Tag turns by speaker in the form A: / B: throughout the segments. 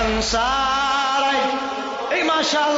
A: أنصارك اي ما شاء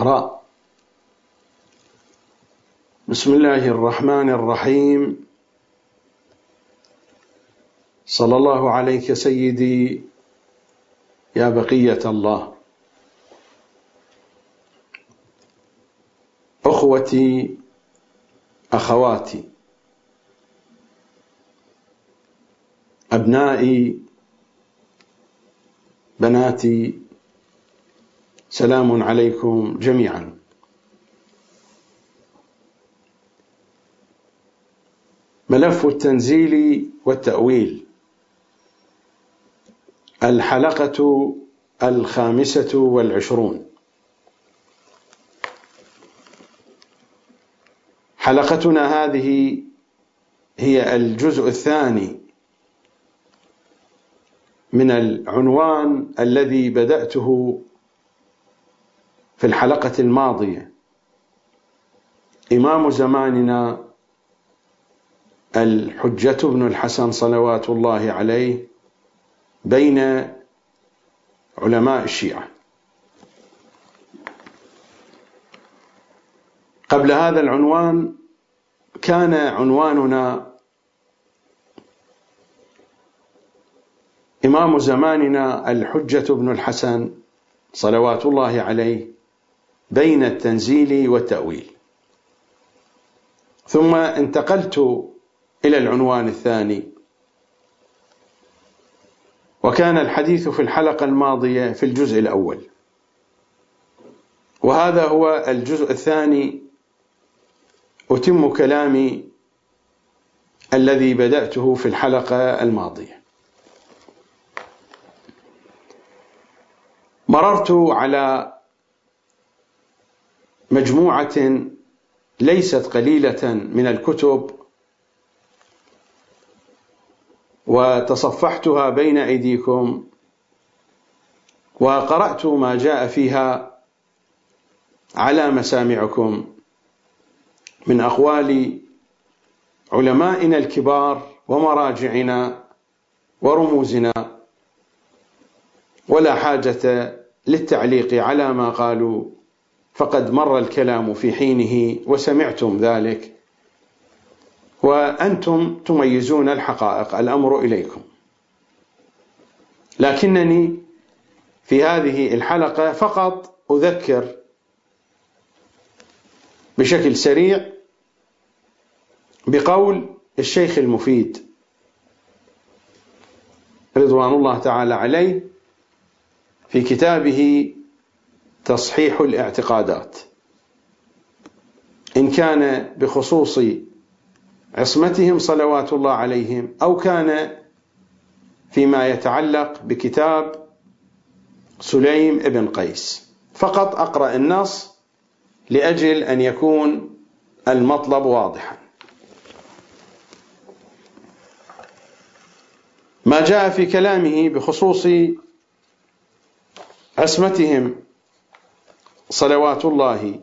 B: يا زهراء بسم الله الرحمن الرحيم. صلى الله عليك سيدي يا بقية الله. أخوتي أخواتي أبنائي بناتي سلام عليكم جميعا. ملف التنزيل والتأويل. الحلقة الخامسة والعشرون. حلقتنا هذه هي الجزء الثاني من العنوان الذي بدأته في الحلقة الماضية. إمام زماننا الحجة بن الحسن صلوات الله عليه بين علماء الشيعة. قبل هذا العنوان كان عنواننا إمام زماننا الحجة بن الحسن صلوات الله عليه بين التنزيل والتأويل. ثم انتقلت إلى العنوان الثاني. وكان الحديث في الحلقة الماضية في الجزء الأول. وهذا هو الجزء الثاني. أتم كلامي الذي بدأته في الحلقة الماضية. مررت على مجموعة ليست قليلة من الكتب وتصفحتها بين أيديكم وقرأت ما جاء فيها على مسامعكم من أقوال علمائنا الكبار ومراجعنا ورموزنا. ولا حاجة للتعليق على ما قالوا. فقد مر الكلام في حينه وسمعتم ذلك. وأنتم تميزون الحقائق الأمر إليكم. لكنني في هذه الحلقة فقط أذكر بشكل سريع بقول الشيخ المفيد رضوان الله تعالى عليه في كتابه تصحيح الاعتقادات. إن كان بخصوص عصمتهم صلوات الله عليهم أو كان فيما يتعلق بكتاب سليم ابن قيس. فقط أقرأ النص لأجل أن يكون المطلب واضحا. ما جاء في كلامه بخصوص عصمتهم صلوات الله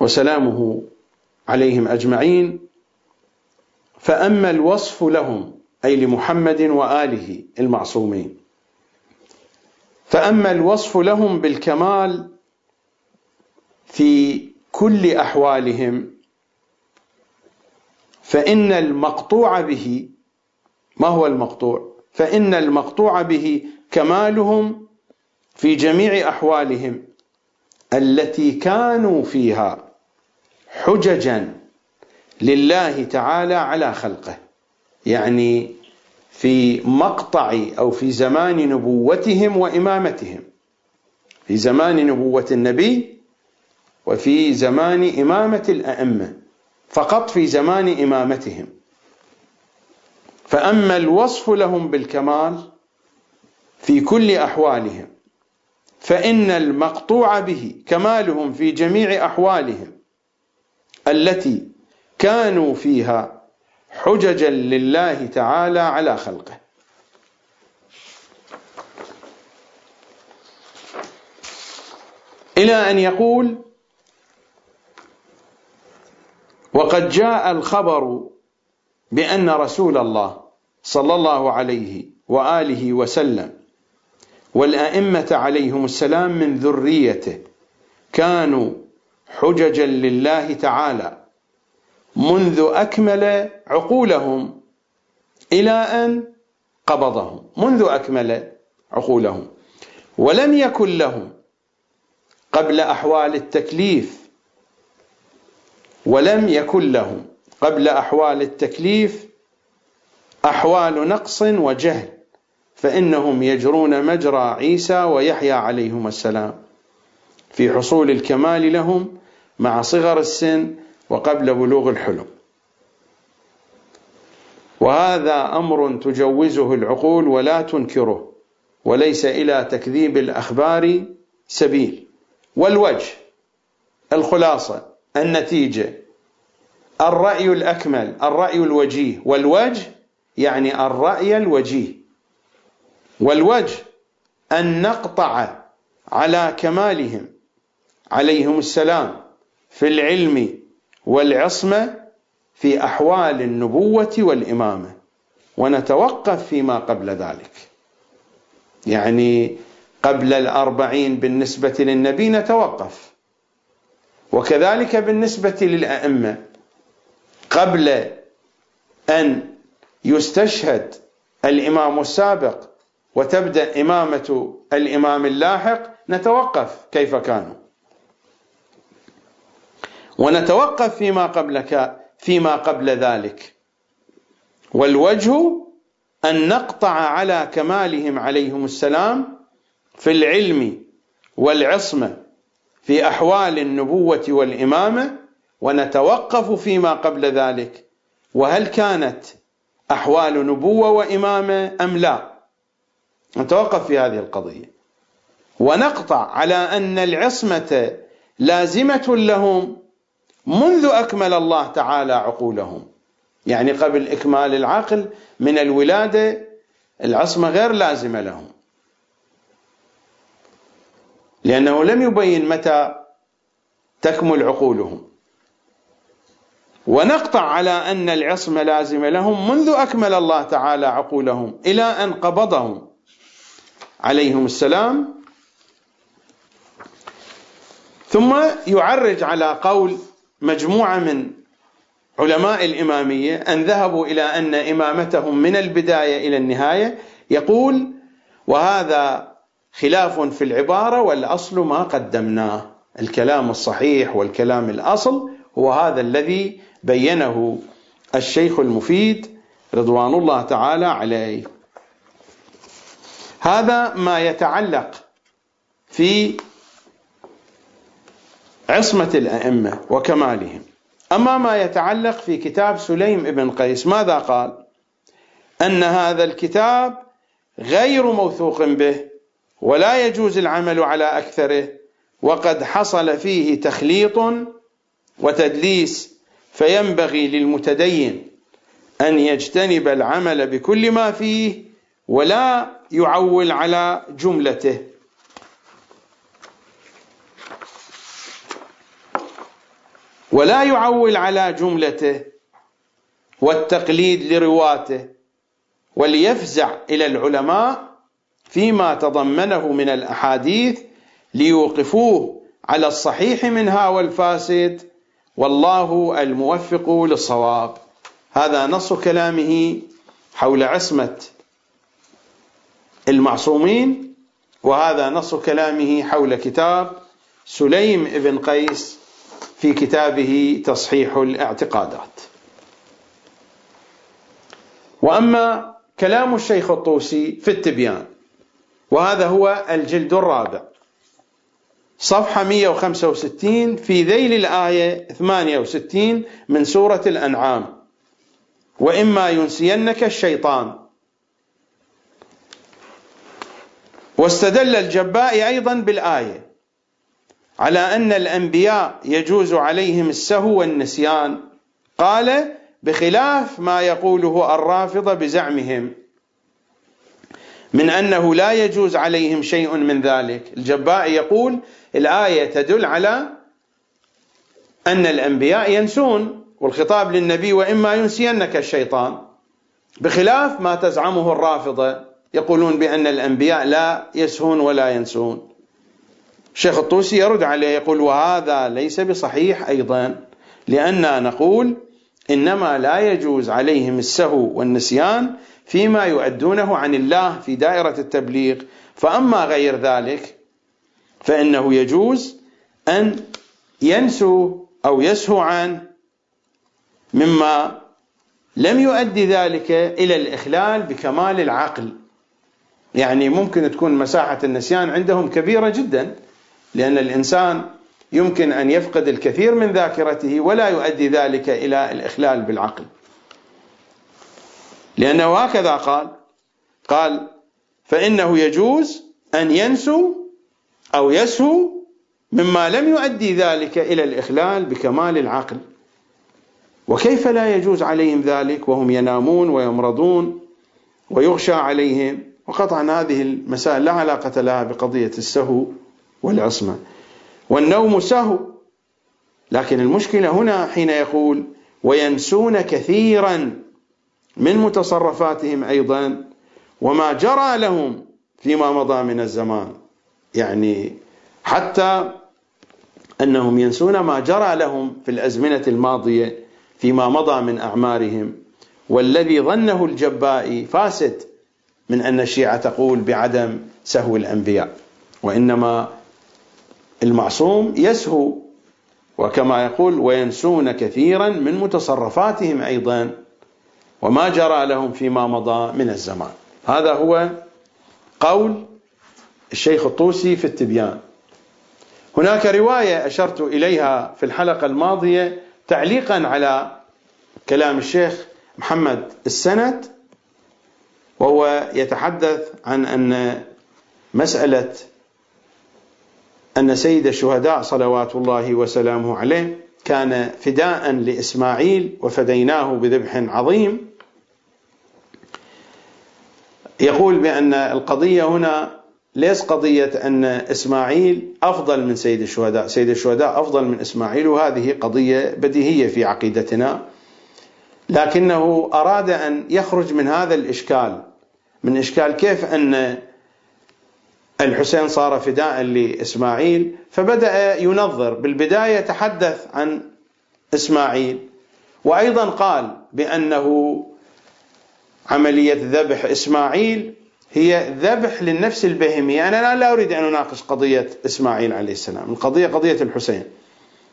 B: وسلامه عليهم أجمعين فأما الوصف لهم أي لمحمد وآله المعصومين فأما الوصف لهم بالكمال في كل أحوالهم فإن المقطوع به ما هو المقطوع؟ فإن المقطوع به كمالهم في جميع أحوالهم التي كانوا فيها حججا لله تعالى على خلقه. يعني في مقطع أو في زمان نبوتهم وإمامتهم. في زمان نبوة النبي وفي زمان إمامة الأئمة. فقط في زمان إمامتهم. فأما الوصف لهم بالكمال في كل أحوالهم فإن المقطوع به كمالهم في جميع أحوالهم التي كانوا فيها حججا لله تعالى على خلقه. إلى أن يقول وقد جاء الخبر بأن رسول الله صلى الله عليه وآله وسلم والأئمة عليهم السلام من ذريته كانوا حججا لله تعالى منذ أكمل عقولهم إلى أن قبضهم منذ أكمل عقولهم. ولم يكن لهم قبل أحوال التكليف ولم يكن لهم قبل أحوال التكليف أحوال نقص وجهل. فإنهم يجرون مجرى عيسى ويحيى عليهما السلام. في حصول الكمال لهم مع صغر السن وقبل بلوغ الحلم. وهذا أمر تجوزه العقول ولا تنكره وليس إلى تكذيب الأخبار سبيل. والوجه الخلاصة النتيجة الرأي الأكمل الرأي الوجيه. والوجه يعني الرأي الوجيه. والوجه أن نقطع على كمالهم عليهم السلام في العلم والعصمة في أحوال النبوة والإمامة ونتوقف فيما قبل ذلك. يعني قبل الأربعين بالنسبة للنبي نتوقف وكذلك بالنسبة للأئمة. قبل أن يستشهد الإمام السابق وتبدأ إمامة الإمام اللاحق نتوقف كيف كانوا. ونتوقف فيما قبلك فيما قبل ذلك. والوجه أن نقطع على كمالهم عليهم السلام في العلم والعصمة في أحوال النبوة والإمامة ونتوقف فيما قبل ذلك. وهل كانت أحوال نبوة وإمامة أم لا؟ نتوقف في هذه القضية. ونقطع على أن العصمة لازمة لهم منذ أكمل الله تعالى عقولهم. يعني قبل إكمال العقل من الولادة العصمة غير لازمة لهم. لأنه لم يبين متى تكمل عقولهم. ونقطع على أن العصمة لازمة لهم منذ أكمل الله تعالى عقولهم إلى أن قبضهم. عليهم السلام. ثم يعرج على قول مجموعة من علماء الإمامية أن ذهبوا إلى أن إمامتهم من البداية إلى النهاية. يقول وهذا خلاف في العبارة والأصل ما قدمناه. الكلام الصحيح والكلام الأصل هو هذا الذي بينه الشيخ المفيد رضوان الله تعالى عليه. هذا ما يتعلق في عصمة الأئمة وكمالهم. أما ما يتعلق في كتاب سليم بن قيس ماذا قال؟ أن هذا الكتاب غير موثوق به ولا يجوز العمل على أكثره وقد حصل فيه تخليط وتدليس فينبغي للمتدين أن يجتنب العمل بكل ما فيه ولا يعول على جملته. ولا يعول على جملته والتقليد لرواته وليفزع إلى العلماء فيما تضمنه من الأحاديث ليوقفوه على الصحيح منها والفاسد والله الموفق للصواب. هذا نص كلامه حول عصمة المعصومين وهذا نص كلامه حول كتاب سليم بن قيس في كتابه تصحيح الاعتقادات. وأما كلام الشيخ الطوسي في التبيان وهذا هو الجلد الرابع. صفحة 165 في ذيل الآية 68 من سورة الأنعام. وإما ينسينك الشيطان واستدل الجباء أيضا بالآية على أن الأنبياء يجوز عليهم السهو والنسيان. قال بخلاف ما يقوله الرافضة بزعمهم من أنه لا يجوز عليهم شيء من ذلك. الجباء يقول الآية تدل على أن الأنبياء ينسون والخطاب للنبي وإما ينسينك الشيطان. بخلاف ما تزعمه الرافضة يقولون بأن الأنبياء لا يسهون ولا ينسون. الشيخ الطوسي يرد عليه يقول وهذا ليس بصحيح أيضا لأننا نقول إنما لا يجوز عليهم السهو والنسيان فيما يؤدونه عن الله في دائرة التبليغ. فأما غير ذلك فإنه يجوز أن ينسوا أو يسهو عن مما لم يؤدي ذلك إلى الإخلال بكمال العقل. يعني ممكن تكون مساحة النسيان عندهم كبيرة جدا لأن الإنسان يمكن أن يفقد الكثير من ذاكرته ولا يؤدي ذلك إلى الإخلال بالعقل. لأنه هكذا قال قال فإنه يجوز أن ينسوا أو يسهو مما لم يؤدي ذلك إلى الإخلال بكمال العقل. وكيف لا يجوز عليهم ذلك؟ وهم ينامون ويمرضون ويغشى عليهم. وقطعا هذه المسائل لا علاقة لها بقضية السهو والعصمة. والنوم سهو لكن المشكلة هنا حين يقول وينسون كثيرا من متصرفاتهم أيضا وما جرى لهم فيما مضى من الزمان. يعني حتى أنهم ينسون ما جرى لهم في الأزمنة الماضية فيما مضى من أعمارهم. والذي ظنه الجبائي فاسد من أن الشيعة تقول بعدم سهو الأنبياء وإنما المعصوم يسهو وكما يقول وينسون كثيرا من متصرفاتهم أيضا وما جرى لهم فيما مضى من الزمان. هذا هو قول الشيخ الطوسي في التبيان. هناك رواية أشرت إليها في الحلقة الماضية تعليقا على كلام الشيخ محمد السند وهو يتحدث عن أن مسألة أن سيد الشهداء صلوات الله وسلامه عليه كان فداء لإسماعيل وفديناه بذبح عظيم. يقول بأن القضية هنا ليس قضية أن إسماعيل أفضل من سيد الشهداء. سيد الشهداء أفضل من إسماعيل وهذه قضية بديهية في عقيدتنا. لكنه أراد أن يخرج من هذا الإشكال. من إشكال كيف أن الحسين صار فداء لإسماعيل فبدأ ينظر بالبداية تحدث عن إسماعيل وأيضا قال بأنه عملية ذبح إسماعيل هي ذبح للنفس البهيمية. أنا لا أريد أن أناقش قضية إسماعيل عليه السلام القضية قضية الحسين.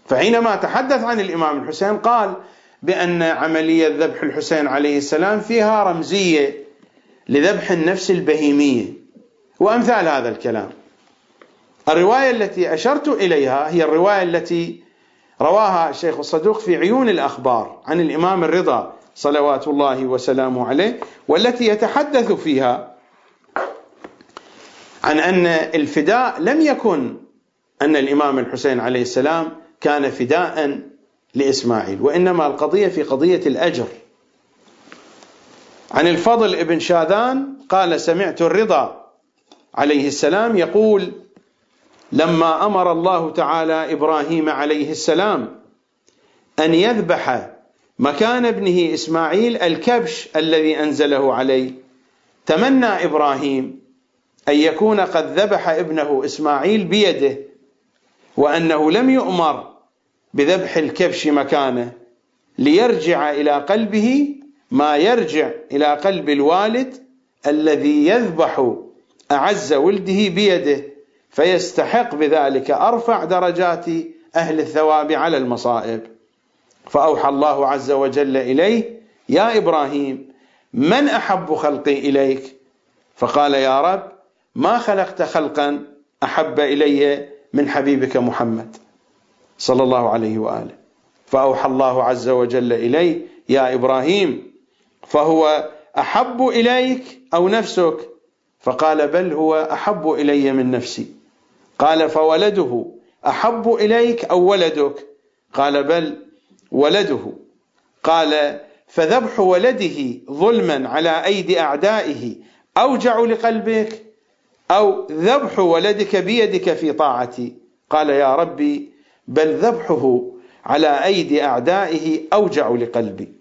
B: فحينما تحدث عن الإمام الحسين قال بأن عملية ذبح الحسين عليه السلام فيها رمزية لذبح النفس البهيمية. وأمثال هذا الكلام. الرواية التي أشرت إليها هي الرواية التي رواها الشيخ الصدوق في عيون الأخبار عن الإمام الرضا صلوات الله وسلامه عليه والتي يتحدث فيها عن أن الفداء لم يكن أن الإمام الحسين عليه السلام كان فداء لإسماعيل وإنما القضية في قضية الأجر. عن الفضل ابن شاذان قال سمعت الرضا عليه السلام يقول لما أمر الله تعالى إبراهيم عليه السلام أن يذبح مكان ابنه إسماعيل الكبش الذي أنزله عليه تمنى إبراهيم أن يكون قد ذبح ابنه إسماعيل بيده وأنه لم يؤمر بذبح الكبش مكانه ليرجع إلى قلبه ما يرجع إلى قلب الوالد الذي يذبح أعز ولده بيده فيستحق بذلك أرفع درجات أهل الثواب على المصائب. فأوحى الله عز وجل إليه يا إبراهيم من أحب خلقي إليك؟ فقال يا رب ما خلقت خلقا أحب إلي من حبيبك محمد صلى الله عليه وآله. فأوحى الله عز وجل إليه يا إبراهيم فهو أحب إليك أو نفسك؟ فقال بل هو أحب إلي من نفسي. قال فولده أحب إليك أو ولدك؟ قال بل ولده. قال فذبح ولده ظلما على أيدي أعدائه أوجع لقلبك أو ذبح ولدك بيدك في طاعتي؟ قال يا ربي بل ذبحه على أيدي أعدائه أوجع لقلبي.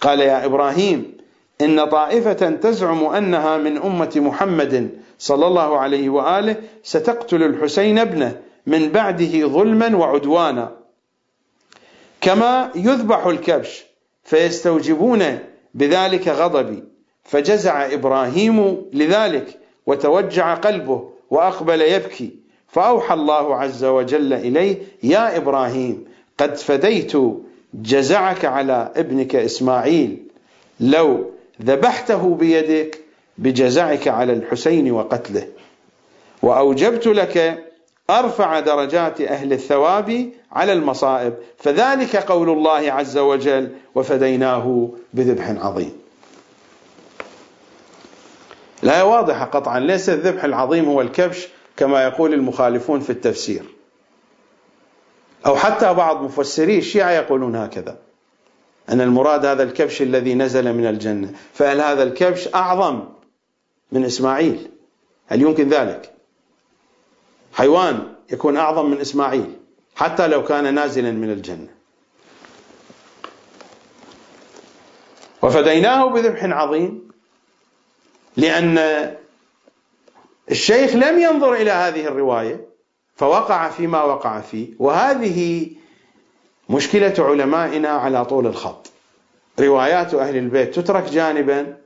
B: قال يا إبراهيم إن طائفة تزعم أنها من أمة محمد صلى الله عليه وآله ستقتل الحسين ابنه من بعده ظلما وعدوانا. كما يذبح الكبش فيستوجبون بذلك غضبي. فجزع إبراهيم لذلك وتوجع قلبه وأقبل يبكي. فأوحى الله عز وجل إليه يا إبراهيم قد فديت جزعك على ابنك إسماعيل لو ذبحته بيدك بجزعك على الحسين وقتله. وأوجبت لك أرفع درجات أهل الثواب على المصائب. فذلك قول الله عز وجل وفديناه بذبح عظيم لا واضحة قطعا ليس الذبح العظيم هو الكبش كما يقول المخالفون في التفسير. أو حتى بعض مفسري الشيعة يقولون هكذا أن المراد هذا الكبش الذي نزل من الجنة. فهل هذا الكبش أعظم من إسماعيل؟ هل يمكن ذلك؟ حيوان يكون أعظم من إسماعيل حتى لو كان نازلا من الجنة. وفديناه بذبح عظيم لأن الشيخ لم ينظر إلى هذه الرواية. فوقع فيما وقع فيه وهذه مشكلة علمائنا على طول الخط. روايات أهل البيت تترك جانبا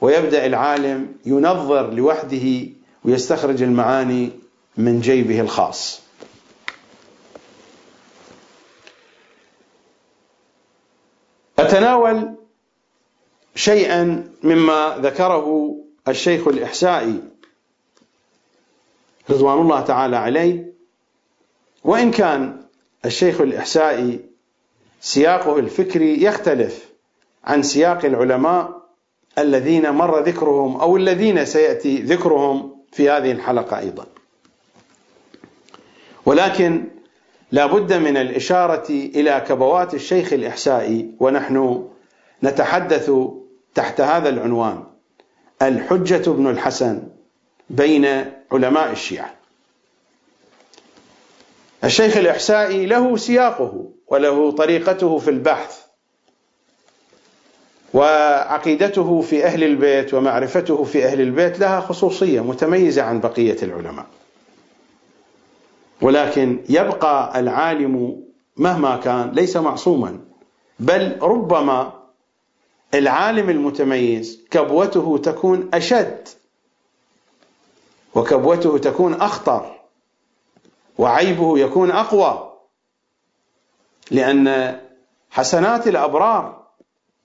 B: ويبدأ العالم ينظر لوحده ويستخرج المعاني من جيبه الخاص. أتناول شيئا مما ذكره الشيخ الإحسائي رضوان الله تعالى عليه. وإن كان الشيخ الإحسائي سياقه الفكري يختلف عن سياق العلماء الذين مر ذكرهم أو الذين سيأتي ذكرهم في هذه الحلقة أيضا. ولكن لا بد من الإشارة إلى كبوات الشيخ الإحسائي ونحن نتحدث تحت هذا العنوان. الحجة بن الحسن. بين علماء الشيعة. الشيخ الإحسائي له سياقه وله طريقته في البحث وعقيدته في أهل البيت ومعرفته في أهل البيت لها خصوصية متميزة عن بقية العلماء. ولكن يبقى العالم مهما كان ليس معصوما بل ربما العالم المتميز كبوته تكون أشد وكبوته تكون أخطر وعيبه يكون أقوى لأن حسنات الأبرار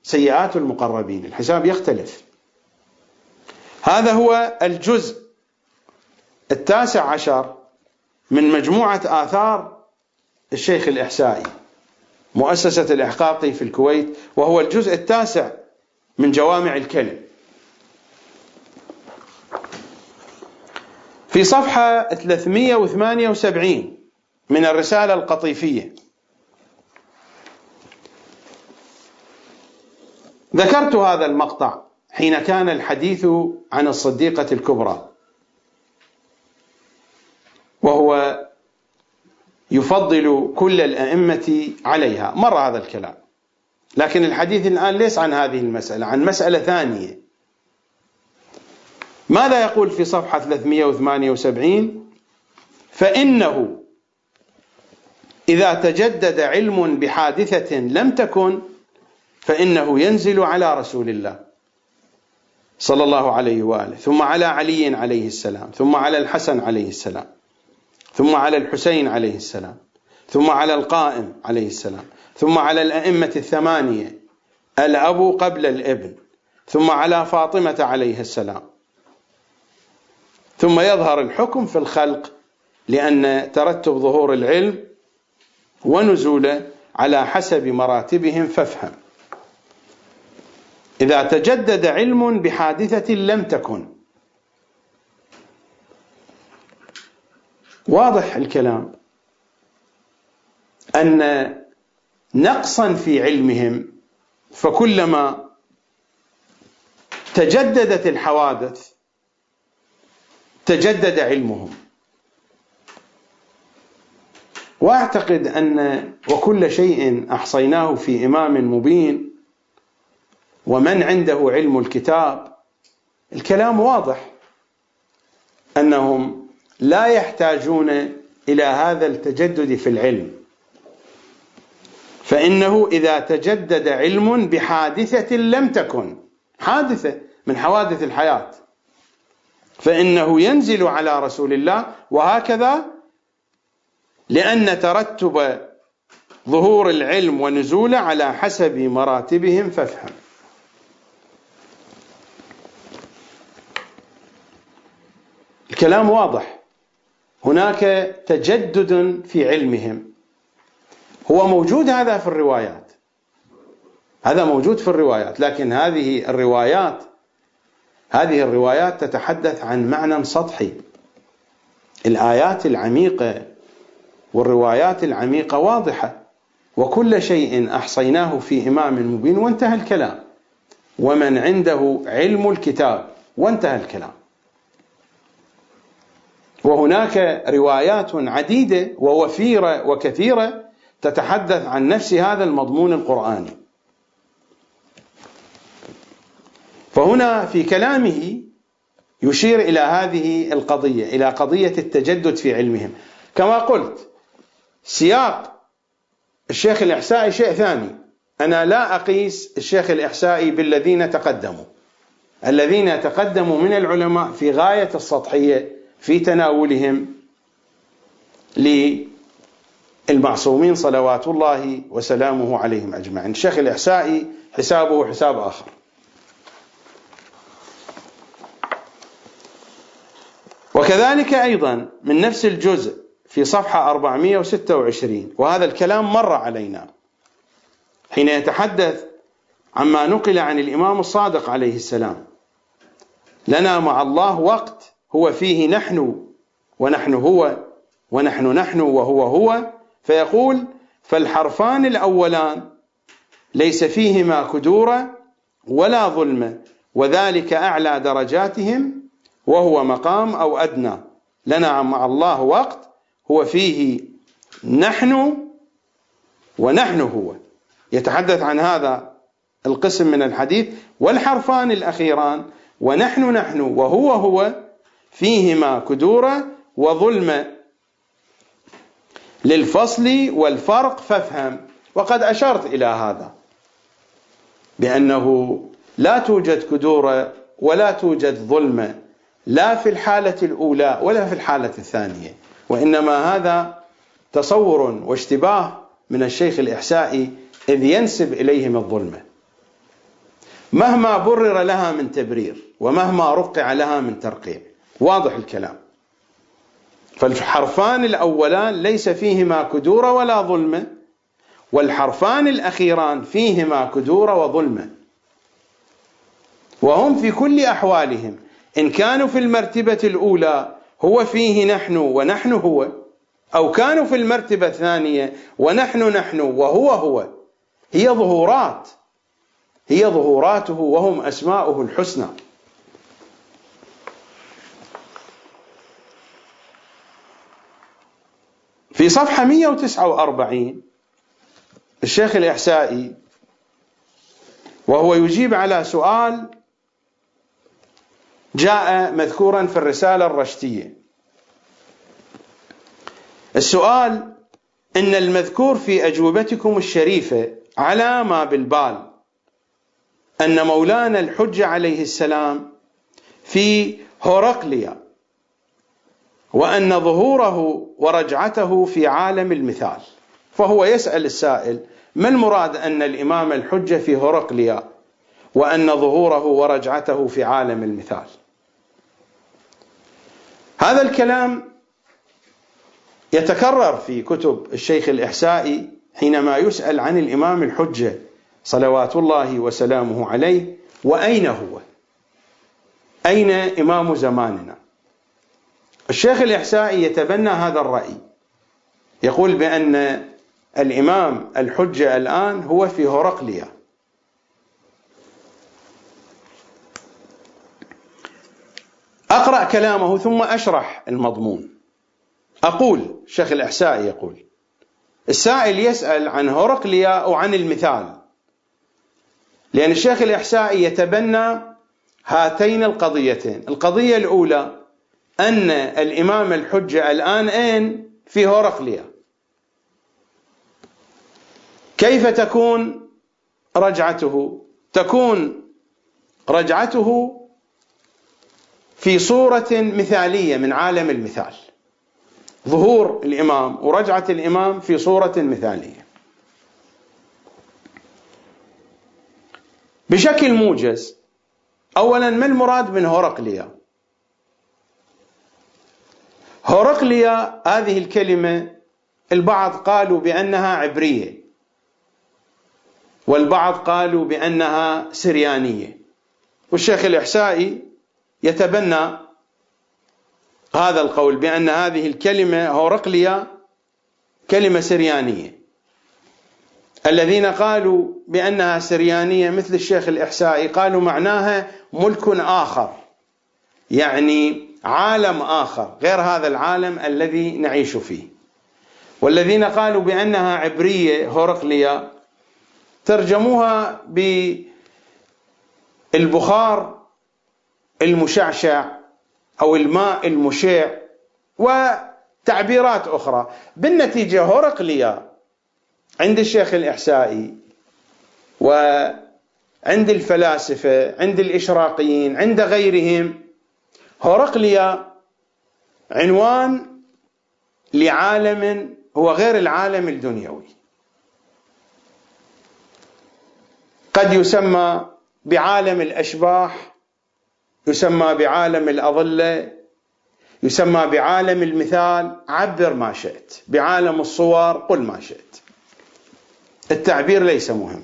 B: سيئات المقربين الحساب يختلف. هذا هو الجزء التاسع عشر من مجموعة آثار الشيخ الإحسائي مؤسسة الإحقاقي في الكويت وهو الجزء التاسع من جوامع الكلم. في صفحة 378 من الرسالة القطيفية. ذكرت هذا المقطع حين كان الحديث عن الصديقة الكبرى. وهو يفضل كل الأئمة عليها. مر هذا الكلام. لكن الحديث الآن ليس عن هذه المسألة عن مسألة ثانية. ماذا يقول في صفحة 378 فإنه إذا تجدد علم بحادثة لم تكن فإنه ينزل على رسول الله صلى الله عليه وآله ثم على علي عليه السلام ثم على الحسن عليه السلام ثم على الحسين عليه السلام ثم على القائم عليه السلام ثم على الأئمة الثمانية الأب قبل الإبن ثم على فاطمة عليه السلام. ثم يظهر الحكم في الخلق لأن ترتب ظهور العلم ونزوله على حسب مراتبهم فافهم. إذا تجدد علم بحادثة لم تكن. واضح الكلام؟ أن نقصا في علمهم فكلما تجددت الحوادث تجدد علمهم. واعتقد أن وكل شيء أحصيناه في إمام مبين ومن عنده علم الكتاب الكلام واضح أنهم لا يحتاجون إلى هذا التجدد في العلم. فإنه إذا تجدد علم بحادثة لم تكن حادثة من حوادث الحياة. فإنه ينزل على رسول الله وهكذا لأن ترتب ظهور العلم ونزوله على حسب مراتبهم فافهم. الكلام واضح. هناك تجدد في علمهم. هو موجود هذا في الروايات. هذا موجود في الروايات لكن هذه الروايات هذه الروايات تتحدث عن معنى سطحي. الآيات العميقة والروايات العميقة واضحة. وكل شيء أحصيناه في إمام مبين وانتهى الكلام. ومن عنده علم الكتاب وانتهى الكلام. وهناك روايات عديدة ووفيرة وكثيرة تتحدث عن نفس هذا المضمون القرآني. فهنا في كلامه يشير إلى هذه القضية إلى قضية التجدد في علمهم. كما قلت سياق الشيخ الإحسائي شيء ثاني. أنا لا أقيس الشيخ الإحسائي بالذين تقدموا. الذين تقدموا من العلماء في غاية السطحية في تناولهم للمعصومين صلوات الله وسلامه عليهم أجمعين. الشيخ الإحسائي حسابه حساب آخر. وكذلك أيضا من نفس الجزء في صفحة 426 وهذا الكلام مر علينا. حين يتحدث عما نقل عن الإمام الصادق عليه السلام لنا مع الله وقت هو فيه نحن ونحن هو ونحن نحن وهو هو فيقول فالحرفان الأولان ليس فيهما كدورة ولا ظلمة وذلك أعلى درجاتهم وهو مقام أو أدنى. لنا مع الله وقت هو فيه نحن ونحن هو. يتحدث عن هذا القسم من الحديث والحرفان الأخيران ونحن نحن وهو هو فيهما كدورة وظلمة للفصل والفرق فافهم. وقد أشرت إلى هذا بأنه لا توجد كدورة ولا توجد ظلمة لا في الحالة الأولى ولا في الحالة الثانية وإنما هذا تصور واشتباه من الشيخ الإحسائي إذ ينسب إليهم الظلمة مهما برر لها من تبرير ومهما رقع لها من ترقيع واضح الكلام. فالحرفان الأولان ليس فيهما كدورة ولا ظلمة والحرفان الأخيران فيهما كدورة وظلمة وهم في كل أحوالهم إن كانوا في المرتبة الأولى هو فيه نحن ونحن هو أو كانوا في المرتبة الثانية ونحن نحن وهو هو هي ظهورات هي ظهوراته وهم أسماؤه الحسنى. في صفحة 149 الشيخ الإحسائي وهو يجيب على سؤال جاء مذكورا في الرسالة الرشتية السؤال إن المذكور في أجوبتكم الشريفة على ما بالبال أن مولانا الحجة عليه السلام في هورقليا وأن ظهوره ورجعته في عالم المثال. فهو يسأل السائل ما المراد أن الإمام الحجة في هورقليا وأن ظهوره ورجعته في عالم المثال؟ هذا الكلام يتكرر في كتب الشيخ الإحسائي حينما يسأل عن الإمام الحجة صلوات الله وسلامه عليه وأين هو؟ أين إمام زماننا؟ الشيخ الإحسائي يتبنى هذا الرأي. يقول بأن الإمام الحجة الآن هو في هرقليا أقرأ كلامه ثم أشرح المضمون. أقول شيخ الإحسائي يقول السائل يسأل عن هرقليا أو عن المثال. لأن الشيخ الإحسائي يتبنى هاتين القضيتين. القضية الأولى أن الإمام الحجة الآن أين في هرقليا كيف تكون رجعته؟ تكون رجعته في صورة مثالية من عالم المثال. ظهور الإمام ورجعة الإمام في صورة مثالية. بشكل موجز أولا ما المراد من هرقليا هرقليا هذه الكلمة البعض قالوا بأنها عبرية والبعض قالوا بأنها سريانية. والشيخ الإحسائي يتبنى هذا القول بأن هذه الكلمة هورقليا كلمة سريانية. الذين قالوا بأنها سريانية مثل الشيخ الإحسائي قالوا معناها ملك آخر يعني عالم آخر غير هذا العالم الذي نعيش فيه. والذين قالوا بأنها عبرية هورقليا ترجموها بالبخار المشعشع أو الماء المشع وتعبيرات أخرى. بالنتيجة هورقليا عند الشيخ الإحسائي وعند الفلاسفة عند الإشراقيين عند غيرهم هورقليا عنوان لعالم هو غير العالم الدنيوي. قد يسمى بعالم الأشباح يسمى بعالم الأظلة يسمى بعالم المثال عبر ما شئت بعالم الصور قل ما شئت. التعبير ليس مهم.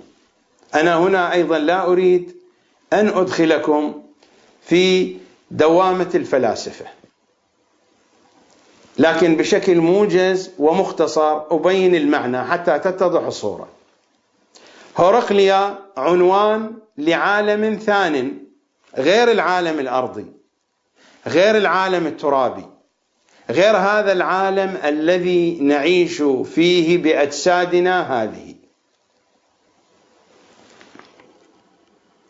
B: أنا هنا أيضا لا أريد أن أدخلكم في دوامة الفلاسفة. لكن بشكل موجز ومختصر أبين المعنى حتى تتضح الصورة. هورقليا عنوان لعالم ثان غير العالم الأرضي غير العالم الترابي غير هذا العالم الذي نعيش فيه بأجسادنا هذه.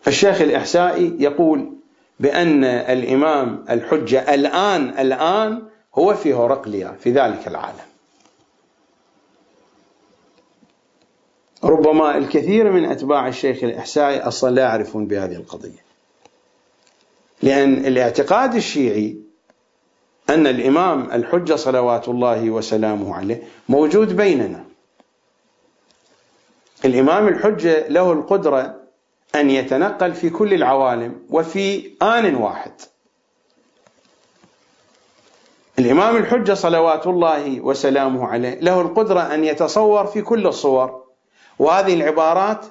B: الشيخ الإحسائي يقول بأن الإمام الحجة الآن الآن هو في هورقليا في ذلك العالم. ربما الكثير من أتباع الشيخ الإحسائي أصلا لا يعرفون بهذه القضية. لأن الاعتقاد الشيعي أن الإمام الحجة صلوات الله وسلامه عليه موجود بيننا. الإمام الحجة له القدرة أن يتنقل في كل العوالم وفي آن واحد. الإمام الحجة صلوات الله وسلامه عليه له القدرة أن يتصور في كل الصور وهذه العبارات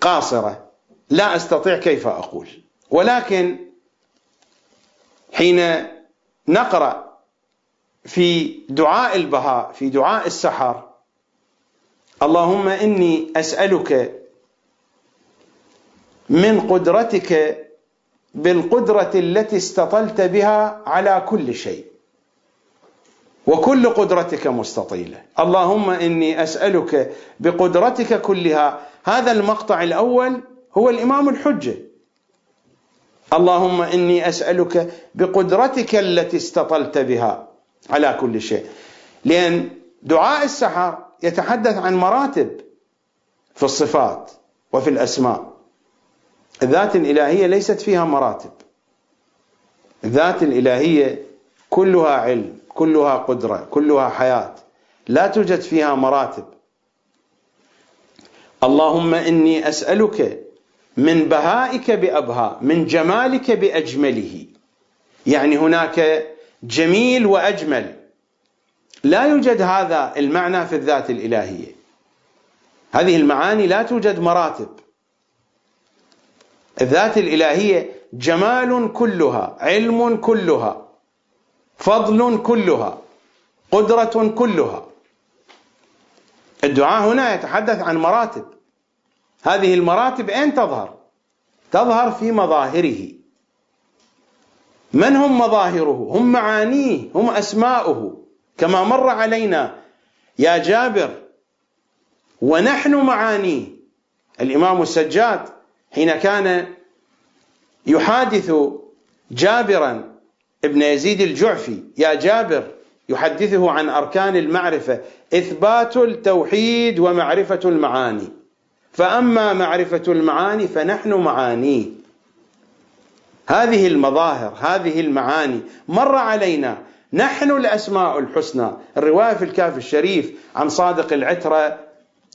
B: قاصرة. لا أستطيع كيف أقول. ولكن حين نقرأ في دعاء البهاء في دعاء السحر اللهم إني أسألك من قدرتك بالقدرة التي استطلت بها على كل شيء. وكل قدرتك مستطيلة. اللهم إني أسألك بقدرتك كلها. هذا المقطع الأول هو الإمام الحجة. اللهم إني أسألك بقدرتك التي استطلت بها على كل شيء. لأن دعاء السحر يتحدث عن مراتب في الصفات وفي الأسماء. الذات الإلهية ليست فيها مراتب. الذات الإلهية كلها علم كلها قدرة كلها حياة. لا توجد فيها مراتب. اللهم إني أسألك من بهائك بأبهاء من جمالك بأجمله. يعني هناك جميل وأجمل. لا يوجد هذا المعنى في الذات الإلهية. هذه المعاني لا توجد مراتب. الذات الإلهية جمال كلها علم كلها فضل كلها قدرة كلها. الدعاء هنا يتحدث عن مراتب. هذه المراتب أين تظهر؟ تظهر في مظاهره. من هم مظاهره؟ هم معانيه هم أسماؤه. كما مر علينا يا جابر ونحن معانيه. الإمام السجاد حين كان يحادث جابرا ابن يزيد الجعفي يا جابر يحدثه عن أركان المعرفة إثبات التوحيد ومعرفة المعاني. فأما معرفة المعاني فنحن معانيه هذه المظاهر هذه المعاني. مر علينا. نحن الأسماء الحسنى. الرواية في الكاف الشريف عن صادق العترة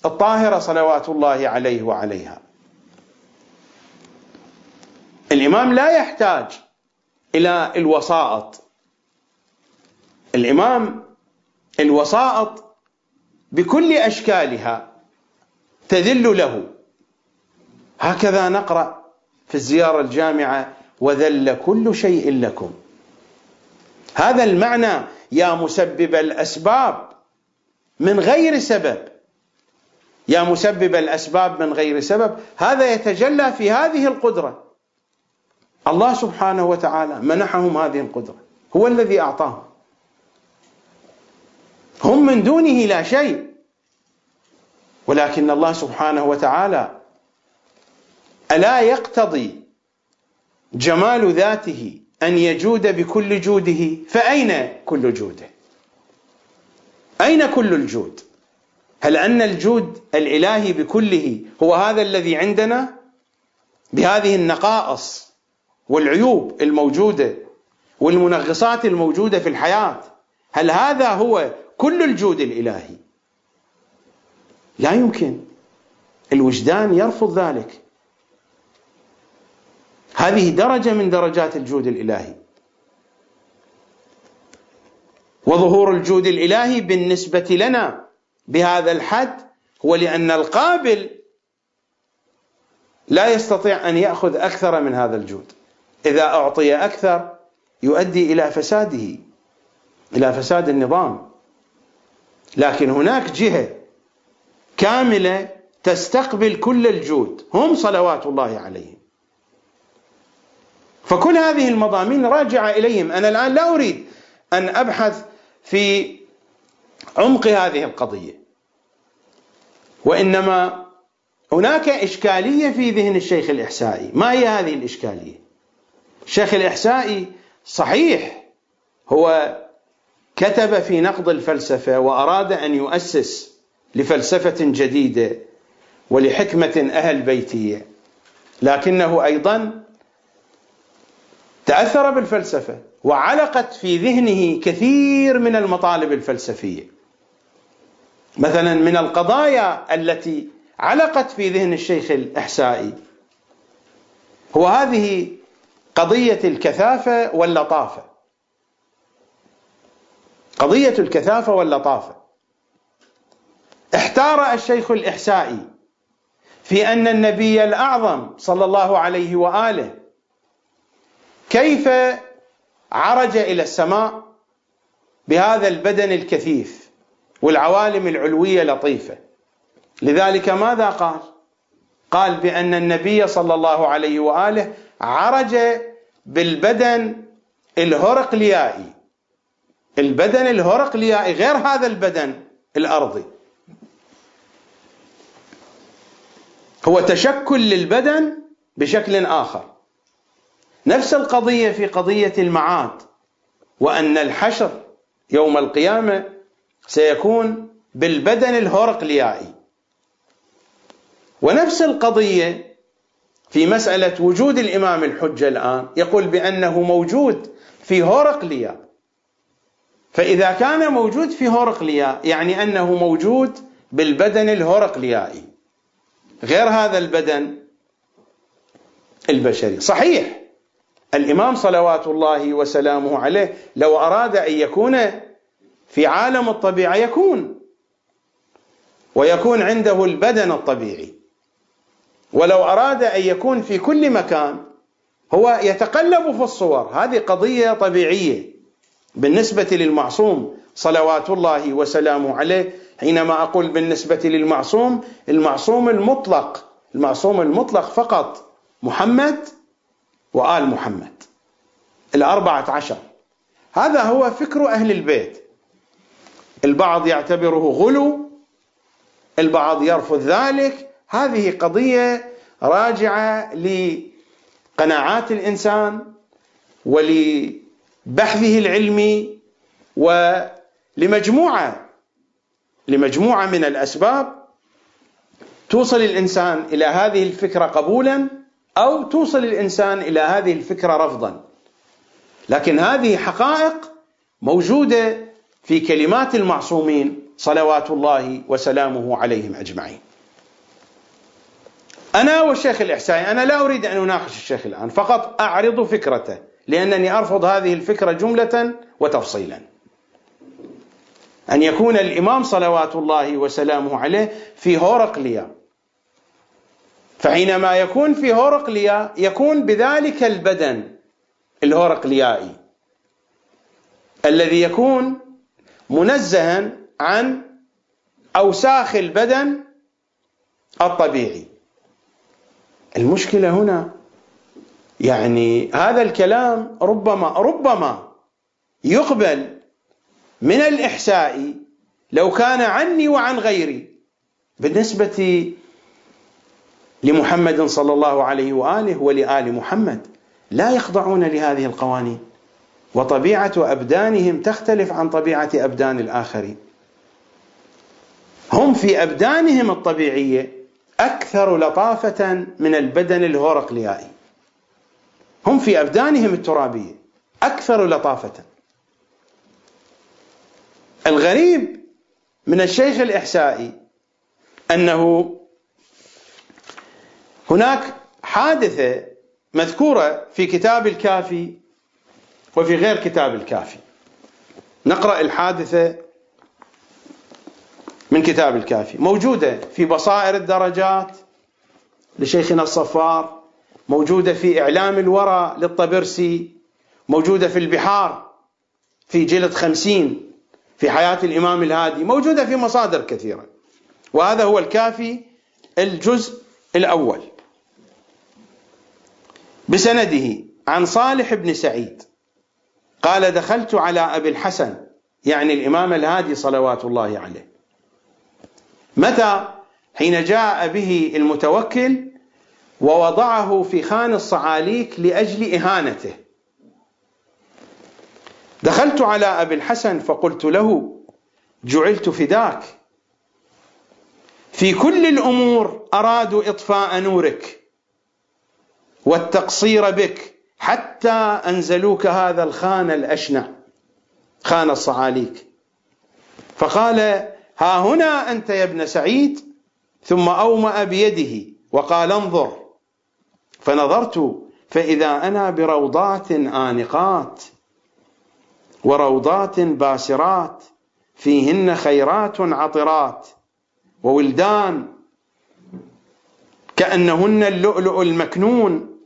B: الطاهرة صلوات الله عليه وعليها. الإمام لا يحتاج إلى الوسائط. الإمام الوسائط بكل أشكالها. تذل له. هكذا نقرأ في الزيارة الجامعة وذل كل شيء لكم. هذا المعنى يا مسبب الأسباب من غير سبب. يا مسبب الأسباب من غير سبب. هذا يتجلى في هذه القدرة. الله سبحانه وتعالى منحهم هذه القدرة. هو الذي أعطاهم. هم من دونه لا شيء. ولكن الله سبحانه وتعالى ألا يقتضي جمال ذاته أن يجود بكل جوده فأين كل جوده؟ أين كل الجود؟ هل أن الجود الإلهي بكله هو هذا الذي عندنا؟ بهذه النقائص والعيوب الموجودة والمنغصات الموجودة في الحياة هل هذا هو كل الجود الإلهي؟ لا يمكن. الوجدان يرفض ذلك. هذه درجة من درجات الجود الإلهي. وظهور الجود الإلهي بالنسبة لنا بهذا الحد هو لأن القابل لا يستطيع أن يأخذ أكثر من هذا الجود. إذا أعطي أكثر يؤدي إلى فساده إلى فساد النظام. لكن هناك جهة كاملة تستقبل كل الجود. هم صلوات الله عليهم. فكل هذه المضامين راجعة إليهم. أنا الآن لا أريد أن أبحث في عمق هذه القضية. وإنما هناك إشكالية في ذهن الشيخ الإحسائي. ما هي هذه الإشكالية؟ الشيخ الإحسائي صحيح هو كتب في نقد الفلسفة وأراد أن يؤسس لفلسفة جديدة ولحكمة أهل بيتية لكنه أيضا تأثر بالفلسفة وعلقت في ذهنه كثير من المطالب الفلسفية. مثلا من القضايا التي علقت في ذهن الشيخ الإحسائي هو هذه قضية الكثافة واللطافة. قضية الكثافة واللطافة. احتار الشيخ الإحسائي في أن النبي الأعظم صلى الله عليه وآله كيف عرج إلى السماء بهذا البدن الكثيف والعوالم العلوية لطيفة. لذلك ماذا قال؟ قال بأن النبي صلى الله عليه وآله عرج بالبدن الهرقليائي. البدن الهرقليائي غير هذا البدن الأرضي. هو تشكل للبدن بشكل آخر. نفس القضية في قضية المعاد وأن الحشر يوم القيامة سيكون بالبدن الهرقليائي ونفس القضية في مسألة وجود الإمام الحجة الآن يقول بأنه موجود في هورقليا. فإذا كان موجود في هورقليا يعني أنه موجود بالبدن الهورقليائي. غير هذا البدن البشري. صحيح. الإمام صلوات الله وسلامه عليه لو أراد أن يكون في عالم الطبيعة يكون ويكون عنده البدن الطبيعي. ولو أراد أن يكون في كل مكان هو يتقلب في الصور. هذه قضية طبيعية بالنسبة للمعصوم. صلوات الله وسلامه عليه حينما أقول بالنسبة للمعصوم المعصوم المطلق المعصوم المطلق فقط محمد وآل محمد. الأربعة عشر. هذا هو فكر أهل البيت. البعض يعتبره غلو البعض يرفض ذلك. هذه قضية راجعة لقناعات الإنسان ولبحثه العلمي ولمجموعة لمجموعة من الأسباب توصل الإنسان إلى هذه الفكرة قبولا أو توصل الإنسان إلى هذه الفكرة رفضا. لكن هذه حقائق موجودة في كلمات المعصومين صلوات الله وسلامه عليهم أجمعين. أنا والشيخ الإحسائي أنا لا أريد أن أناقش الشيخ الآن فقط أعرض فكرته لأنني أرفض هذه الفكرة جملة وتفصيلا. أن يكون الإمام صلوات الله وسلامه عليه في هورقليا فحينما يكون في هورقليا يكون بذلك البدن الهورقليائي الذي يكون منزها عن أوساخ البدن الطبيعي. المشكلة هنا يعني هذا الكلام ربما ربما يقبل من الإحساء لو كان عني وعن غيري بالنسبة لمحمد صلى الله عليه وآله ولآل محمد لا يخضعون لهذه القوانين وطبيعة أبدانهم تختلف عن طبيعة أبدان الآخرين. هم في أبدانهم الطبيعية أكثر لطافة من البدن الهورقليائي. هم في أبدانهم الترابية أكثر لطافة. الغريب من الشيخ الإحسائي أنه هناك حادثة مذكورة في كتاب الكافي وفي غير كتاب الكافي. نقرأ الحادثة من كتاب الكافي. موجودة في بصائر الدرجات لشيخنا الصفار موجودة في إعلام الورى للطبرسي موجودة في البحار في جلد خمسين. في حياة الإمام الهادي موجودة في مصادر كثيرة. وهذا هو الكافي الجزء الأول. بسنده عن صالح بن سعيد قال دخلت على أبي الحسن يعني الإمام الهادي صلوات الله عليه. متى؟ حين جاء به المتوكل ووضعه في خان الصعاليك لأجل إهانته. دخلت على أبي الحسن فقلت له جعلت فداك. في كل الأمور ارادوا إطفاء نورك والتقصير بك حتى أنزلوك هذا الخان الاشنع خان الصعاليك. فقال ها هنا أنت يا ابن سعيد. ثم أومأ بيده وقال انظر. فنظرت فإذا أنا بروضات آنقات. وروضات باسرات فيهن خيرات عطرات. وولدان كأنهن اللؤلؤ المكنون.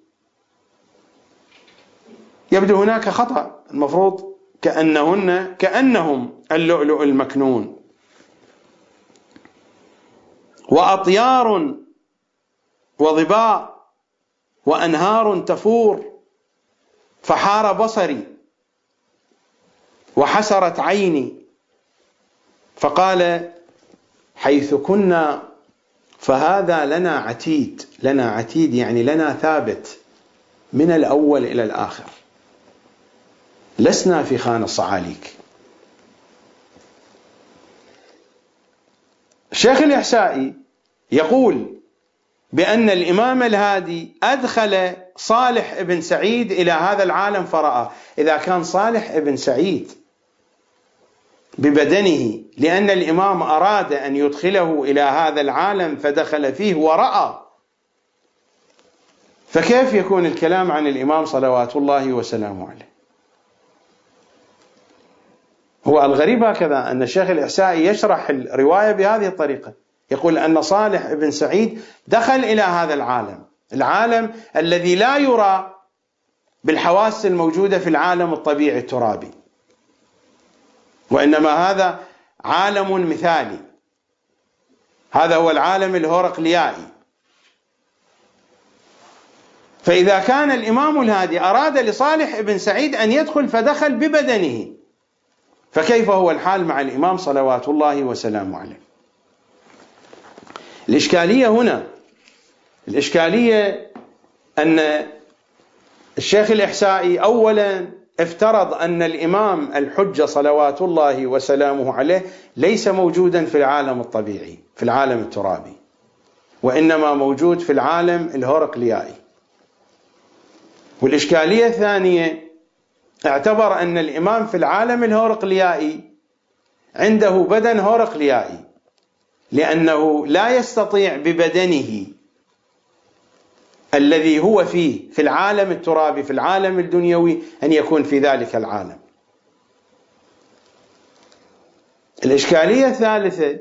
B: يبدو هناك خطأ. المفروض كأنهن كأنهم اللؤلؤ المكنون. وأطيار وظباء وأنهار تفور. فحار بصري. وحسرت عيني. فقال حيث كنا فهذا لنا عتيد. لنا عتيد يعني لنا ثابت من الأول إلى الآخر. لسنا في خان الصعاليك. الشيخ الإحسائي يقول بأن الإمام الهادي أدخل صالح بن سعيد إلى هذا العالم فرأى. إذا كان صالح بن سعيد ببدنه لأن الإمام أراد أن يدخله إلى هذا العالم فدخل فيه ورأى. فكيف يكون الكلام عن الإمام صلوات الله وسلامه عليه؟ هو الغريب هكذا أن الشيخ الإحسائي يشرح الرواية بهذه الطريقة. يقول أن صالح بن سعيد دخل إلى هذا العالم العالم الذي لا يرى بالحواس الموجودة في العالم الطبيعي الترابي. وإنما هذا عالم مثالي. هذا هو العالم الهورقليائي. فإذا كان الإمام الهادي أراد لصالح بن سعيد أن يدخل فدخل ببدنه. فكيف هو الحال مع الإمام صلوات الله وسلامه عليه؟ الإشكالية هنا الإشكالية أن الشيخ الإحسائي أولا افترض أن الإمام الحجة صلوات الله وسلامه عليه ليس موجودا في العالم الطبيعي في العالم الترابي وإنما موجود في العالم الهورقليائي والإشكالية الثانية اعتبر أن الإمام في العالم الهورقليائي عنده بدن هورقليائي لأنه لا يستطيع ببدنه الذي هو فيه في العالم الترابي في العالم الدنيوي أن يكون في ذلك العالم. الإشكالية الثالثة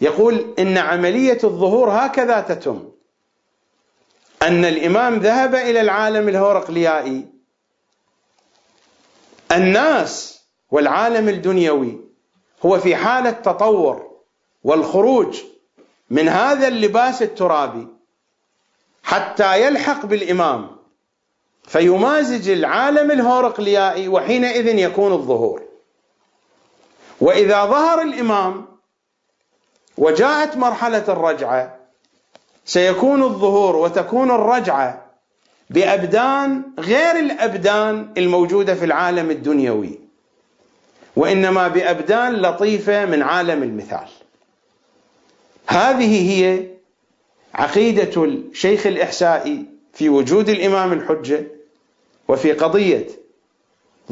B: يقول إن عملية الظهور هكذا تتم. أن الإمام ذهب إلى العالم الهورقليائي الناس والعالم الدنيوي هو في حالة تطور والخروج من هذا اللباس الترابي. حتى يلحق بالإمام. فيمازج العالم الهورقليائي وحينئذ يكون الظهور. وإذا ظهر الإمام وجاءت مرحلة الرجعة سيكون الظهور وتكون الرجعة بأبدان غير الأبدان الموجودة في العالم الدنيوي. وإنما بأبدان لطيفة من عالم المثال. هذه هي عقيدة الشيخ الإحسائي في وجود الإمام الحجة وفي قضية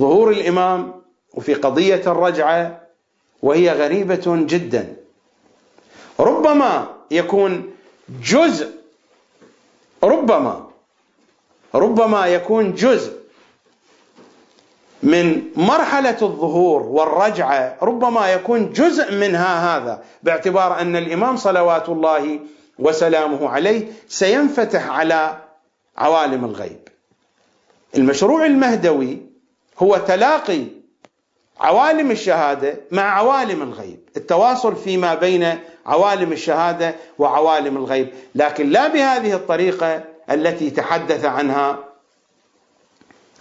B: ظهور الإمام وفي قضية الرجعة وهي غريبة جدا. ربما يكون جزء ربما ربما يكون جزء من مرحلة الظهور والرجعة ربما يكون جزء منها هذا باعتبار أن الإمام صلوات الله وسلامه عليه سينفتح على عوالم الغيب. المشروع المهدوي هو تلاقي عوالم الشهادة مع عوالم الغيب. التواصل فيما بين عوالم الشهادة وعوالم الغيب. لكن لا بهذه الطريقة التي تحدث عنها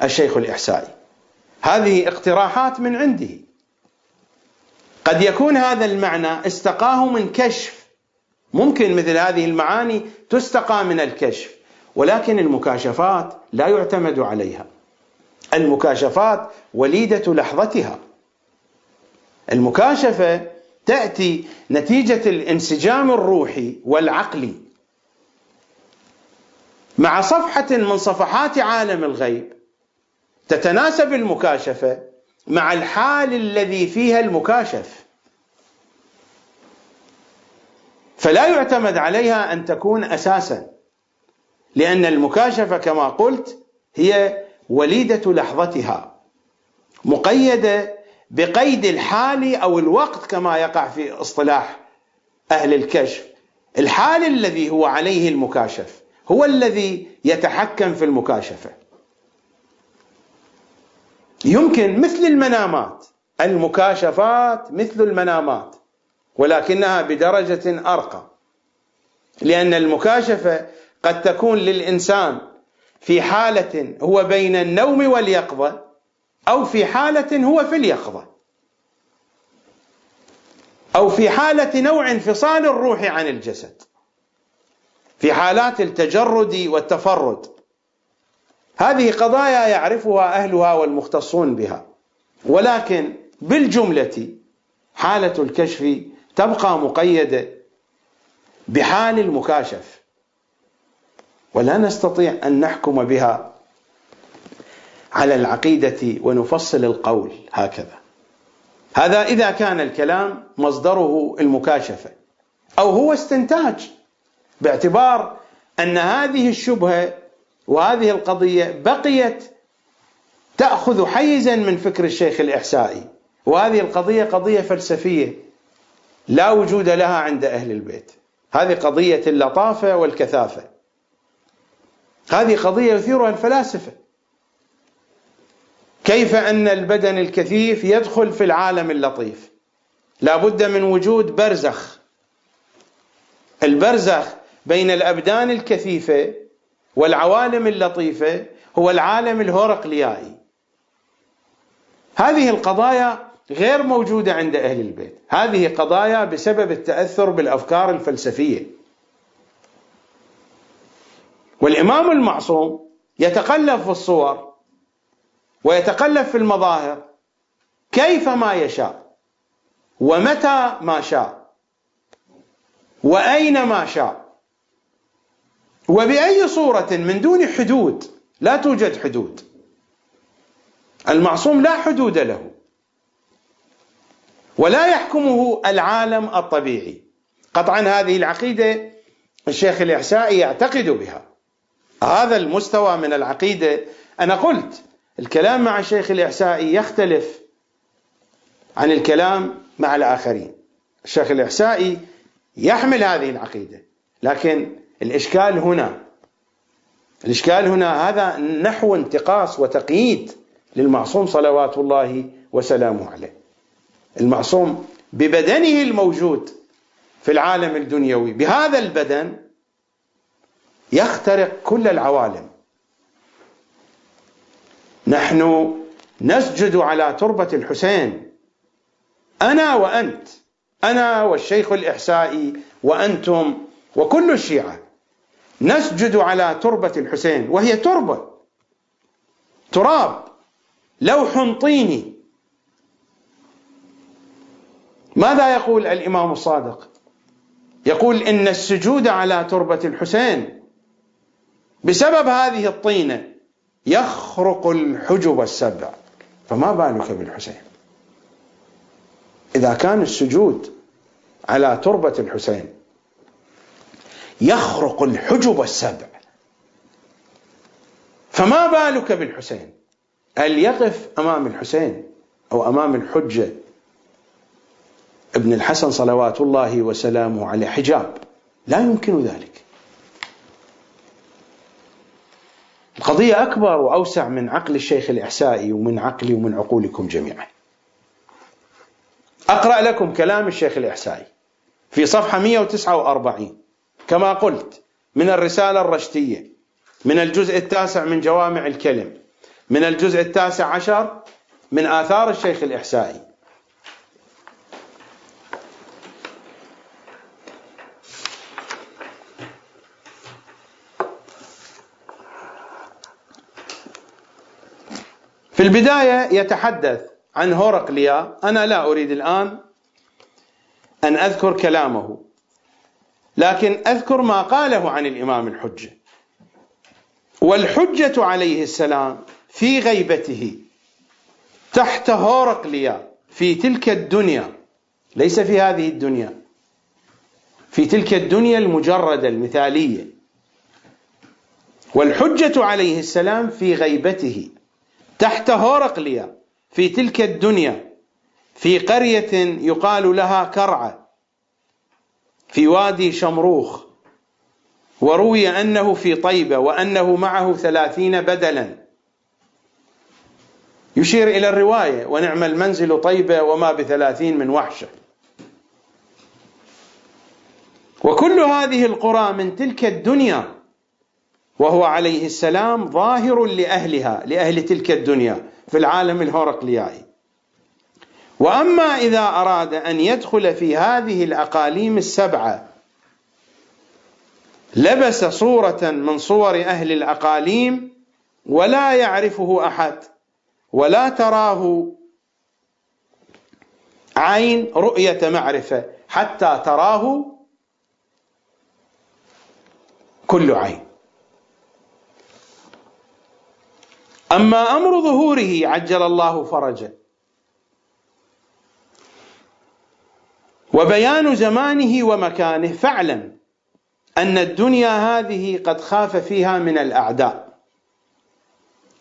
B: الشيخ الإحسائي. هذه اقتراحات من عنده. قد يكون هذا المعنى استقاه من كشف ممكن مثل هذه المعاني تستقى من الكشف ولكن المكاشفات لا يعتمد عليها. المكاشفات وليدة لحظتها. المكاشفة تأتي نتيجة الانسجام الروحي والعقلي. مع صفحة من صفحات عالم الغيب تتناسب المكاشفة مع الحال الذي فيها المكاشف. فلا يعتمد عليها أن تكون أساسا لأن المكاشفة كما قلت هي وليدة لحظتها مقيدة بقيد الحال أو الوقت كما يقع في اصطلاح أهل الكشف. الحال الذي هو عليه المكاشف هو الذي يتحكم في المكاشفة. يمكن مثل المنامات المكاشفات مثل المنامات. ولكنها بدرجة أرقى. لأن المكاشفة قد تكون للإنسان في حالة هو بين النوم واليقظة أو في حالة هو في اليقظة. أو في حالة نوع انفصال الروح عن الجسد. في حالات التجرد والتفرد. هذه قضايا يعرفها أهلها والمختصون بها. ولكن بالجملة حالة الكشف تبقى مقيدة بحال المكاشف. ولا نستطيع أن نحكم بها على العقيدة ونفصل القول هكذا. هذا إذا كان الكلام مصدره المكاشفة أو هو استنتاج باعتبار أن هذه الشبهة وهذه القضية بقيت تأخذ حيزا من فكر الشيخ الإحسائي. وهذه القضية قضية فلسفية. لا وجود لها عند أهل البيت. هذه قضية اللطافة والكثافة. هذه قضية يثيرها الفلاسفة. كيف أن البدن الكثيف يدخل في العالم اللطيف؟ لا بد من وجود برزخ. البرزخ بين الأبدان الكثيفة والعوالم اللطيفة هو العالم الهورقليائي. هذه القضايا غير موجودة عند أهل البيت. هذه قضايا بسبب التأثر بالأفكار الفلسفية. والإمام المعصوم يتقلب في الصور ويتقلب في المظاهر كيفما يشاء ومتى ما شاء وأين ما شاء وبأي صورة من دون حدود. لا توجد حدود. المعصوم لا حدود له. ولا يحكمه العالم الطبيعي. قطعا هذه العقيدة الشيخ الإحسائي يعتقد بها. هذا المستوى من العقيدة. أنا قلت الكلام مع الشيخ الإحسائي يختلف عن الكلام مع الآخرين. الشيخ الإحسائي يحمل هذه العقيدة. لكن الإشكال هنا الإشكال هنا هذا نحو انتقاص وتقييد للمعصوم صلوات الله وسلامه عليه. المعصوم ببدنه الموجود في العالم الدنيوي بهذا البدن يخترق كل العوالم. نحن نسجد على تربة الحسين. أنا وأنت أنا والشيخ الإحسائي وأنتم وكل الشيعة نسجد على تربة الحسين وهي تربة تراب لوح طيني. ماذا يقول الإمام الصادق؟ يقول إن السجود على تربة الحسين بسبب هذه الطينة يخرق الحجب السبع. فما بالك بالحسين؟ إذا كان السجود على تربة الحسين يخرق الحجب السبع فما بالك بالحسين؟ هل يقف أمام الحسين أو أمام الحجة ابن الحسن صلوات الله وسلامه عليه حجاب. لا يمكن ذلك. القضية أكبر وأوسع من عقل الشيخ الإحسائي ومن عقلي ومن عقولكم جميعا. أقرأ لكم كلام الشيخ الإحسائي في صفحة 149 كما قلت من الرسالة الرشتية من الجزء التاسع من جوامع الكلم من الجزء التاسع عشر من آثار الشيخ الإحسائي. في البداية يتحدث عن هورقليا. أنا لا أريد الآن أن أذكر كلامه لكن أذكر ما قاله عن الإمام الحجة. والحجة عليه السلام في غيبته تحت هورقليا في تلك الدنيا ليس في هذه الدنيا في تلك الدنيا المجردة المثالية. والحجة عليه السلام في غيبته تحت هورقليا في تلك الدنيا في قرية يقال لها كرعة في وادي شمروخ وروي أنه في طيبة وأنه معه ثلاثين بدلا. يشير إلى الرواية ونعم المنزل طيبة وما بثلاثين من وحشة وكل هذه القرى من تلك الدنيا وهو عليه السلام ظاهر لأهلها لأهل تلك الدنيا في العالم الهورقليائي وأما إذا أراد أن يدخل في هذه الأقاليم السبعة لبس صورة من صور أهل الأقاليم ولا يعرفه أحد ولا تراه عين رؤية معرفة حتى تراه كل عين. أما أمر ظهوره عجل الله فرجه. وبيان زمانه ومكانه فاعلم أن الدنيا هذه قد خاف فيها من الأعداء.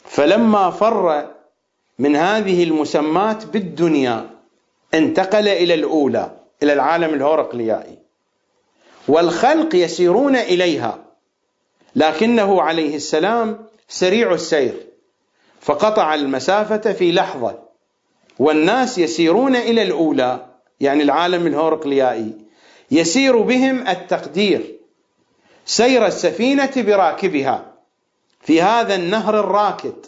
B: فلما فر من هذه المسمات بالدنيا انتقل إلى الأولى إلى العالم الهورقليائي. والخلق يسيرون إليها لكنه عليه السلام سريع السير. فقطع المسافة في لحظة. والناس يسيرون إلى الأولى يعني العالم الهورقليائي يسير بهم التقدير سير السفينة براكبها في هذا النهر الراكد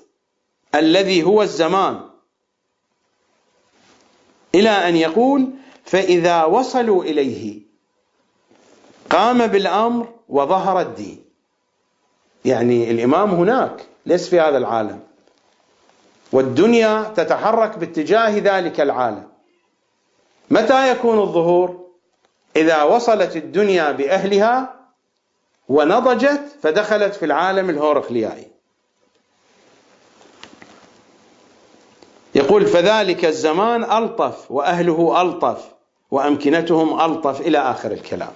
B: الذي هو الزمان. إلى أن يقول فإذا وصلوا إليه قام بالأمر وظهر الدين. يعني الإمام هناك ليس في هذا العالم. والدنيا تتحرك باتجاه ذلك العالم. متى يكون الظهور؟ إذا وصلت الدنيا بأهلها ونضجت فدخلت في العالم الهورقليائي. يقول فذلك الزمان ألطف وأهله ألطف وأمكنتهم ألطف إلى آخر الكلام.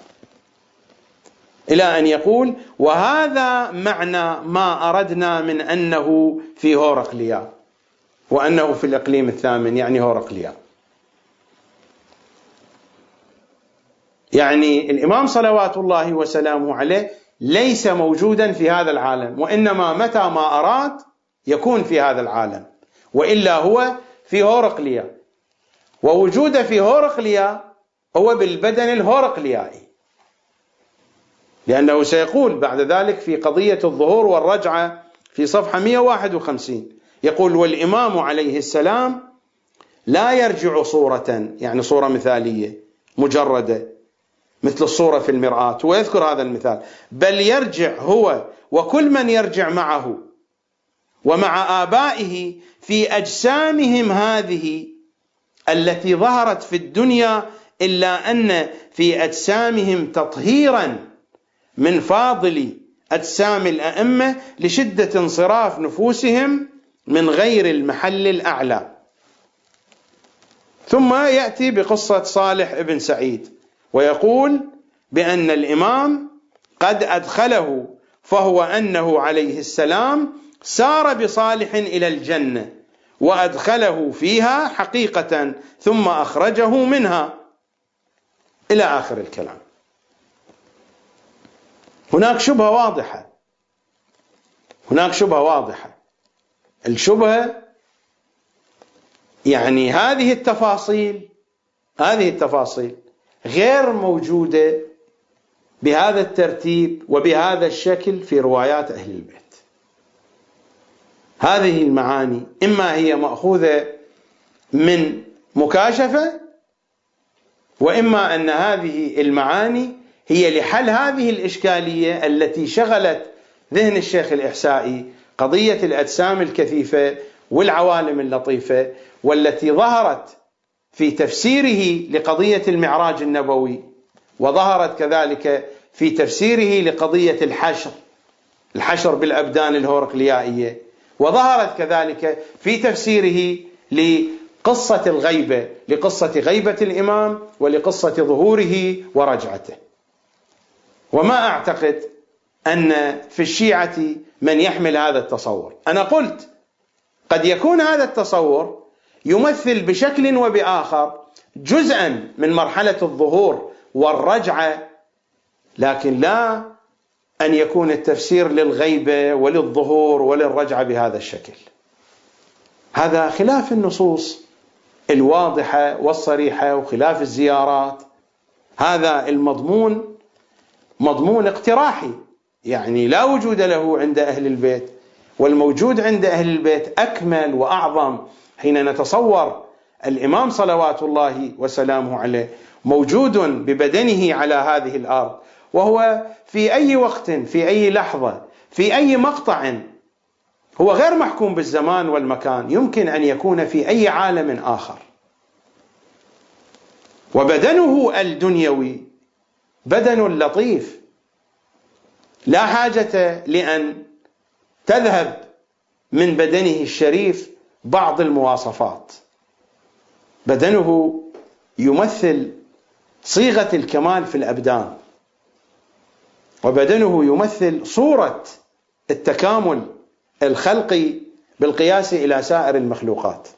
B: إلى أن يقول وهذا معنى ما أردنا من أنه في هورقليا وأنه في الإقليم الثامن يعني هورقليا. يعني الإمام صلوات الله وسلامه عليه ليس موجودا في هذا العالم وإنما متى ما أراد يكون في هذا العالم وإلا هو في هورقليا. ووجوده في هورقليا هو بالبدن الهورقليائي. لأنه سيقول بعد ذلك في قضية الظهور والرجعة في صفحة 151 يقول والإمام عليه السلام لا يرجع صورة يعني صورة مثالية مجردة مثل الصورة في المرآة. ويذكر هذا المثال. بل يرجع هو وكل من يرجع معه ومع آبائه في أجسامهم هذه التي ظهرت في الدنيا إلا أن في أجسامهم تطهيرا من فاضل أجسام الأئمة لشدة انصراف نفوسهم من غير المحل الأعلى. ثم يأتي بقصة صالح ابن سعيد ويقول بأن الإمام قد أدخله فهو أنه عليه السلام سار بصالح إلى الجنة وأدخله فيها حقيقة ثم أخرجه منها. إلى آخر الكلام. هناك شبهة واضحة. هناك شبهة واضحة. الشبهة يعني هذه التفاصيل هذه التفاصيل غير موجودة بهذا الترتيب وبهذا الشكل في روايات أهل البيت. هذه المعاني إما هي مأخوذة من مكاشفة وإما أن هذه المعاني هي لحل هذه الإشكالية التي شغلت ذهن الشيخ الإحسائي قضية الأجسام الكثيفة والعوالم اللطيفة والتي ظهرت في تفسيره لقضية المعراج النبوي وظهرت كذلك في تفسيره لقضية الحشر الحشر بالأبدان الهورقليائية وظهرت كذلك في تفسيره لقصة الغيبة لقصة غيبة الإمام ولقصة ظهوره ورجعته. وما أعتقد أن في الشيعة من يحمل هذا التصور. أنا قلت قد يكون هذا التصور يمثل بشكل وبآخر جزءا من مرحلة الظهور والرجعة لكن لا أن يكون التفسير للغيبة وللظهور وللرجعة بهذا الشكل. هذا خلاف النصوص الواضحة والصريحة وخلاف الزيارات. هذا المضمون مضمون اقتراحي. يعني لا وجود له عند أهل البيت والموجود عند أهل البيت أكمل وأعظم حين نتصور الإمام صلوات الله وسلامه عليه موجود ببدنه على هذه الأرض وهو في أي وقت في أي لحظة في أي مقطع هو غير محكوم بالزمان والمكان يمكن أن يكون في أي عالم آخر. وبدنه الدنيوي بدن لطيف لا حاجة لأن تذهب من بدنه الشريف بعض المواصفات. بدنه يمثل صيغة الكمال في الأبدان. وبدنه يمثل صورة التكامل الخلقي بالقياس إلى سائر المخلوقات.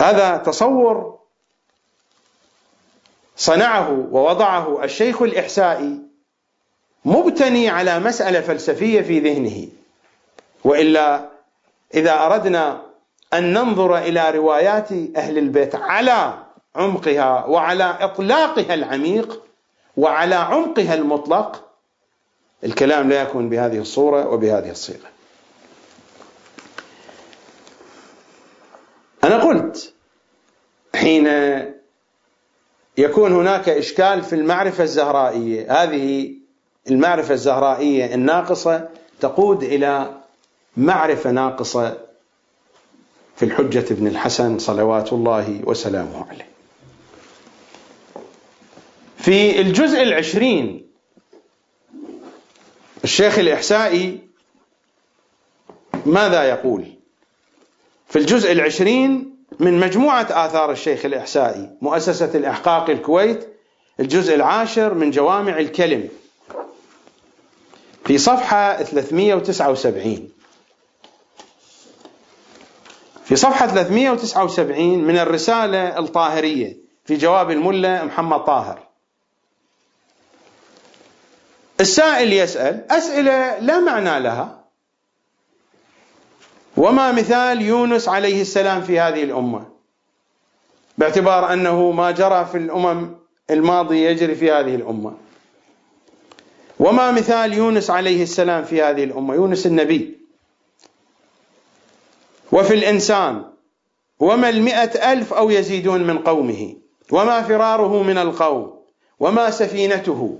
B: هذا تصور صنعه ووضعه الشيخ الإحسائي مبتني على مسألة فلسفية في ذهنه. وإلا إذا أردنا أن ننظر إلى روايات أهل البيت على عمقها وعلى إطلاقها العميق وعلى عمقها المطلق الكلام لا يكون بهذه الصورة وبهذه الصيغة. أنا قلت حين يكون هناك إشكال في المعرفة الزهرائية هذه المعرفة الزهرائية الناقصة تقود إلى معرفة ناقصة في الحجة ابن الحسن صلوات الله وسلامه عليه. في الجزء العشرين الشيخ الإحسائي ماذا يقول؟ في الجزء العشرين من مجموعة آثار الشيخ الإحسائي مؤسسة الإحقاق الكويت الجزء العاشر من جوامع الكلم. في صفحة 379 في صفحة 379 من الرسالة الطاهرية في جواب الملا محمد طاهر. السائل يسأل أسئلة لا معنى لها. وما مثال يونس عليه السلام في هذه الأمة؟ باعتبار أنه ما جرى في الأمم الماضية يجري في هذه الأمة. وما مثال يونس عليه السلام في هذه الأمة؟ يونس النبي. وفي الإنسان وما المئة ألف أو يزيدون من قومه؟ وما فراره من القوم؟ وما سفينته؟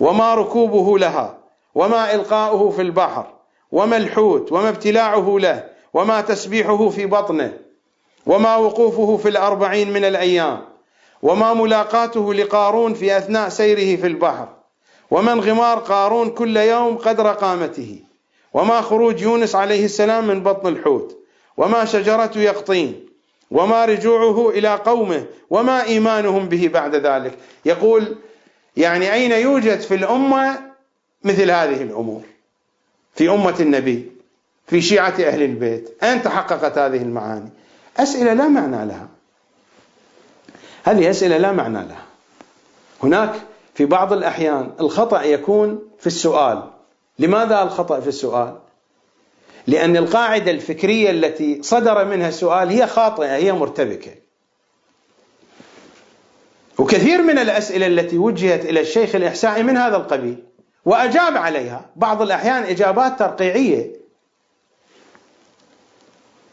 B: وما ركوبه لها؟ وما إلقاؤه في البحر؟ وما الحوت؟ وما ابتلاعه له؟ وما تسبيحه في بطنه؟ وما وقوفه في الأربعين من الأيام؟ وما ملاقاته لقارون في أثناء سيره في البحر؟ وما انغمار قارون كل يوم قدر قامته. وما خروج يونس عليه السلام من بطن الحوت. وما شجرة يقطين. وما رجوعه إلى قومه. وما إيمانهم به بعد ذلك. يقول يعني أين يوجد في الأمة مثل هذه الأمور؟ في أمة النبي في شيعة أهل البيت. أين تحققت هذه المعاني؟ أسئلة لا معنى لها. هذه أسئلة لا معنى لها. هناك في بعض الأحيان الخطأ يكون في السؤال. لماذا الخطأ في السؤال؟ لأن القاعدة الفكرية التي صدر منها السؤال هي خاطئة هي مرتبكة. وكثير من الأسئلة التي وجهت إلى الشيخ الإحسائي من هذا القبيل وأجاب عليها بعض الأحيان إجابات ترقيعية.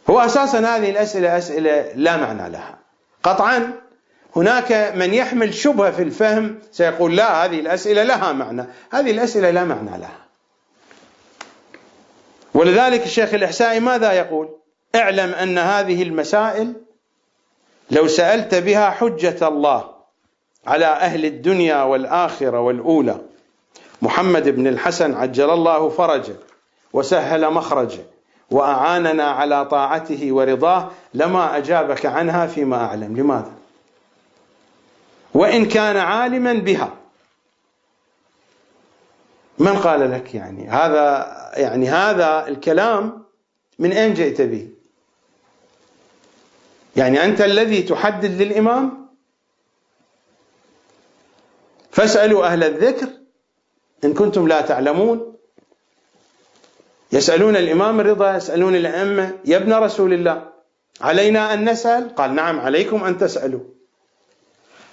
B: هو أساسا هذه الأسئلة أسئلة لا معنى لها. قطعا هناك من يحمل شبهة في الفهم سيقول لا هذه الأسئلة لها معنى. هذه الأسئلة لا معنى لها. ولذلك الشيخ الإحسائي ماذا يقول؟ اعلم أن هذه المسائل لو سألت بها حجة الله على أهل الدنيا والآخرة والأولى محمد بن الحسن عجل الله فرجه وسهل مخرجه وأعاننا على طاعته ورضاه لما أجابك عنها فيما أعلم. لماذا؟ وإن كان عالما بها. من قال لك يعني؟ هذا يعني هذا الكلام من أين جئت به؟ يعني أنت الذي تحدد للإمام؟ فاسألوا أهل الذكر إن كنتم لا تعلمون. يسألون الإمام الرضا يسألون الأئمة. يا ابن رسول الله علينا أن نسأل؟ قال نعم عليكم أن تسألوا.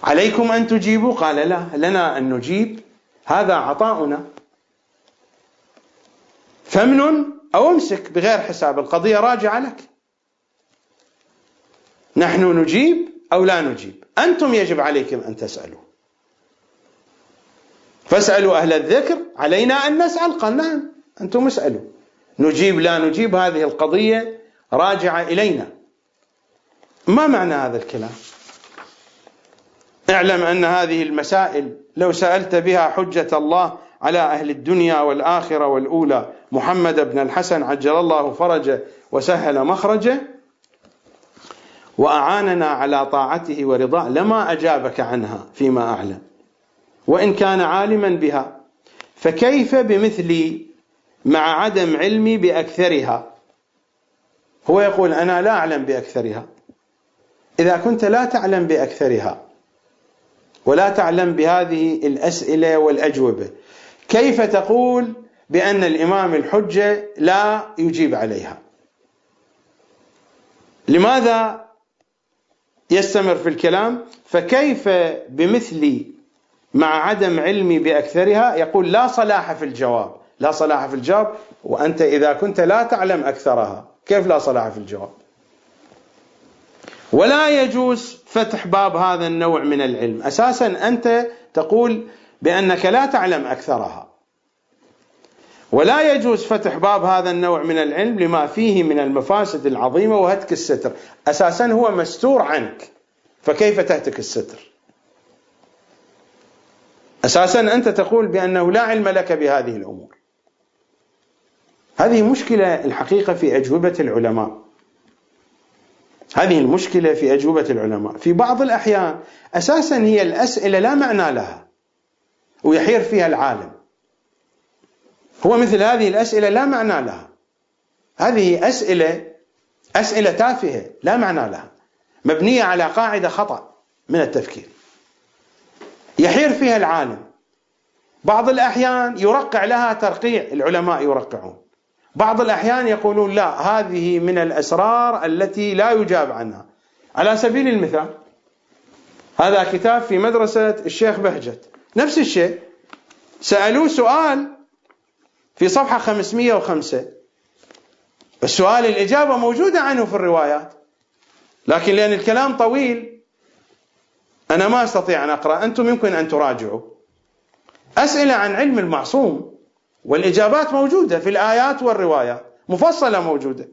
B: عليكم أن تجيبوا؟ قال لا لنا أن نجيب. هذا عطاؤنا. فمن أو امسك بغير حساب القضية راجعة لك. نحن نجيب أو لا نجيب؟ أنتم يجب عليكم أن تسألوا. فاسألوا أهل الذكر علينا أن نسأل. قال نعم أنتم اسألوا. نجيب لا نجيب هذه القضية راجعة إلينا. ما معنى هذا الكلام؟ اعلم أن هذه المسائل لو سألت بها حجة الله على أهل الدنيا والآخرة والأولى محمد بن الحسن عجل الله فرجه وسهل مخرجه وأعاننا على طاعته ورضاه لما أجابك عنها فيما أعلم. وإن كان عالما بها فكيف بمثلي مع عدم علمي بأكثرها؟ هو يقول أنا لا أعلم بأكثرها. إذا كنت لا تعلم بأكثرها ولا تعلم بهذه الأسئلة والأجوبة. كيف تقول بأن الإمام الحجة لا يجيب عليها؟ لماذا يستمر في الكلام؟ فكيف بمثلي مع عدم علمي بأكثرها يقول لا صلاح في الجواب؟ لا صلاح في الجواب وأنت إذا كنت لا تعلم أكثرها كيف لا صلاح في الجواب؟ ولا يجوز فتح باب هذا النوع من العلم. أساسا أنت تقول بأنك لا تعلم أكثرها. ولا يجوز فتح باب هذا النوع من العلم لما فيه من المفاسد العظيمة وهتك الستر. أساسا هو مستور عنك. فكيف تهتك الستر؟ أساسا أنت تقول بأنه لا علم لك بهذه الأمور. هذه مشكلة الحقيقة في أجوبة العلماء. هذه المشكلة في أجوبة العلماء. في بعض الأحيان أساسا هي الأسئلة لا معنى لها ويحير فيها العالم. هو مثل هذه الأسئلة لا معنى لها. هذه أسئلة أسئلة تافهة لا معنى لها مبنية على قاعدة خطأ من التفكير. يحير فيها العالم. بعض الأحيان يرقع لها ترقيع العلماء يرقعون. بعض الأحيان يقولون لا هذه من الأسرار التي لا يجاب عنها. على سبيل المثال هذا كتاب في مدرسة الشيخ بهجت. نفس الشيء سألوه سؤال في صفحة 505 السؤال الإجابة موجودة عنه في الروايات لكن لأن الكلام طويل أنا ما أستطيع أن أقرأ. أنتم يمكن أن تراجعوا. أسئلة عن علم المعصوم. والإجابات موجودة في الآيات والروايات مفصلة موجودة.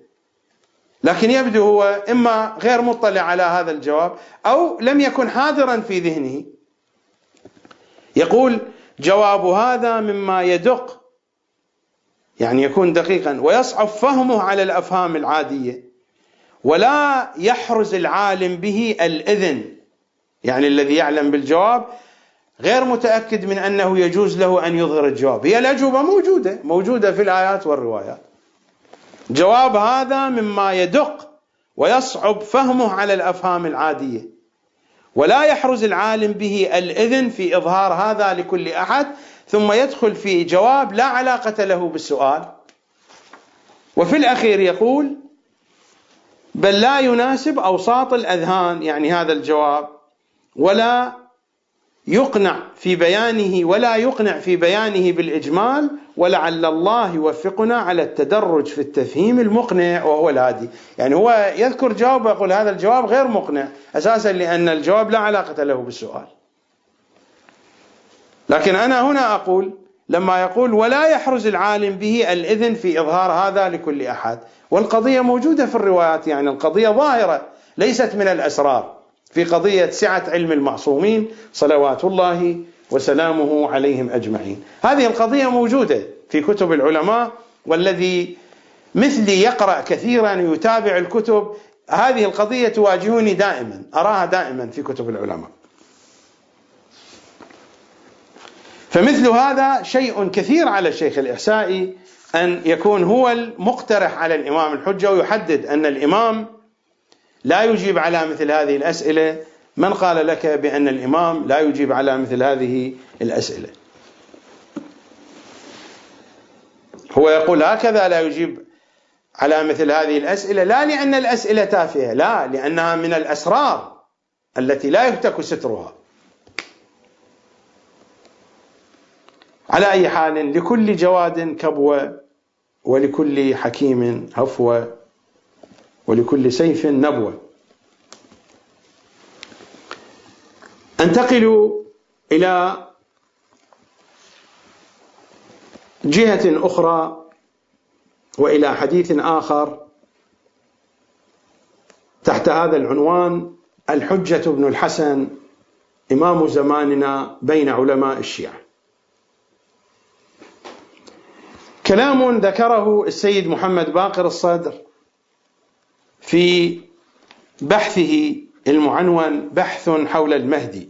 B: لكن يبدو هو إما غير مطلع على هذا الجواب أو لم يكن حاضرا في ذهنه. يقول جواب هذا مما يدق يعني يكون دقيقا ويصعب فهمه على الأفهام العادية. ولا يحرز العالم به الإذن يعني الذي يعلم بالجواب غير متأكد من أنه يجوز له أن يظهر الجواب. هي الأجوبة موجودة موجودة في الآيات والروايات. جواب هذا مما يدق ويصعب فهمه على الأفهام العادية. ولا يحرز العالم به الإذن في إظهار هذا لكل أحد ثم يدخل في جواب لا علاقة له بالسؤال. وفي الأخير يقول بل لا يناسب أوساط الأذهان. يعني هذا الجواب. ولا يقنع في بيانه ولا يقنع في بيانه بالإجمال ولعل الله يوفقنا على التدرج في التفهيم المقنع وهو الهادي. يعني هو يذكر جواب ويقول هذا الجواب غير مقنع أساسا لأن الجواب لا علاقة له بالسؤال. لكن أنا هنا أقول لما يقول ولا يحرز العالم به الإذن في إظهار هذا لكل أحد. والقضية موجودة في الروايات يعني القضية ظاهرة ليست من الأسرار. في قضية سعة علم المعصومين صلوات الله وسلامه عليهم أجمعين. هذه القضية موجودة في كتب العلماء والذي مثلي يقرأ كثيرا ويتابع الكتب. هذه القضية تواجهني دائما أراها دائما في كتب العلماء. فمثل هذا شيء كثير على الشيخ الإحسائي أن يكون هو المقترح على الإمام الحجة ويحدد أن الإمام لا يجيب على مثل هذه الأسئلة. من قال لك بأن الإمام لا يجيب على مثل هذه الأسئلة؟ هو يقول هكذا لا يجيب على مثل هذه الأسئلة. لا لأن الأسئلة تافهة لا لأنها من الأسرار التي لا يهتك سترها. على أي حال لكل جواد كبوة ولكل حكيم هفوة. ولكل سيف نبوة. انتقل إلى جهة أخرى وإلى حديث آخر تحت هذا العنوان الحجة بن الحسن إمام زماننا بين علماء الشيعة. كلام ذكره السيد محمد باقر الصدر. في بحثه المعنون بحث حول المهدي.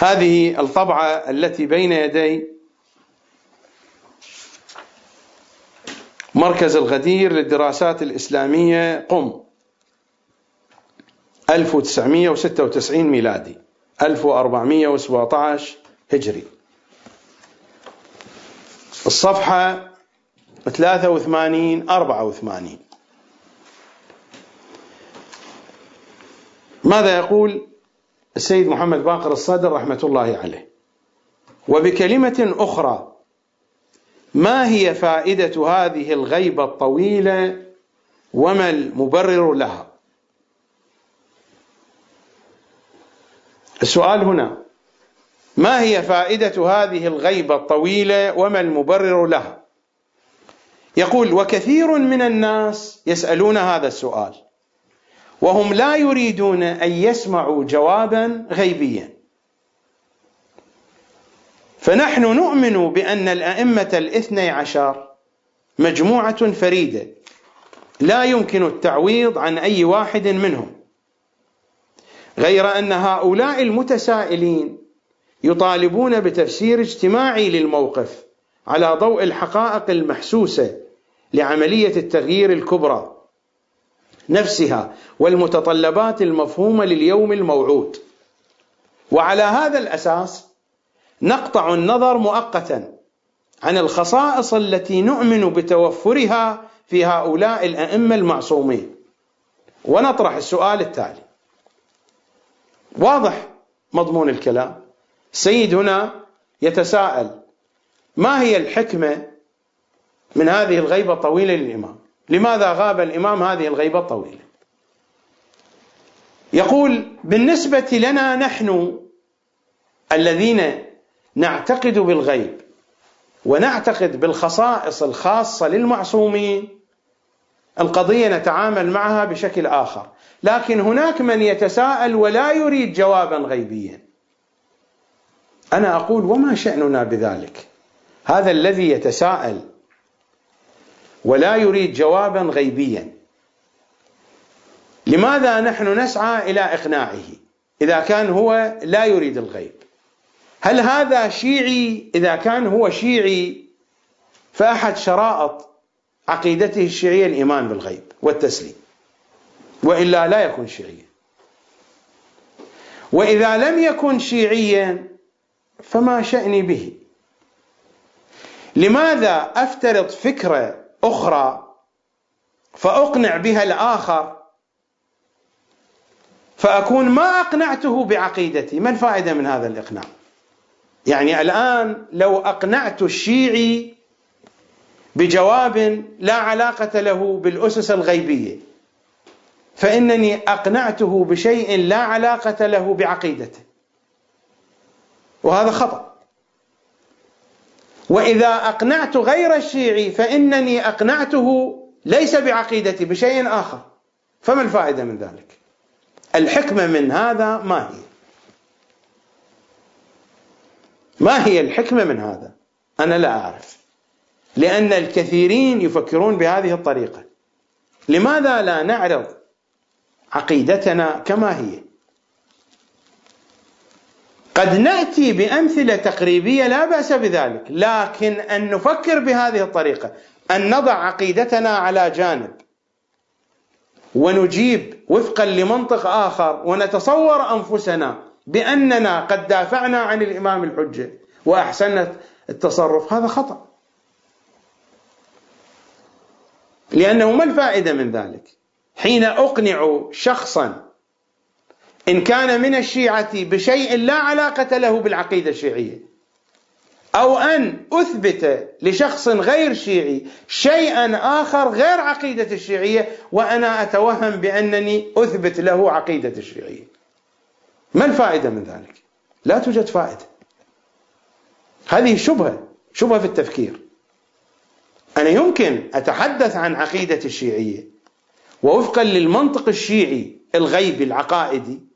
B: هذه الطبعة التي بين يدي مركز الغدير للدراسات الإسلامية قم. 1996 ميلادي. 1417 هجري. الصفحة 83 84 ماذا يقول السيد محمد باقر الصدر رحمة الله عليه؟ وبكلمة أخرى ما هي فائدة هذه الغيبة الطويلة وما المبرر لها؟ السؤال هنا ما هي فائدة هذه الغيبة الطويلة وما المبرر لها؟ يقول وكثير من الناس يسألون هذا السؤال. وهم لا يريدون أن يسمعوا جوابا غيبيا. فنحن نؤمن بأن الأئمة الاثني عشر مجموعة فريدة. لا يمكن التعويض عن أي واحد منهم. غير أن هؤلاء المتسائلين يطالبون بتفسير اجتماعي للموقف على ضوء الحقائق المحسوسة لعملية التغيير الكبرى نفسها والمتطلبات المفهومة لليوم الموعود. وعلى هذا الأساس نقطع النظر مؤقتا عن الخصائص التي نؤمن بتوفرها في هؤلاء الأئمة المعصومين. ونطرح السؤال التالي. واضح مضمون الكلام؟ السيد هنا يتساءل ما هي الحكمة من هذه الغيبة الطويله للإمام. لماذا غاب الإمام هذه الغيبة الطويلة؟ يقول بالنسبة لنا نحن الذين نعتقد بالغيب ونعتقد بالخصائص الخاصة للمعصومين القضية نتعامل معها بشكل آخر. لكن هناك من يتساءل ولا يريد جوابا غيبيا. أنا أقول وما شأننا بذلك؟ هذا الذي يتساءل ولا يريد جوابا غيبيا. لماذا نحن نسعى إلى إقناعه إذا كان هو لا يريد الغيب؟ هل هذا شيعي؟ إذا كان هو شيعي فأحد شرائط عقيدته الشيعية الإيمان بالغيب والتسليم. وإلا لا يكون شيعيا. وإذا لم يكن شيعيا فما شأني به؟ لماذا أفترض فكرة أخرى فأقنع بها الآخر. فأكون ما أقنعته بعقيدتي. ما الفائدة من هذا الإقناع؟ يعني الآن لو أقنعت الشيعي بجواب لا علاقة له بالأسس الغيبية فإنني أقنعته بشيء لا علاقة له بعقيدته. وهذا خطأ. وإذا أقنعت غير الشيعي فإنني أقنعته ليس بعقيدتي بشيء آخر. فما الفائدة من ذلك؟ الحكمة من هذا ما هي؟ ما هي الحكمة من هذا؟ أنا لا أعرف. لأن الكثيرين يفكرون بهذه الطريقة. لماذا لا نعرض عقيدتنا كما هي؟ قد نأتي بأمثلة تقريبية لا بأس بذلك لكن أن نفكر بهذه الطريقة أن نضع عقيدتنا على جانب ونجيب وفقا لمنطق آخر ونتصور أنفسنا بأننا قد دافعنا عن الإمام الحجة وأحسنت التصرف. هذا خطأ. لأنه ما الفائدة من ذلك؟ حين أقنع شخصا إن كان من الشيعة بشيء لا علاقة له بالعقيدة الشيعية. أو أن أثبت لشخص غير شيعي شيئا آخر غير عقيدة الشيعية وأنا أتوهم بأنني أثبت له عقيدة الشيعية. ما الفائدة من ذلك؟ لا توجد فائدة. هذه شبهة شبهة في التفكير. أنا يمكن أتحدث عن عقيدة الشيعية ووفقا للمنطق الشيعي الغيبي العقائدي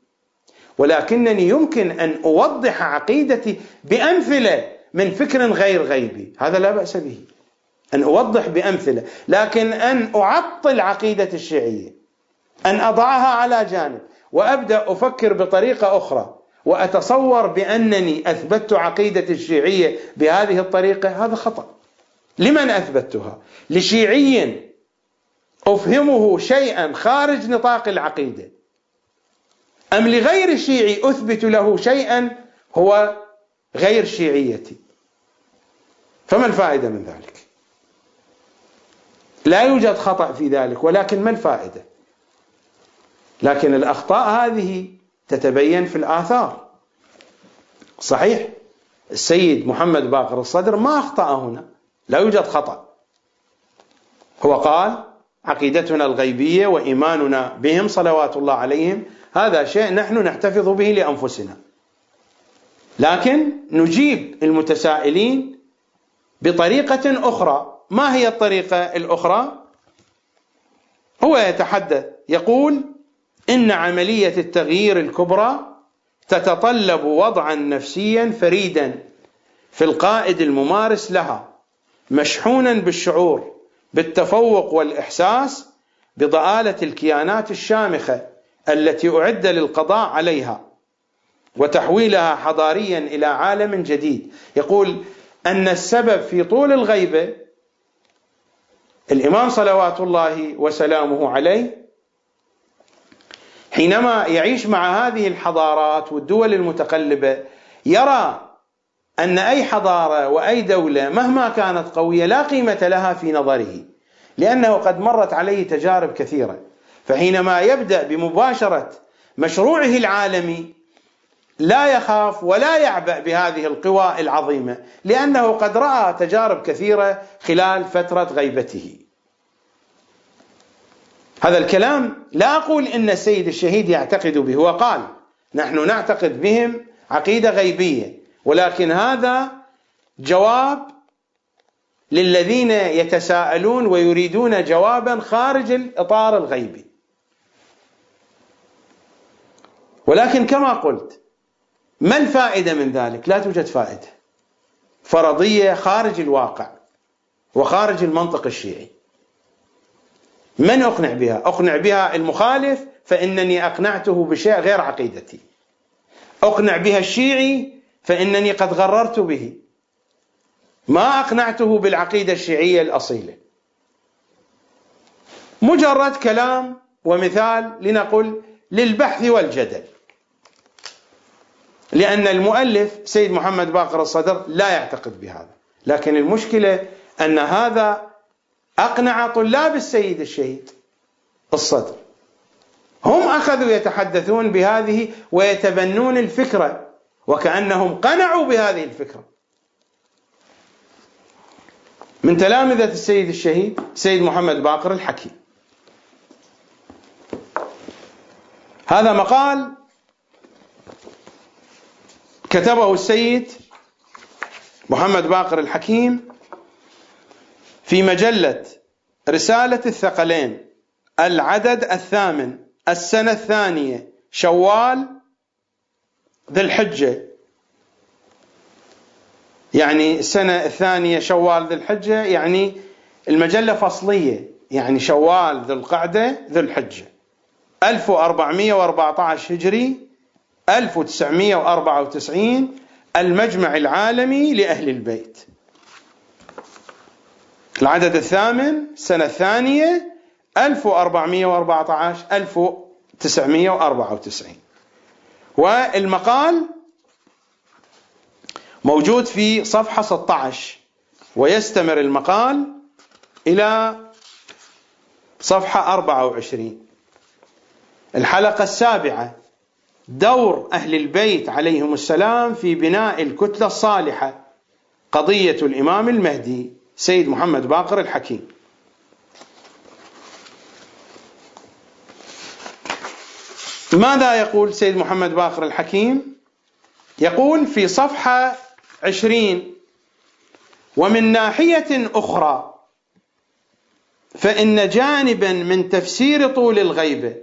B: ولكنني يمكن أن أوضح عقيدتي بأمثلة من فكر غير غيبي. هذا لا بأس به. أن أوضح بأمثلة. لكن أن أعطل عقيدة الشيعية. أن أضعها على جانب. وأبدأ أفكر بطريقة أخرى. وأتصور بأنني أثبتت عقيدة الشيعية بهذه الطريقة. هذا خطأ. لمن أثبتها؟ لشيعي أفهمه شيئا خارج نطاق العقيدة. أم لغير شيعي أثبت له شيئا؟ هو غير شيعيتي. فما الفائدة من ذلك؟ لا يوجد خطأ في ذلك ولكن ما الفائدة؟ لكن الأخطاء هذه تتبين في الآثار. صحيح السيد محمد باقر الصدر ما أخطأ هنا لا يوجد خطأ. هو قال عقيدتنا الغيبية وإيماننا بهم صلوات الله عليهم. هذا شيء نحن نحتفظ به لأنفسنا. لكن نجيب المتسائلين بطريقة أخرى. ما هي الطريقة الأخرى؟ هو يتحدث يقول إن عملية التغيير الكبرى تتطلب وضعا نفسيا فريدا في القائد الممارس لها مشحونا بالشعور بالتفوق والإحساس بضآلة الكيانات الشامخة التي أعد للقضاء عليها وتحويلها حضاريا إلى عالم جديد. يقول أن السبب في طول الغيبة الإمام صلوات الله وسلامه عليه حينما يعيش مع هذه الحضارات والدول المتقلبة يرى أن أي حضارة وأي دولة مهما كانت قوية لا قيمة لها في نظره لأنه قد مرت عليه تجارب كثيرة. فحينما يبدأ بمباشرة مشروعه العالمي لا يخاف ولا يعبأ بهذه القوى العظيمة لأنه قد رأى تجارب كثيرة خلال فترة غيبته. هذا الكلام لا أقول إن السيد الشهيد يعتقد به هو قال نحن نعتقد بهم عقيدة غيبية ولكن هذا جواب للذين يتساءلون ويريدون جوابا خارج الإطار الغيبي. ولكن كما قلت ما الفائدة من ذلك؟ لا توجد فائدة. فرضية خارج الواقع وخارج المنطق الشيعي. من أقنع بها؟ أقنع بها المخالف فإنني أقنعته بشيء غير عقيدتي. أقنع بها الشيعي فإنني قد غررت به. ما أقنعته بالعقيدة الشيعية الأصيلة. مجرد كلام ومثال لنقل للبحث والجدل. لأن المؤلف سيد محمد باقر الصدر لا يعتقد بهذا. لكن المشكلة أن هذا أقنع طلاب السيد الشهيد الصدر. هم أخذوا يتحدثون بهذه ويتبنون الفكرة. وكأنهم قنعوا بهذه الفكرة. من تلامذة السيد الشهيد سيد محمد باقر الحكي هذا مقال كتبه السيد محمد باقر الحكيم في مجلة رسالة الثقلين العدد الثامن السنة الثانية شوال ذي الحجة. يعني السنة الثانية شوال ذي الحجة يعني المجلة فصلية. يعني شوال ذي القعدة ذي الحجة. 1414 هجري 1994 المجمع العالمي لأهل البيت. العدد الثامن السنة الثانية 1414 1994 والمقال موجود في صفحة 16 ويستمر المقال إلى صفحة 24 الحلقة السابعة دور أهل البيت عليهم السلام في بناء الكتلة الصالحة قضية الإمام المهدي سيد محمد باقر الحكيم. ماذا يقول سيد محمد باقر الحكيم؟ يقول في صفحة عشرين ومن ناحية أخرى فإن جانبا من تفسير طول الغيبة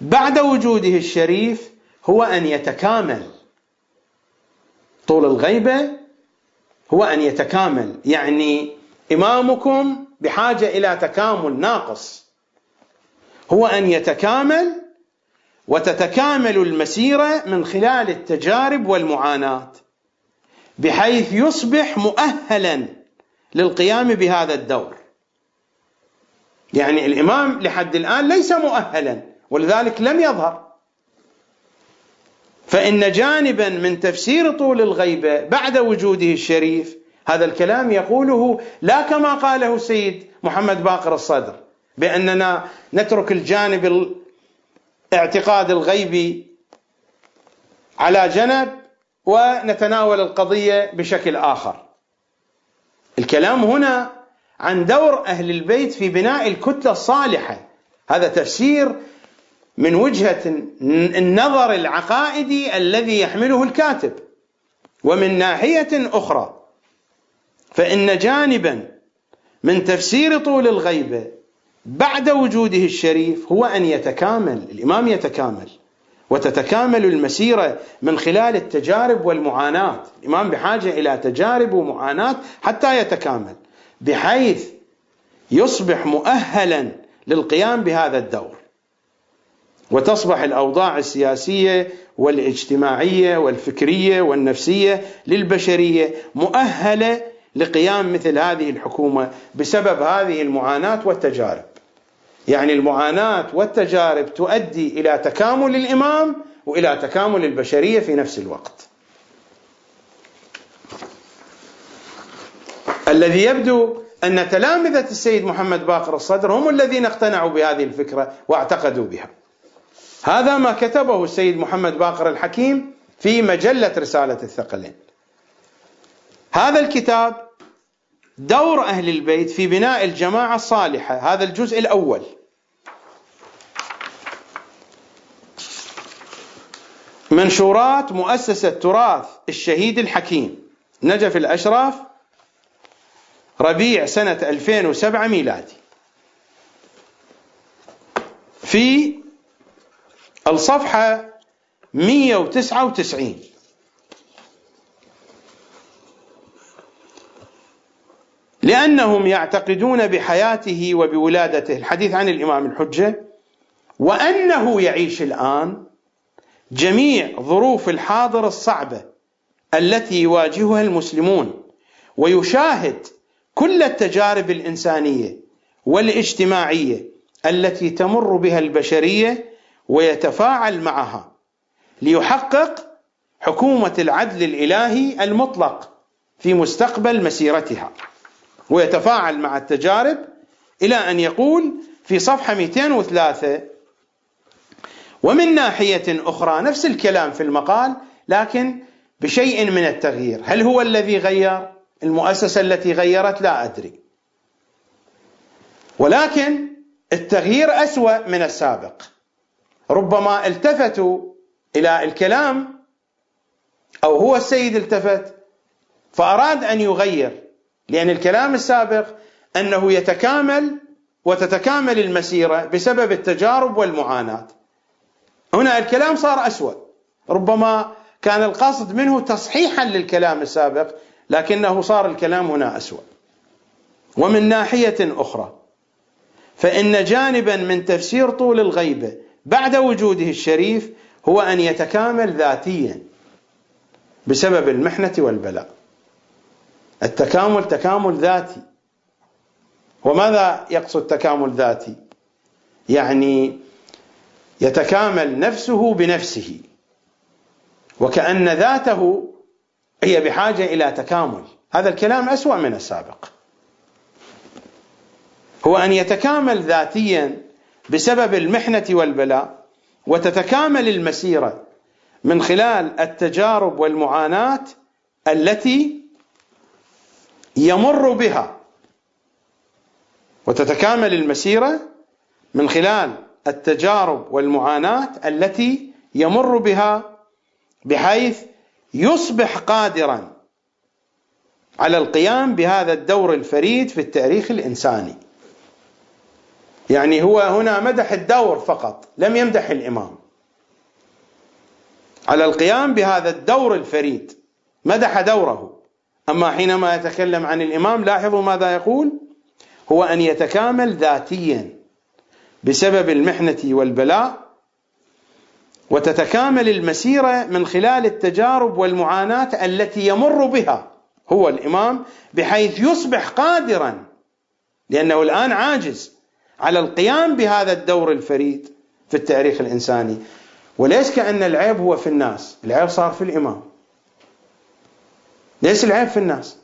B: بعد وجوده الشريف هو أن يتكامل. طول الغيبة هو أن يتكامل يعني إمامكم بحاجة إلى تكامل ناقص. هو أن يتكامل وتتكامل المسيرة من خلال التجارب والمعاناة بحيث يصبح مؤهلا للقيام بهذا الدور. يعني الإمام لحد الآن ليس مؤهلا ولذلك لم يظهر. فإن جانبا من تفسير طول الغيبة بعد وجوده الشريف هذا الكلام يقوله لا كما قاله السيد محمد باقر الصدر. بأننا نترك الجانب الاعتقاد الغيبي على جنب ونتناول القضية بشكل آخر. الكلام هنا عن دور أهل البيت في بناء الكتلة الصالحة. هذا تفسير من وجهة النظر العقائدي الذي يحمله الكاتب. ومن ناحية أخرى فإن جانبا من تفسير طول الغيبة بعد وجوده الشريف هو أن يتكامل الإمام يتكامل وتتكامل المسيرة من خلال التجارب والمعاناة الإمام بحاجة إلى تجارب ومعاناة حتى يتكامل بحيث يصبح مؤهلا للقيام بهذا الدور وتصبح الأوضاع السياسية والاجتماعية والفكرية والنفسية للبشرية مؤهلة لقيام مثل هذه الحكومة بسبب هذه المعاناة والتجارب. يعني المعاناة والتجارب تؤدي إلى تكامل الإمام وإلى تكامل البشرية في نفس الوقت. الذي يبدو أن تلامذة السيد محمد باقر الصدر هم الذين اقتنعوا بهذه الفكرة واعتقدوا بها. هذا ما كتبه السيد محمد باقر الحكيم في مجلة رسالة الثقلين هذا الكتاب دور أهل البيت في بناء الجماعة الصالحة هذا الجزء الأول منشورات مؤسسة تراث الشهيد الحكيم نجف الأشراف ربيع سنة 2007 ميلادي. في الصفحة 199 لأنهم يعتقدون بحياته وبولادته. الحديث عن الإمام الحجة. وأنه يعيش الآن جميع ظروف الحاضر الصعبة التي يواجهها المسلمون ويشاهد كل التجارب الإنسانية والاجتماعية التي تمر بها البشرية ويتفاعل معها ليحقق حكومة العدل الإلهي المطلق في مستقبل مسيرتها. ويتفاعل مع التجارب إلى أن يقول في صفحة 203 ومن ناحية أخرى نفس الكلام في المقال لكن بشيء من التغيير. هل هو الذي غير؟ المؤسسة التي غيرت؟ لا أدري. ولكن التغيير أسوأ من السابق. ربما التفتوا إلى الكلام أو هو السيد التفت فأراد أن يغير لأن الكلام السابق أنه يتكامل وتتكامل المسيرة بسبب التجارب والمعاناة. هنا الكلام صار أسوأ. ربما كان القصد منه تصحيحا للكلام السابق لكنه صار الكلام هنا أسوأ. ومن ناحية أخرى فإن جانبا من تفسير طول الغيبه بعد وجوده الشريف هو أن يتكامل ذاتيا بسبب المحنة والبلاء. التكامل تكامل ذاتي. وماذا يقصد تكامل ذاتي؟ يعني يتكامل نفسه بنفسه. وكأن ذاته هي بحاجة إلى تكامل. هذا الكلام أسوأ من السابق. هو أن يتكامل ذاتيا بسبب المحنة والبلاء وتتكامل المسيرة من خلال التجارب والمعاناة التي يمر بها. وتتكامل المسيرة من خلال التجارب والمعاناة التي يمر بها بحيث يصبح قادرا على القيام بهذا الدور الفريد في التاريخ الإنساني. يعني هو هنا مدح الدور فقط، لم يمدح الإمام. على القيام بهذا الدور الفريد، مدح دوره. أما حينما يتكلم عن الإمام لاحظوا ماذا يقول؟ هو أن يتكامل ذاتيا بسبب المحنة والبلاء وتتكامل المسيرة من خلال التجارب والمعاناة التي يمر بها هو الإمام بحيث يصبح قادرا لأنه الآن عاجز على القيام بهذا الدور الفريد في التاريخ الإنساني. وليس كأن العيب هو في الناس العيب صار في الإمام. ليس العيب في الناس.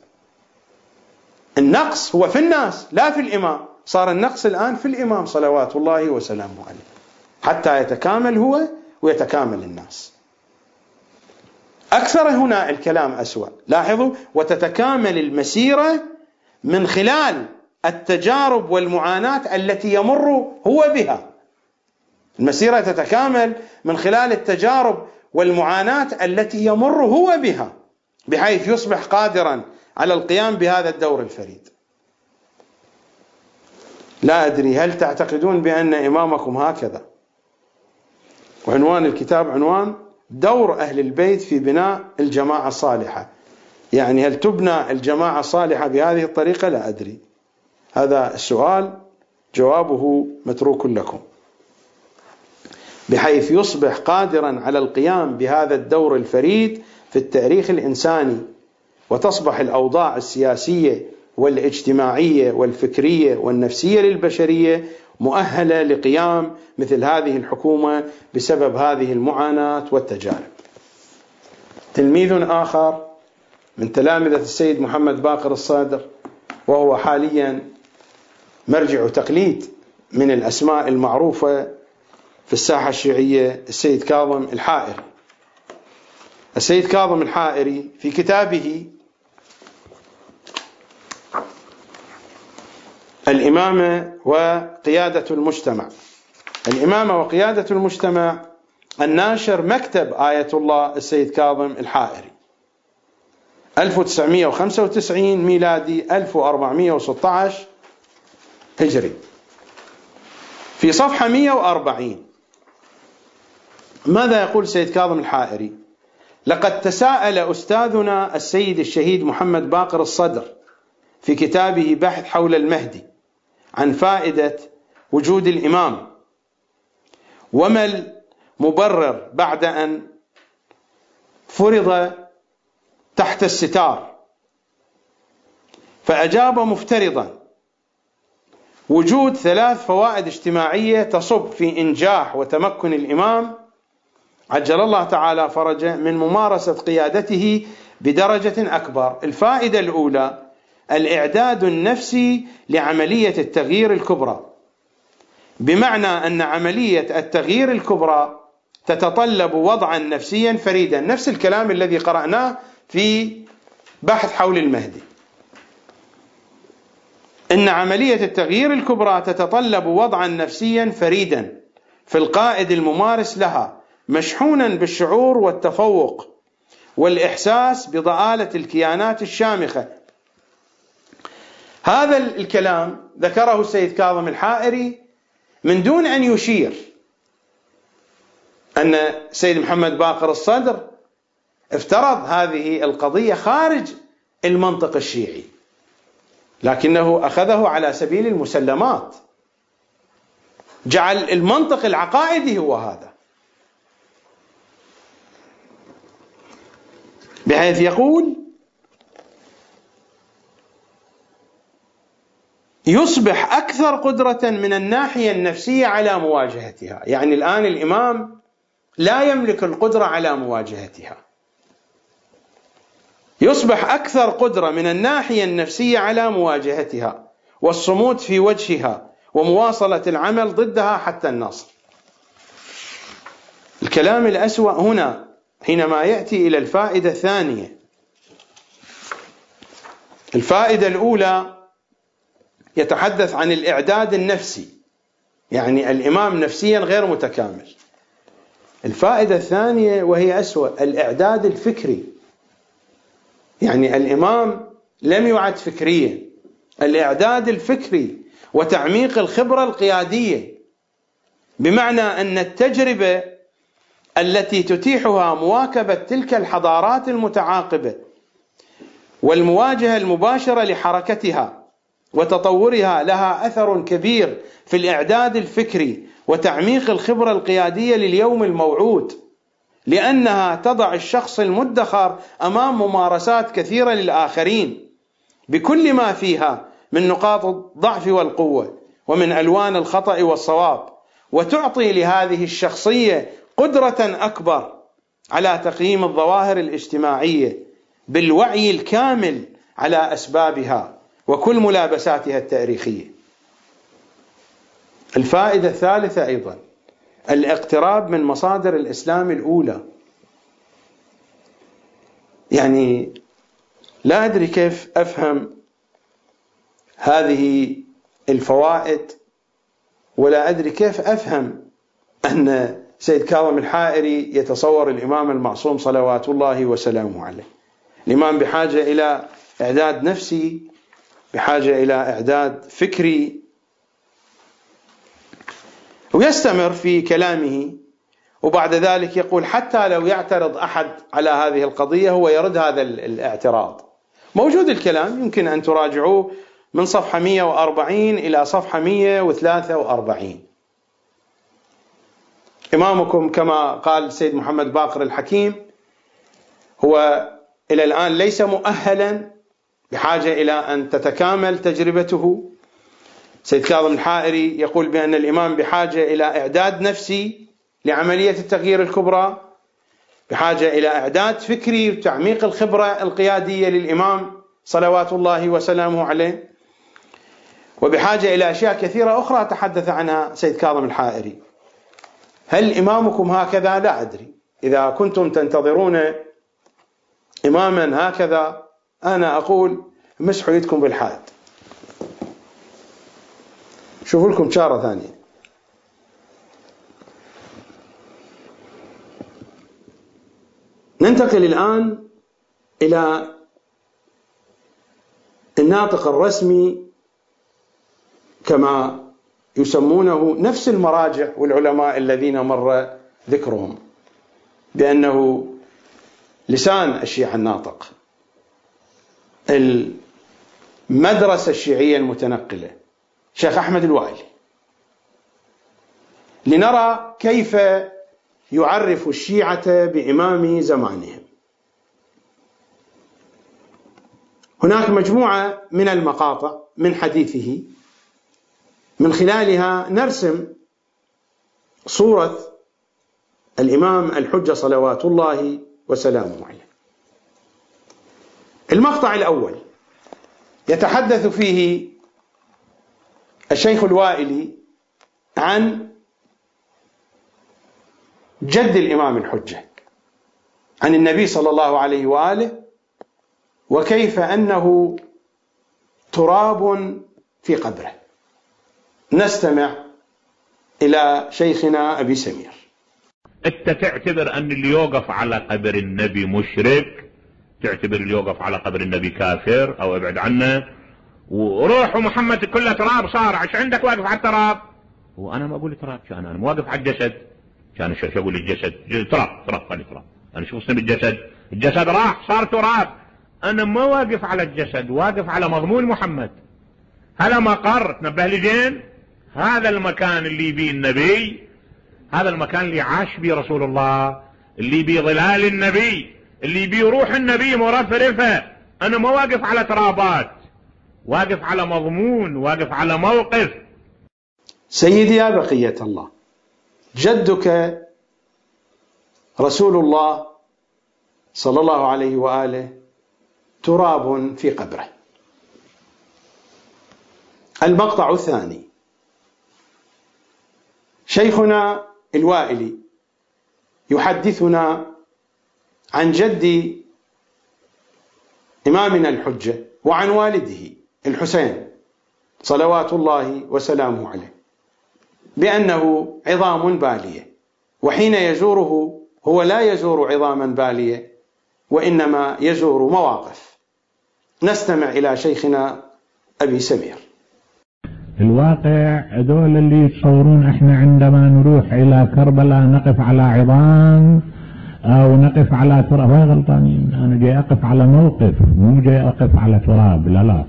B: النقص هو في الناس لا في الإمام. صار النقص الآن في الإمام صلوات الله وسلامه عليه. حتى يتكامل هو ويتكامل الناس. أكثر هنا الكلام أسوأ. لاحظوا وتتكامل المسيرة من خلال التجارب والمعاناة التي يمر هو بها. المسيرة تتكامل من خلال التجارب والمعاناة التي يمر هو بها بحيث يصبح قادرا على القيام بهذا الدور الفريد. لا أدري هل تعتقدون بأن إمامكم هكذا؟ وعنوان الكتاب عنوان دور أهل البيت في بناء الجماعة الصالحة. يعني هل تبنى الجماعة الصالحة بهذه الطريقة؟ لا أدري. هذا السؤال جوابه متروك لكم. بحيث يصبح قادرا على القيام بهذا الدور الفريد في التاريخ الإنساني وتصبح الأوضاع السياسية والإجتماعية والفكرية والنفسية للبشرية مؤهلة لقيام مثل هذه الحكومة بسبب هذه المعاناة والتجارب. تلميذ آخر من تلامذة السيد محمد باقر الصادر وهو حاليا مرجع تقليد من الأسماء المعروفة في الساحة الشيعية السيد كاظم الحائري. السيد كاظم الحائري في كتابه الإمامة وقيادة المجتمع. الإمامة وقيادة المجتمع الناشر مكتب آية الله السيد كاظم الحائري. 1995 ميلادي 1416 هجري. في صفحة 140 ماذا يقول السيد كاظم الحائري؟ لقد تساءل أستاذنا السيد الشهيد محمد باقر الصدر في كتابه بحث حول المهدي عن فائدة وجود الإمام. وما المبرر بعد أن فرض تحت الستار؟ فأجاب مفترضا. وجود ثلاث فوائد اجتماعية تصب في إنجاح وتمكن الإمام. عجل الله تعالى فرجه من ممارسة قيادته بدرجة أكبر. الفائدة الأولى الإعداد النفسي لعملية التغيير الكبرى. بمعنى أن عملية التغيير الكبرى تتطلب وضعا نفسيا فريدا. نفس الكلام الذي قرأناه في بحث حول المهدي. إن عملية التغيير الكبرى تتطلب وضعا نفسيا فريدا. في القائد الممارس لها مشحونا بالشعور والتفوق والإحساس بضآلة الكيانات الشامخة. هذا الكلام ذكره السيد كاظم الحائري من دون أن يشير أن سيد محمد باقر الصدر افترض هذه القضية خارج المنطق الشيعي لكنه أخذه على سبيل المسلمات. جعل المنطق العقائدي هو هذا. بحيث يقول يصبح أكثر قدرة من الناحية النفسية على مواجهتها، يعني الآن الإمام لا يملك القدرة على مواجهتها. يصبح أكثر قدرة من الناحية النفسية على مواجهتها والصمود في وجهها ومواصلة العمل ضدها حتى النصر. الكلام الأسوأ هنا حينما يأتي إلى الفائدة الثانية الفائدة الأولى يتحدث عن الإعداد النفسي. يعني الإمام نفسيا غير متكامل. الفائدة الثانية وهي أسوأ الإعداد الفكري. يعني الإمام لم يعد فكريا. الإعداد الفكري وتعميق الخبرة القيادية. بمعنى أن التجربة التي تتيحها مواكبة تلك الحضارات المتعاقبة والمواجهة المباشرة لحركتها وتطورها لها أثر كبير في الإعداد الفكري وتعميق الخبرة القيادية لليوم الموعود لأنها تضع الشخص المدخر أمام ممارسات كثيرة للآخرين بكل ما فيها من نقاط الضعف والقوة ومن ألوان الخطأ والصواب وتعطي لهذه الشخصية قدرة أكبر على تقييم الظواهر الاجتماعية بالوعي الكامل على أسبابها. وكل ملابساتها التاريخية. الفائدة الثالثة أيضا الاقتراب من مصادر الإسلام الأولى. يعني لا أدري كيف أفهم هذه الفوائد ولا أدري كيف أفهم أن سيد كاظم الحائري يتصور الإمام المعصوم صلوات الله وسلامه عليه. الإمام بحاجة إلى إعداد نفسي بحاجة إلى إعداد فكري ويستمر في كلامه وبعد ذلك يقول حتى لو يعترض أحد على هذه القضية هو يرد هذا الاعتراض. موجود الكلام يمكن أن تراجعوه من صفحة 140 إلى صفحة 143 إمامكم كما قال السيد محمد باقر الحكيم هو إلى الآن ليس مؤهلا بحاجة إلى أن تتكامل تجربته. سيد كاظم الحائري يقول بأن الإمام بحاجة إلى إعداد نفسي لعملية التغيير الكبرى بحاجة إلى إعداد فكري وتعميق الخبرة القيادية للإمام صلوات الله وسلامه عليه وبحاجة إلى أشياء كثيرة أخرى تحدث عنها سيد كاظم الحائري. هل إمامكم هكذا؟ لا أدري. إذا كنتم تنتظرون إماما هكذا أنا أقول مسحوا يدكم بالحاد شوفوا لكم شارة ثانية. ننتقل الآن إلى الناطق الرسمي كما يسمونه نفس المراجع والعلماء الذين مر ذكرهم بأنه لسان الشيعة الناطق. المدرسة الشيعية المتنقلة شيخ أحمد الوائلي لنرى كيف يعرف الشيعة بإمام زمانهم. هناك مجموعة من المقاطع من حديثه. من خلالها نرسم صورة الإمام الحجة صلوات الله وسلامه عليه. المقطع الأول. يتحدث فيه الشيخ الوائلي عن جد الإمام الحجة عن النبي صلى الله عليه وآله وكيف أنه تراب في قبره. نستمع إلى شيخنا أبي سمير.
C: أنت تعتبر أن اللي يوقف على قبر النبي مشرك؟ تعتبر اللي يوقف على قبر النبي كافر أو أبعد عنه. وروح ومحمد كله تراب صار. عش عندك واقف على التراب؟ وأنا ما أقول تراب كان أنا واقف على الجسد. كان شو أقول الجسد. تراب تراب خلي تراب. أنا شو اسم الجسد؟ الجسد راح صار تراب. أنا ما واقف على الجسد واقف على مضمون محمد. هذا مقر. تنبه لي زين؟ هذا المكان اللي بيه النبي. هذا المكان اللي عاش بيه رسول الله. اللي بيه ظلال النبي. اللي بيه روح النبي مرفرفة. أنا ما واقف على ترابات. واقف على مضمون. واقف على موقف.
B: سيدي يا بقية الله جدك رسول الله صلى الله عليه وآله تراب في قبره. المقطع الثاني. شيخنا الوائلي يحدثنا عن جد إمامنا الحجة وعن والده الحسين صلوات الله وسلامه عليه بأنه عظام بالية وحين يزوره هو لا يزور عظاما بالية وإنما يزور مواقف. نستمع إلى شيخنا أبي سمير.
D: الواقع هذول اللي يتصورون إحنا عندما نروح إلى كربلاء نقف على عظام أو نقف على تراب. هاي غلطانين أنا جاي أقف على موقف مو جاي أقف على تراب. لا لا.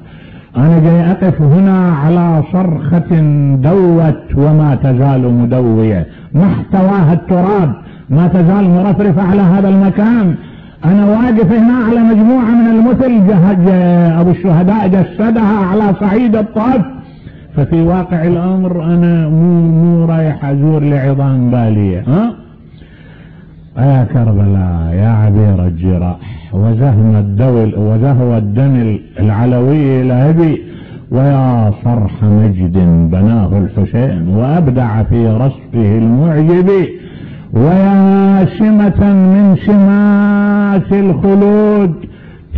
D: أنا جاي أقف هنا على صرخة دوت وما تزال مدوية. ما احتواها التراب. ما تزال مرفرفة على هذا المكان. أنا واقف هنا على مجموعة من المثل. جهج أبو الشهداء جسدها على صعيد الطاف ففي واقع الأمر أنا مو مو رايح أزور لعظام بالية. ها؟ يا كربلاء يا عبير الجراح وزهم الدول وزهو الدم العلوي لهبي ويا صرح مجد بناه الحسين وأبدع في رصفه المعجب ويا سمة من سمات الخلود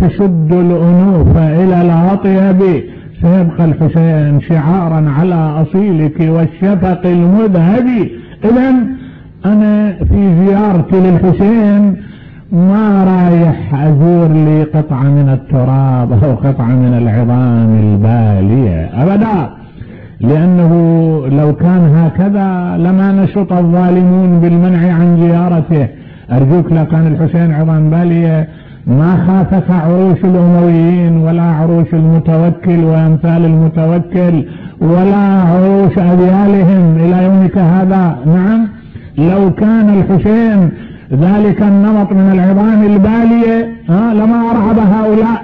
D: تشد الأنوف إلى الأطيب. سيبقى الحسين شعارا على أصيلك والشفق المذهب. اذا أنا في زيارتي للحسين ما رايح أزور لي قطعة من التراب أو قطعة من العظام البالية أبدا لأنه لو كان هكذا لما نشط الظالمون بالمنع عن زيارته. أرجوك لو كان الحسين عظام بالية ما خافك عروش الأمويين ولا عروش المتوكل وأمثال المتوكل ولا عروش اذيالهم إلى يومك هذا؟ نعم. لو كان الحسين ذلك النمط من العظام البالية ها لما أرعب هؤلاء.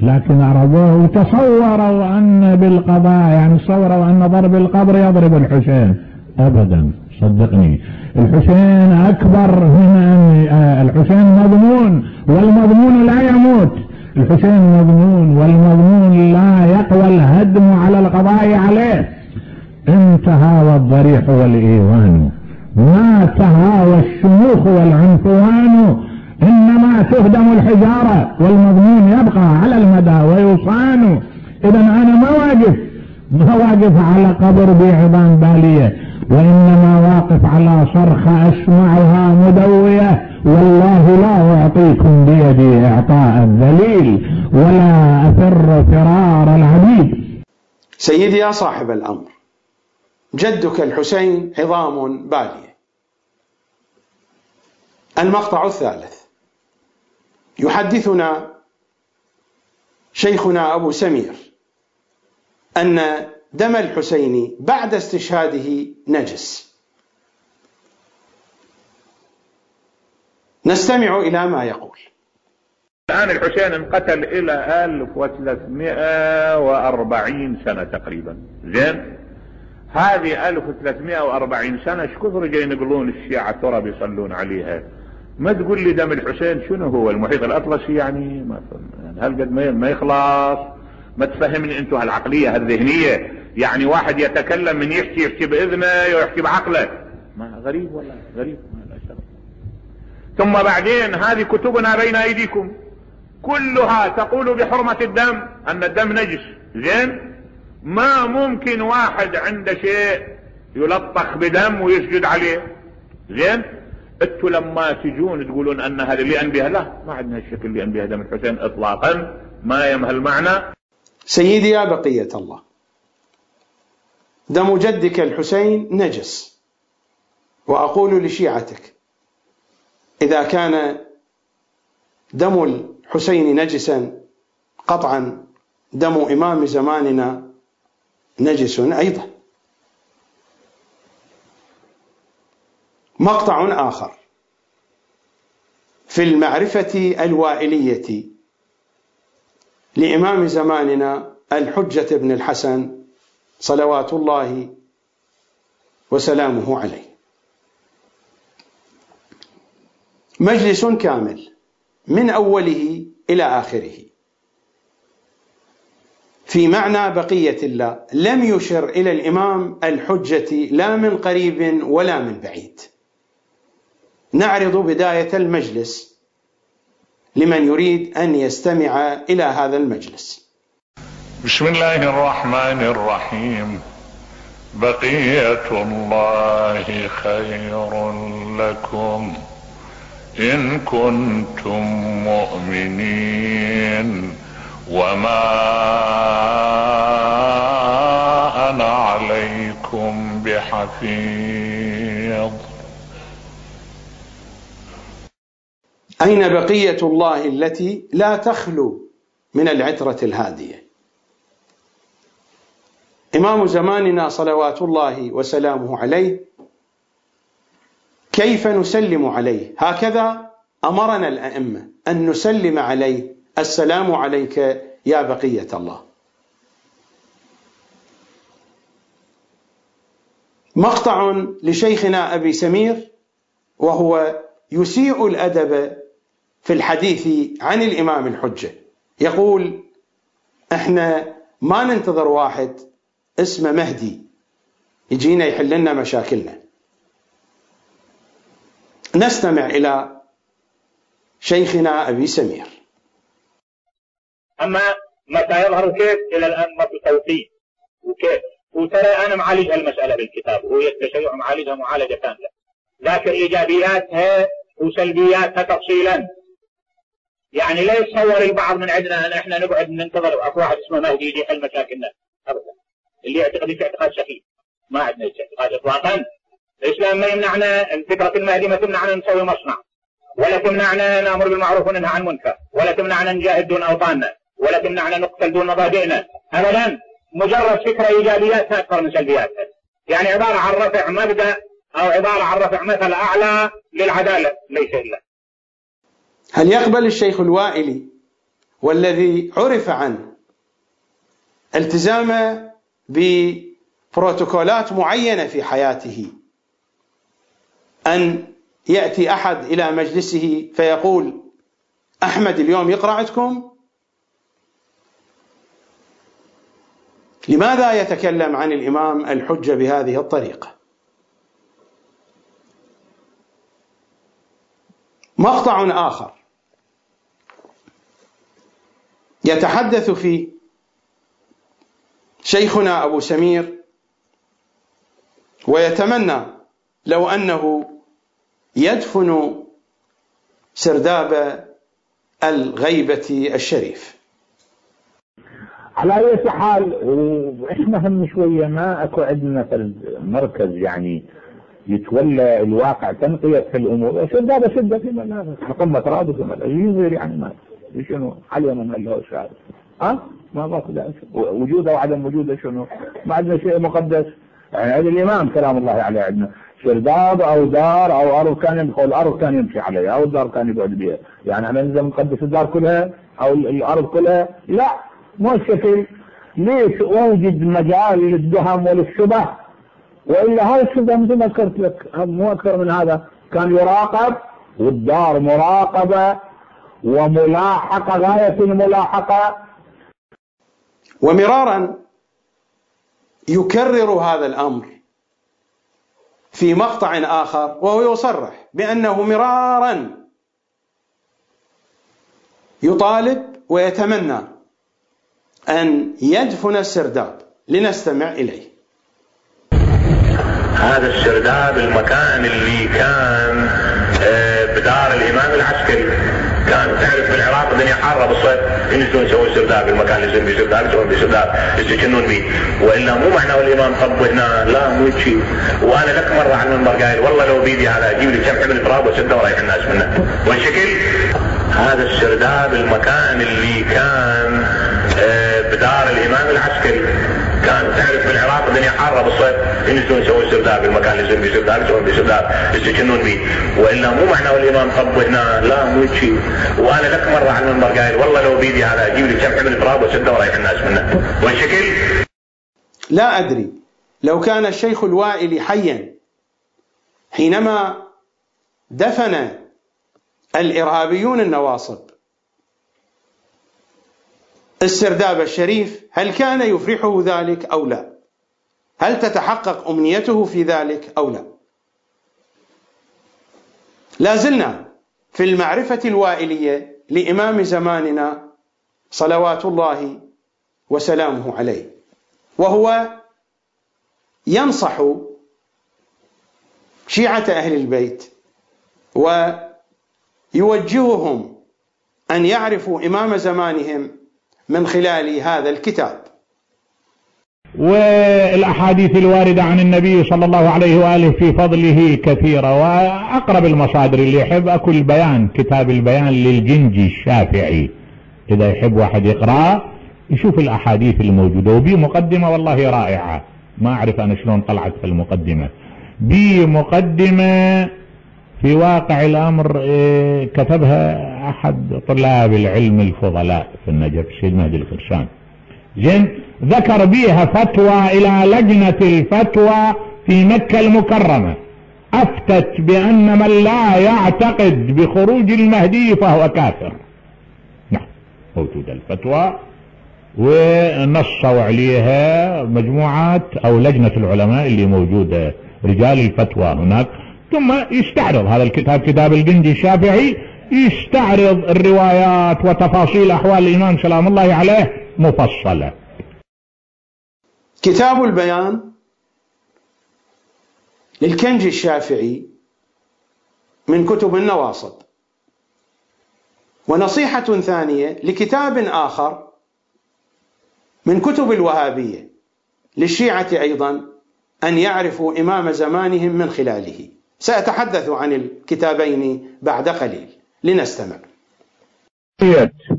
D: لكن أرضوه وتصوروا أن بالقضاء يعني تصوروا أن ضرب القبر يضرب الحسين. أبدا. صدقني. الحسين أكبر من آه، الحسين مضمون والمضمون لا يموت. الحسين مضمون والمضمون لا يقوى الهدم على القضاء عليه. انتهى والضريح والإيوان. ما تهاوى الشموخ والعنفوان إنما تهدم الحجارة والمضمون يبقى على المدى ويصان. اذا أنا ما واقف ما واقف على قبر بعظام بالية وإنما واقف على صرخة أسمعها مدوية. والله لا أعطيكم بيدي إعطاء الذليل ولا أفر فرار العبيد.
B: سيدي يا صاحب الأمر جدك الحسين عظام بالية. المقطع الثالث. يحدثنا شيخنا أبو سمير أن دم الحسين بعد استشهاده نجس. نستمع إلى ما يقول.
C: الآن الحسين انقتل إلى 1340 سنة تقريبا. زين؟ هذه 1340 سنة إيش كثر جاي ينقلون الشيعة ترى بيصلون عليها؟ ما تقول لي دم الحسين شنو هو؟ المحيط الأطلسي يعني ما يعني هالقد ما يخلص؟ ما تفهمني أنتم هالعقلية هالذهنية. يعني واحد يتكلم من يحكي يحكي بإذنه ويحكي بعقله. ما غريب ولا غريب. ما ثم بعدين هذه كتبنا بين أيديكم. كلها تقول بحرمة الدم أن الدم نجس. زين؟ ما ممكن واحد عنده شيء يلطخ بدم ويسجد عليه. زين؟ أنتوا لما تجون تقولون أن هذا اللي انبيها لا ما عندنا الشكل اللي انبيها دم الحسين اطلاقا ما يمهى المعنى
B: سيدي يا بقية الله دم جدك الحسين نجس وأقول لشيعتك إذا كان دم الحسين نجسا قطعا دم إمام زماننا نجس أيضا. مقطع آخر. في المعرفة الوائلية لإمام زماننا الحجة بن الحسن صلوات الله وسلامه عليه. مجلس كامل من أوله إلى آخره. في معنى بقية الله. لم يشر إلى الإمام الحجة لا من قريب ولا من بعيد. نعرض بداية المجلس لمن يريد أن يستمع إلى هذا المجلس.
E: بسم الله الرحمن الرحيم. بقية الله خير لكم. إن كنتم مؤمنين. وما أنا عليكم بحفيظ.
B: أين بقية الله التي لا تخلو من العترة الهادية؟ إمام زماننا صلوات الله وسلامه عليه كيف نسلم عليه؟ هكذا أمرنا الأئمة أن نسلم عليه السلام عليك يا بقية الله. مقطع لشيخنا أبي سمير وهو يسيء الأدب في الحديث عن الإمام الحجة. يقول إحنا ما ننتظر واحد اسمه مهدي يجينا يحل لنا مشاكلنا. نستمع إلى شيخنا أبي سمير.
F: أما متى يظهر كيف؟ إلى الآن ما في توقيت. وكيف؟ وترى أنا معالج المسألة بالكتاب وهي التشيع معالجها معالجة كاملة. لكن إيجابياتها وسلبياتها تفصيلا. يعني لا يتصور البعض من عندنا أن إحنا نقعد ننتظر واحد اسمه مهدي يجي يحل مشاكلنا. ابدا. اللي يعتقد في اعتقاد سخيف. ما عندنا اعتقاد اطلاقا. الإسلام ما يمنعنا فكره المهدي ما تمنعنا نسوي مصنع. ولا تمنعنا نأمر بالمعروف وننهى عن المنكر. ولا تمنعنا نجاهد دون أوطاننا. ولا تمنعنا نقتل دون مبادئنا. ابدا مجرد فكرة ايجابياتها أكثر من سلبياتها. يعني عبارة عن رفع مبدأ أو عبارة عن رفع مثل أعلى للعدالة ليس إلا.
B: هل يقبل الشيخ الوائلي والذي عرف عنه التزامه ببروتوكولات معينة في حياته أن يأتي أحد إلى مجلسه فيقول أحمد اليوم يقرأ عندكم؟ لماذا يتكلم عن الإمام الحجة بهذه الطريقة؟ مقطع آخر. يتحدث فيه شيخنا أبو سمير ويتمنى لو أنه يدفن سرداب الغيبة الشريف.
G: على أي حال إحنا هم شوية ما أكو عندنا في المركز يعني يتولى الواقع تنقية في الأمور. سدادة شدة في منافس قمة رابط يصير يعني ما؟ شنو؟ علي من له شهادة ها؟ ما ماكو وجوده وعدم وجوده شنو؟ ما عندنا شيء مقدس. يعني هذا الإمام كلام الله عليه عندنا. سرداب أو دار أو أرض كان يدخل الأرض كان يمشي عليها أو الدار كان يقعد بها. يعني إحنا نقدس الدار كلها أو الأرض كلها؟ لا. مو الشكل ليش أوجد مجال للدهم وللشبه؟ وإلا هذا الشبه مثل ما ذكرت لك مو أكثر من هذا. كان يراقب والدار مراقبة وملاحقة غاية الملاحقة.
B: ومرارا يكرر هذا الأمر في مقطع آخر وهو يصرح بأنه مرارا يطالب ويتمنى أن يدفن السرداب لنستمع إليه.
F: هذا السرداب المكان اللي كان آه، بدار الإمام العسكري. كان تعرف في العراق الدنيا حاره بالصيف ينزلون يسوون سرداب المكان اللي يسوون فيه سرداب يسوون فيه سرداب يسكنون به وإلا مو معنى الامام طب هنا لا مو شيء وأنا لك مرة على المنبر قايل والله لو بيدي هذا أجيب لي كم حمل تراب وسده ورايح الناس منه. والشكل هذا السرداب المكان اللي كان بدار الإمام العسكري. كان تعرف في العراق الدنيا حارة بالصيف. ينزلون يسوون سرداب المكان اللي يسوون سرداب يسوون سرداب يسكنون به وإلا مو معنى الامام طب هنا لا مو شيء وأنا لك مرة على المنبر قايل والله لو بيدي هذا أجيب لي كم حمل تراب وسده ورايح الناس منه. والشكل؟
B: لا أدري. لو كان الشيخ الوائل حيا حينما دفن الإرهابيون النواصب السرداب الشريف هل كان يفرحه ذلك أو لا؟ هل تتحقق أمنيته في ذلك أو لا؟ لا زلنا في المعرفة الوائلية لإمام زماننا صلوات الله وسلامه عليه وهو ينصح شيعة أهل البيت ويوجههم أن يعرفوا إمام زمانهم من خلال هذا الكتاب.
D: والأحاديث الواردة عن النبي صلى الله عليه وآله في فضله كثيرة وأقرب المصادر اللي يحب أكو البيان كتاب البيان للجنجي الشافعي. إذا يحب واحد يقرأ يشوف الأحاديث الموجودة وبي مقدمة والله رائعة. ما أعرف أنا شلون طلعت في المقدمة. بي مقدمة في واقع الأمر إيه، كتبها أحد طلاب العلم الفضلاء في النجف الشيخ مهدي الفرشان زين ذكر بها فتوى إلى لجنة الفتوى في مكة المكرمة. أفتت بأن من لا يعتقد بخروج المهدي فهو كافر. نعم موجودة الفتوى ونصوا عليها مجموعات أو لجنة العلماء اللي موجودة رجال الفتوى هناك. ثم يستعرض هذا الكتاب كتاب الجندي الشافعي يستعرض الروايات وتفاصيل أحوال الإمام سلام الله عليه مفصلة؟
B: كتاب البيان للكنجي الشافعي من كتب النواصب. ونصيحة ثانية لكتاب آخر من كتب الوهابية للشيعة أيضا أن يعرفوا إمام زمانهم من خلاله. سأتحدث عن الكتابين بعد قليل. لنستمع.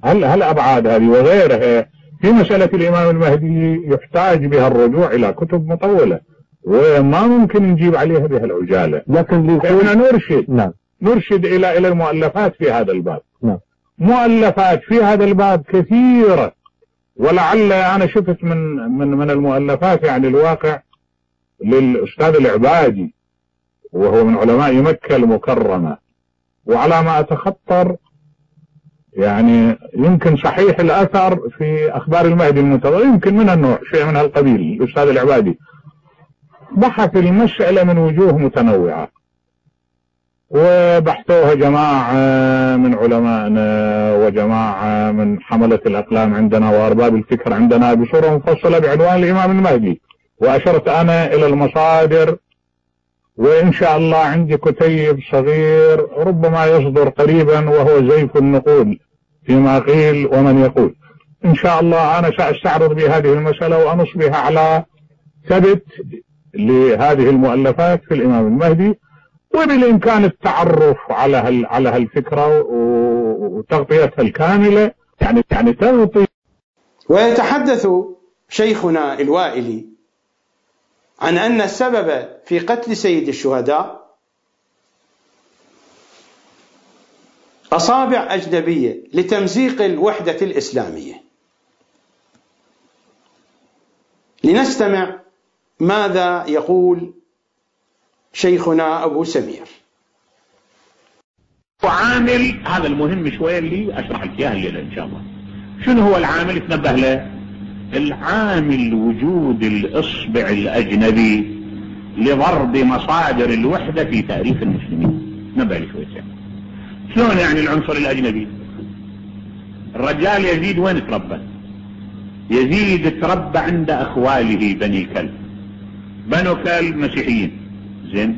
E: هل هل أبعاد هذه وغيرها؟ في مسألة الإمام المهدي يحتاج بها الرجوع إلى كتب مطولة وما ممكن نجيب عليها بها العجالة.
H: لكن
E: إحنا نرشد
H: نعم.
E: نرشد إلى إلى المؤلفات في هذا الباب.
H: نعم.
E: مؤلفات في هذا الباب كثيرة ولعل أنا شفت من من من المؤلفات يعني الواقع للأستاذ العبادي وهو من علماء مكة المكرمة. وعلى ما أتخطر يعني يمكن صحيح الأثر في أخبار المهدي المنتظر يمكن من النوع شيء من هالقبيل الأستاذ العبادي. بحث المسألة من وجوه متنوعة. وبحثوها جماعة من علمائنا وجماعة من حملة الأقلام عندنا وأرباب الفكر عندنا بصورة مفصلة بعنوان الإمام المهدي. وأشرت أنا إلى المصادر وإن شاء الله عندي كتيب صغير ربما يصدر قريبا وهو زيف النقول فيما قيل ومن يقول. إن شاء الله أنا سأستعرض بهذه المسألة وأنص بها على ثبت لهذه المؤلفات في الإمام المهدي وبالإمكان التعرف على هال على هالفكرة وتغطيتها الكاملة. يعني يعني تغطي.
B: ويتحدث شيخنا الوائلي عن أن السبب في قتل سيد الشهداء أصابع أجنبية لتمزيق الوحدة الإسلامية. لنستمع ماذا يقول شيخنا أبو سمير.
C: وعامل هذا المهم شوية اللي أشرح لك إياه الليلة إن شاء الله. شنو هو العامل؟ تنبه له العامل وجود الإصبع الأجنبي لضرب مصادر الوحدة في تأريخ المسلمين. نبه لي شوية شلون يعني العنصر الأجنبي؟ الرجال يزيد وين تربى؟ يزيد تربى عند أخواله بني كلب. بنو كلب مسيحيين. زين.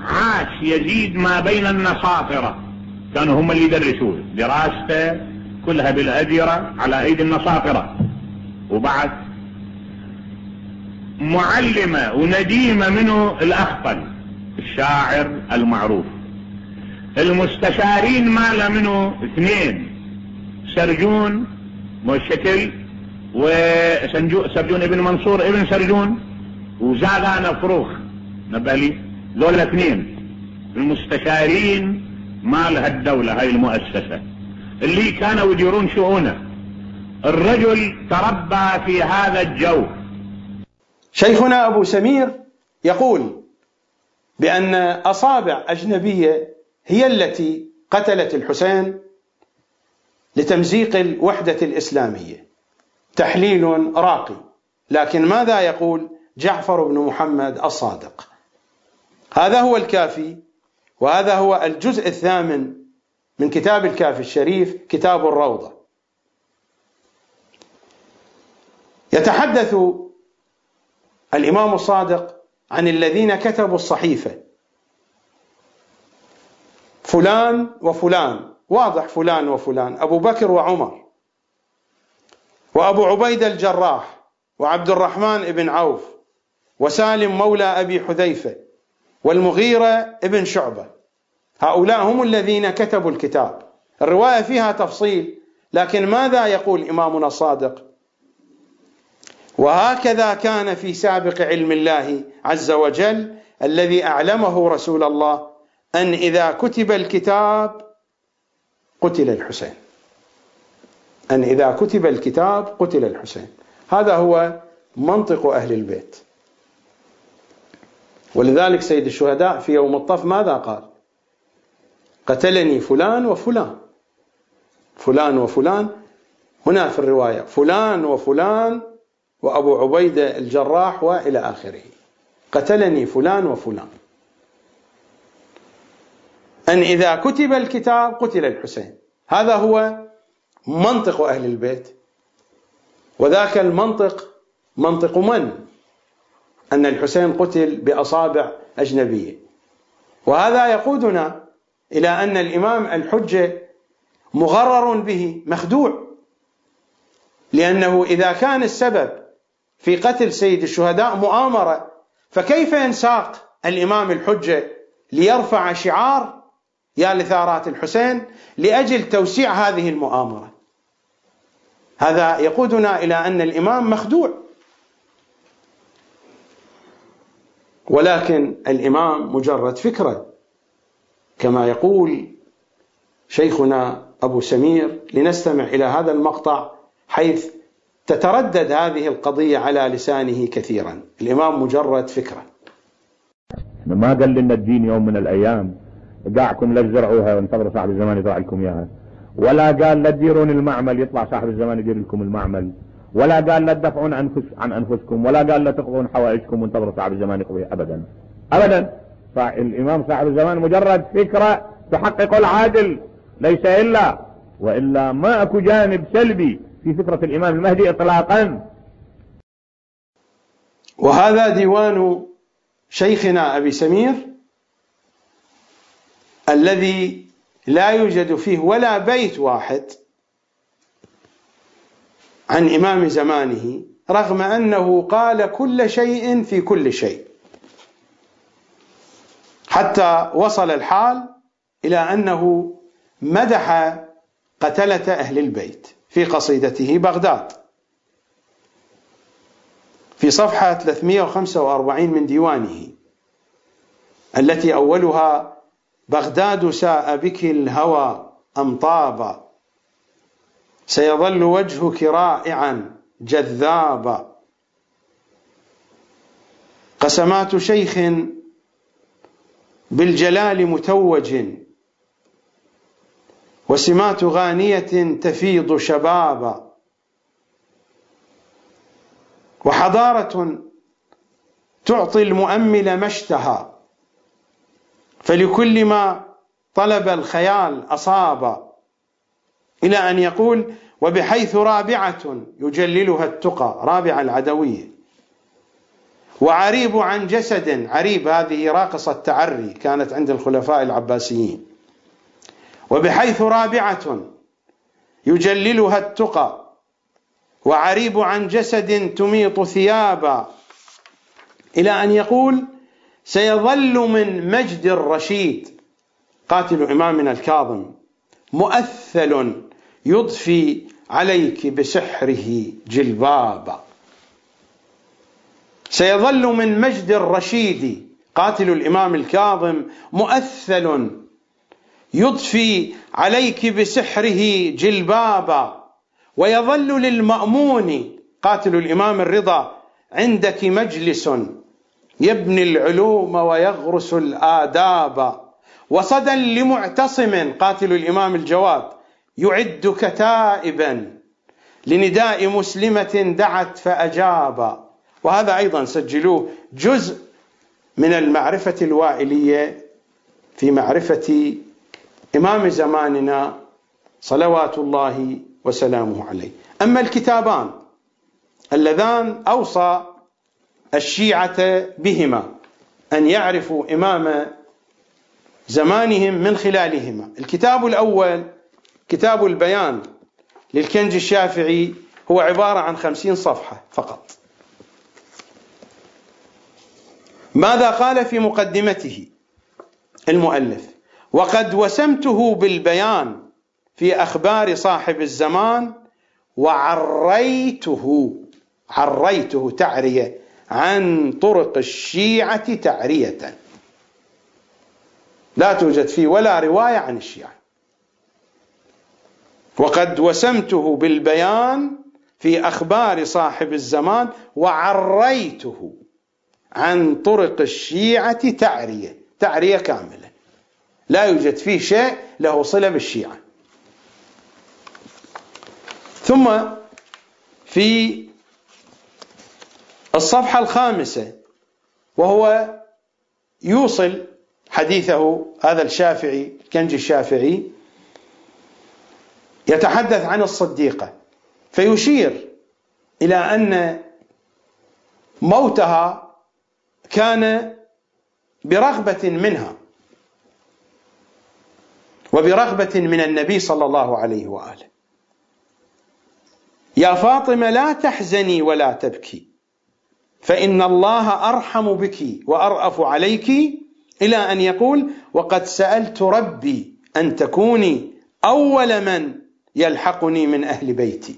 C: عاش يزيد ما بين النصاطرة. كانوا هم اللي يدرسوه. دراسته كلها بالأديرة على أيدي النصاطرة. وبعد معلمة ونديمة منه الأخطل الشاعر المعروف. المستشارين ماله منه اثنين سرجون والشكل وسرجون ابن منصور ابن سرجون وزاغان فروخ نبالي دول اثنين. المستشارين مال هالدولة هاي المؤسسة. اللي كانوا يديرون شؤونه. الرجل تربى في هذا الجو.
B: شيخنا أبو سمير يقول بأن أصابع أجنبية هي التي قتلت الحسين لتمزيق الوحدة الإسلامية. تحليل راقي. لكن ماذا يقول جعفر بن محمد الصادق؟ هذا هو الكافي وهذا هو الجزء الثامن من كتاب الكافي الشريف كتاب الروضة. يتحدث الإمام الصادق عن الذين كتبوا الصحيفة. فلان وفلان واضح فلان وفلان أبو بكر وعمر وأبو عبيدة الجراح وعبد الرحمن بن عوف وسالم مولى أبي حذيفة والمغيرة ابن شعبة. هؤلاء هم الذين كتبوا الكتاب. الرواية فيها تفصيل لكن ماذا يقول إمامنا الصادق؟ وهكذا كان في سابق علم الله عز وجل الذي أعلمه رسول الله أن إذا كتب الكتاب قتل الحسين. أن إذا كتب الكتاب قتل الحسين. هذا هو منطق أهل البيت. ولذلك سيد الشهداء في يوم الطف ماذا قال؟ قتلني فلان وفلان. فلان وفلان. هنا في الرواية فلان وفلان وأبو عبيدة الجراح وإلى آخره. قتلني فلان وفلان. أن إذا كتب الكتاب قتل الحسين. هذا هو منطق أهل البيت. وذاك المنطق منطق من؟ أن الحسين قتل بأصابع أجنبية. وهذا يقودنا إلى أن الإمام الحجة مغرر به مخدوع. لأنه إذا كان السبب في قتل سيد الشهداء مؤامرة. فكيف ينساق الإمام الحجة ليرفع شعار يا لثارات الحسين لأجل توسيع هذه المؤامرة؟ هذا يقودنا إلى أن الإمام مخدوع. ولكن الإمام مجرد فكرة كما يقول شيخنا أبو سمير لنستمع إلى هذا المقطع حيث تتردد هذه القضية على لسانه كثيرا. الإمام مجرد فكرة.
C: ما قال لنا الدين يوم من الأيام. قاعكم لا تزرعوها وانتظروا صاحب الزمان يزرع لكم إياها. ولا قال لا تديرون المعمل يطلع صاحب الزمان يدير لكم المعمل. ولا قال لا تدافعون عن, عن أنفسكم. ولا قال لا تقضون حوائجكم وانتظروا صاحب الزمان يقضيها أبدا. أبدا. الإمام صاحب الزمان مجرد فكرة تحقق العادل. ليس إلا وإلا ما أكو جانب سلبي. في فكرة الإمام المهدي إطلاقا.
B: وهذا ديوان شيخنا أبي سمير الذي لا يوجد فيه ولا بيت واحد عن إمام زمانه رغم أنه قال كل شيء في كل شيء. حتى وصل الحال إلى أنه مدح قتلة أهل البيت. في قصيدته بغداد. في صفحة 345 من ديوانه التي أولها بغداد ساء بك الهوى أم طاب. سيظل وجهك رائعا جذابا قسمات شيخ بالجلال متوج. وسمات غانية تفيض شبابا. وحضارة تعطي المؤمل ما اشتهى فلكل ما طلب الخيال أصاب إلى أن يقول وبحيث رابعة يجللها التقى رابعة العدوية وعريب عن جسد عريب هذه راقصة تعري كانت عند الخلفاء العباسيين. وبحيث رابعة يجللها التقى وعريب عن جسد تميط ثيابا. إلى أن يقول سيظل من مجد الرشيد. قاتل إمامنا الكاظم مؤثل يضفي عليك بسحره جلبابا. سيظل من مجد الرشيد. قاتل الإمام الكاظم مؤثل يضفي عليك بسحره جلبابا ويظل للمأمون قاتل الإمام الرضا عندك مجلس يبني العلوم ويغرس الآداب. وصدا لمعتصم قاتل الإمام الجواد يعد كتائبا لنداء مسلمة دعت فأجاب وهذا أيضا سجلوه جزء من المعرفة الوائلية في معرفة إمام زماننا صلوات الله وسلامه عليه. أما الكتابان اللذان أوصى الشيعة بهما أن يعرفوا إمام زمانهم من خلالهما. الكتاب الأول كتاب البيان للكنج الشافعي هو عبارة عن خمسين صفحة فقط. ماذا قال في مقدمته المؤلف؟ وقد وسمته بالبيان في أخبار صاحب الزمان وعريته عريته تعرية عن طرق الشيعة تعرية. لا توجد فيه ولا رواية عن الشيعة. وقد وسمته بالبيان في أخبار صاحب الزمان وعريته عن طرق الشيعة تعرية تعرية كاملة. لا يوجد فيه شيء له صلة بالشيعة. ثم في الصفحة الخامسة وهو يوصل حديثه هذا الشافعي كنج الشافعي يتحدث عن الصديقة. فيشير إلى أن موتها كان برغبة منها. وبرغبة من النبي صلى الله عليه وآله. يا فاطمة لا تحزني ولا تبكي فإن الله أرحم بك وأرأف عليك إلى أن يقول وقد سألت ربي أن تكوني أول من يلحقني من أهل بيتي.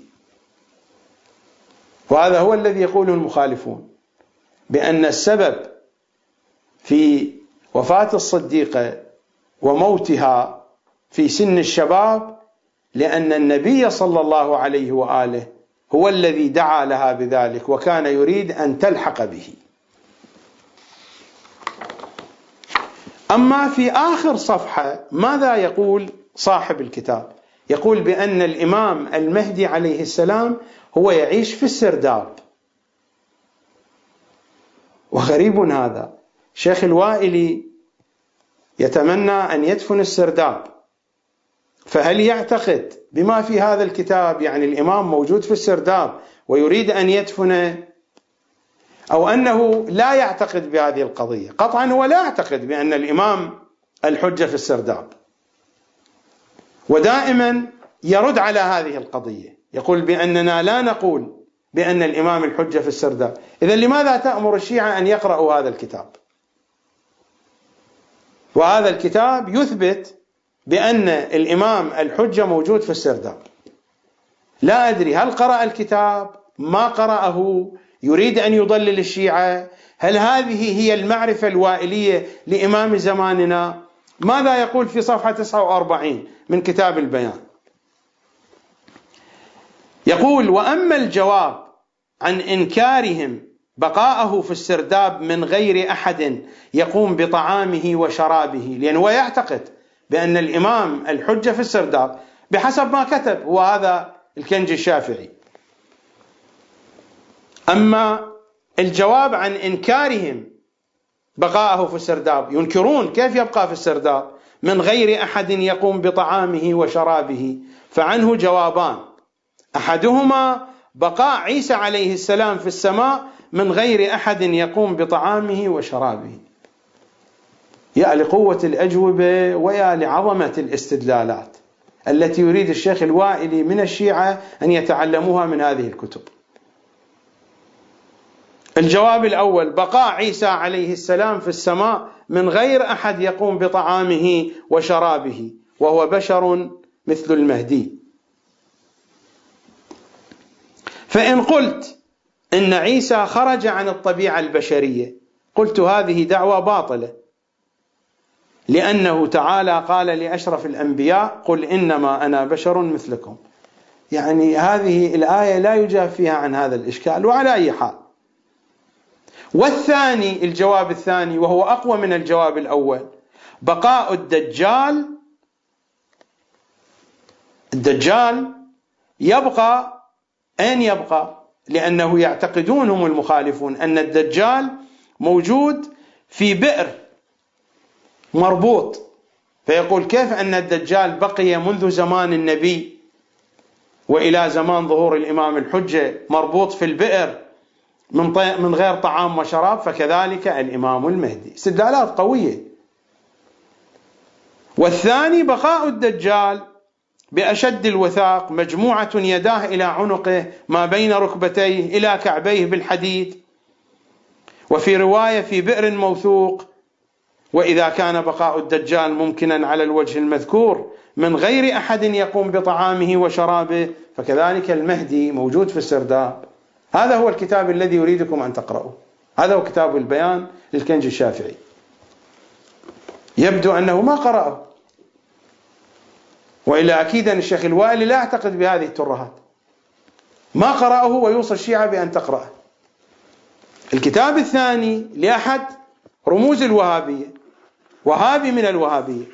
B: وهذا هو الذي يقوله المخالفون بأن السبب في وفاة الصديقة وموتها في سن الشباب لأن النبي صلى الله عليه وآله هو الذي دعا لها بذلك وكان يريد أن تلحق به. أما في آخر صفحة ماذا يقول صاحب الكتاب؟ يقول بأن الإمام المهدي عليه السلام هو يعيش في السرداب. وغريب هذا. شيخ الوائلي يتمنى أن يدفن السرداب. فهل يعتقد بما في هذا الكتاب يعني الإمام موجود في السرداب ويريد أن يدفن أو أنه لا يعتقد بهذه القضية؟ قطعا هو لا يعتقد بأن الإمام الحجة في السرداب. ودائما يرد على هذه القضية. يقول بأننا لا نقول بأن الإمام الحجة في السرداب. إذا لماذا تأمر الشيعة أن يقرأوا هذا الكتاب؟ وهذا الكتاب يثبت بأن الإمام الحجة موجود في السرداب. لا أدري هل قرأ الكتاب؟ ما قرأه؟ يريد أن يضلل الشيعة؟ هل هذه هي المعرفة الوائلية لإمام زماننا؟ ماذا يقول في صفحة 49 من كتاب البيان؟ يقول وأما الجواب عن إنكارهم بقاءه في السرداب من غير أحد يقوم بطعامه وشرابه لأنه هو يعتقد بأن الإمام الحجة في السرداب بحسب ما كتب هو هذا الكنج الشافعي. أما الجواب عن إنكارهم بقاءه في السرداب ينكرون كيف يبقى في السرداب؟ من غير أحد يقوم بطعامه وشرابه فعنه جوابان. أحدهما بقاء عيسى عليه السلام في السماء من غير أحد يقوم بطعامه وشرابه. يا لقوة الأجوبة ويا لعظمة الاستدلالات التي يريد الشيخ الوائلي من الشيعة أن يتعلموها من هذه الكتب. الجواب الأول بقاء عيسى عليه السلام في السماء من غير أحد يقوم بطعامه وشرابه وهو بشر مثل المهدي. فإن قلت إن عيسى خرج عن الطبيعة البشرية قلت هذه دعوة باطلة. لأنه تعالى قال لأشرف الأنبياء قل إنما أنا بشر مثلكم. يعني هذه الآية لا يجاب فيها عن هذا الإشكال وعلى أي حال. والثاني الجواب الثاني وهو أقوى من الجواب الأول بقاء الدجال الدجال يبقى أين يبقى؟ لأنه يعتقدون هم المخالفون أن الدجال موجود في بئر. مربوط. فيقول كيف أن الدجال بقي منذ زمان النبي وإلى زمان ظهور الإمام الحجة مربوط في البئر من, من غير طعام وشراب فكذلك الإمام المهدي. استدلالات قوية. والثاني بقاء الدجال بأشد الوثاق مجموعة يداه إلى عنقه ما بين ركبتيه إلى كعبيه بالحديد. وفي رواية في بئر موثوق وإذا كان بقاء الدجال ممكنا على الوجه المذكور من غير أحد يقوم بطعامه وشرابه فكذلك المهدي موجود في السرداب. هذا هو الكتاب الذي يريدكم أن تقرأوه. هذا هو كتاب البيان للكنج الشافعي. يبدو أنه ما قرأه. وإلا أكيد أن الشيخ الوائلي لا يعتقد بهذه الترهات. ما قرأه ويوصى الشيعة بأن تقرأه. الكتاب الثاني لأحد رموز الوهابية. وهابي من الوهابية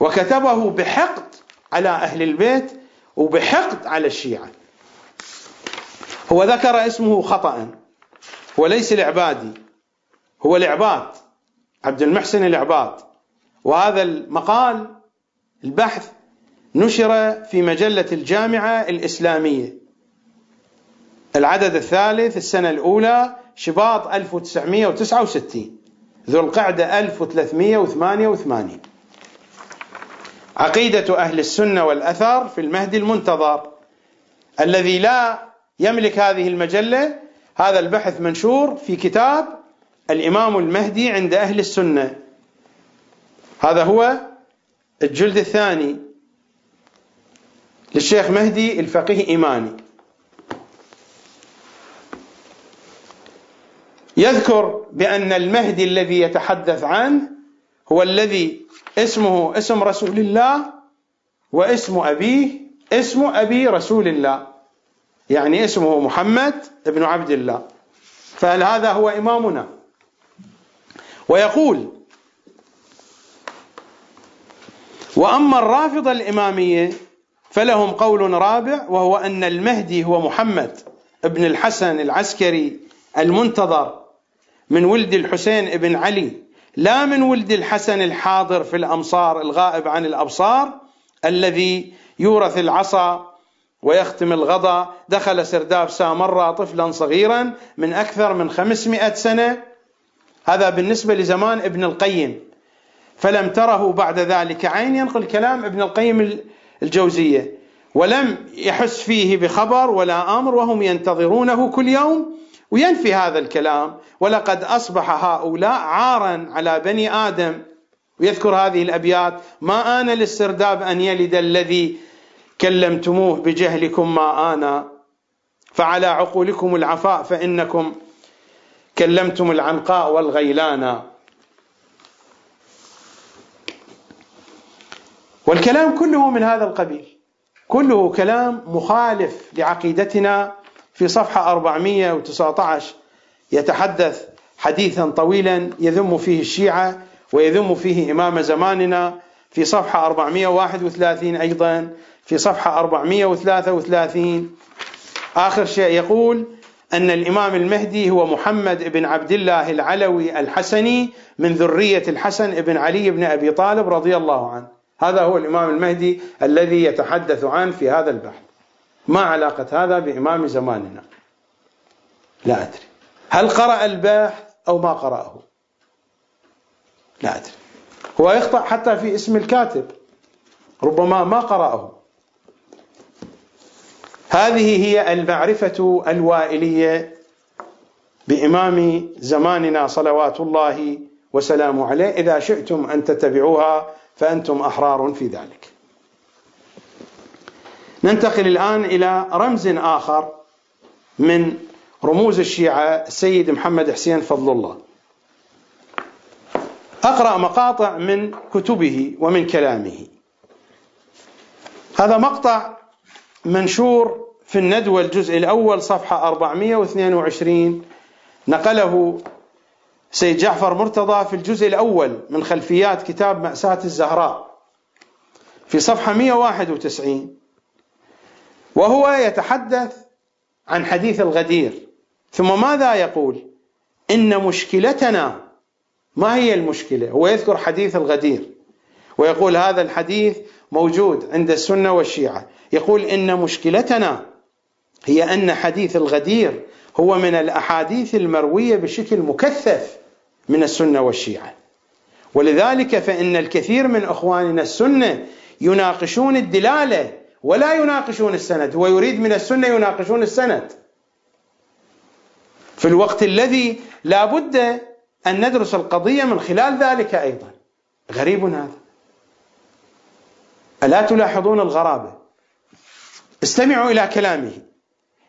B: وكتبه بحقد على أهل البيت وبحقد على الشيعة. هو ذكر اسمه خطأ هو ليس العبادي. هو العباد عبد المحسن العباد. وهذا المقال البحث نشر في مجلة الجامعة الإسلامية. العدد الثالث السنة الأولى شباط 1969 ذو القعدة 1388 عقيدة أهل السنة والأثر في المهدي المنتظر الذي لا يملك هذه المجلة هذا البحث منشور في كتاب الإمام المهدي عند أهل السنة. هذا هو الجلد الثاني للشيخ مهدي الفقيه إيماني. يذكر بأن المهدي الذي يتحدث عنه هو الذي اسمه اسم رسول الله واسم أبيه اسم أبي رسول الله. يعني اسمه محمد بن عبد الله. فهل هذا هو إمامنا؟ ويقول وأما الرافضه الاماميه فلهم قول رابع وهو أن المهدي هو محمد بن الحسن العسكري المنتظر. من ولد الحسين بن علي لا من ولد الحسن الحاضر في الأمصار الغائب عن الأبصار الذي يورث العصا ويختم الغضا دخل سرداب سامرة طفلا صغيرا من أكثر من خمسمائة سنة. هذا بالنسبة لزمان ابن القيم. فلم تره بعد ذلك عين ينقل كلام ابن القيم الجوزية. ولم يحس فيه بخبر ولا أمر وهم ينتظرونه كل يوم. وينفي هذا الكلام ولقد أصبح هؤلاء عارا على بني آدم. ويذكر هذه الأبيات ما آن للسرداب أن يلد الذي كلمتموه بجهلكم ما آن. فعلى عقولكم العفاء فإنكم كلمتم العنقاء والغيلان. والكلام كله من هذا القبيل كله كلام مخالف لعقيدتنا في صفحة 419 يتحدث حديثا طويلا يذم فيه الشيعة ويذم فيه إمام زماننا في صفحة 431 أيضا في صفحة 433 آخر شيء يقول أن الإمام المهدي هو محمد بن عبد الله العلوي الحسني من ذرية الحسن بن علي بن أبي طالب رضي الله عنه. هذا هو الإمام المهدي الذي يتحدث عنه في هذا البحث. ما علاقة هذا بإمام زماننا؟ لا أدري. هل قرأ البحث أو ما قرأه؟ لا أدري. هو يخطأ حتى في اسم الكاتب ربما ما قرأه. هذه هي المعرفة الوائلية بإمام زماننا صلوات الله وسلامه عليه. إذا شئتم أن تتبعوها فأنتم أحرار في ذلك. ننتقل الآن إلى رمز آخر من رموز الشيعة السيد محمد حسين فضل الله. أقرأ مقاطع من كتبه ومن كلامه. هذا مقطع منشور في الندوة الجزء الأول صفحة 422 نقله سيد جعفر مرتضى في الجزء الأول من خلفيات كتاب مأساة الزهراء في صفحة 191 وهو يتحدث عن حديث الغدير. ثم ماذا يقول؟ إن مشكلتنا ما هي المشكلة؟ هو يذكر حديث الغدير. ويقول هذا الحديث موجود عند السنة والشيعة. يقول إن مشكلتنا هي أن حديث الغدير هو من الأحاديث المروية بشكل مكثف من السنة والشيعة. ولذلك فإن الكثير من إخواننا السنة يناقشون الدلالة ولا يناقشون السند. هو يريد من السنة يناقشون السند. في الوقت الذي لا بد أن ندرس القضية من خلال ذلك أيضا. غريب هذا. ألا تلاحظون الغرابة؟ استمعوا إلى كلامه.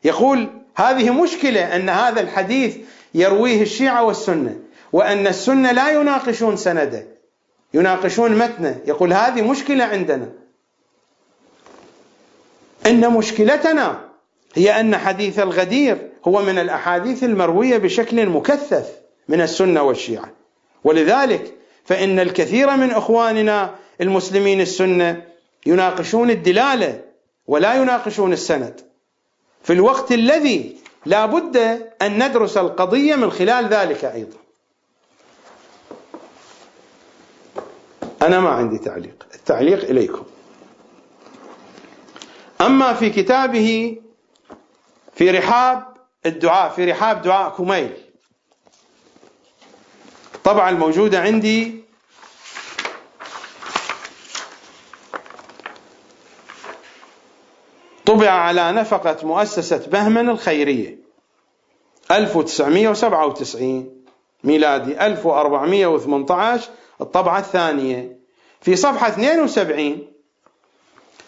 B: يقول هذه مشكلة أن هذا الحديث يرويه الشيعة والسنة وأن السنة لا يناقشون سنده يناقشون متنه. يقول هذه مشكلة عندنا. إن مشكلتنا هي أن حديث الغدير هو من الأحاديث المروية بشكل مكثف من السنة والشيعة. ولذلك فإن الكثير من إخواننا المسلمين السنة يناقشون الدلالة ولا يناقشون السند. في الوقت الذي لا بد أن ندرس القضية من خلال ذلك أيضا. أنا ما عندي تعليق. التعليق إليكم. أما في كتابه في رحاب الدعاء في رحاب دعاء كميل. طبعا الموجودة عندي. طبع على نفقة مؤسسة بهمن الخيرية. 1997 ميلادي 1418 الطبعة الثانية. في صفحة 72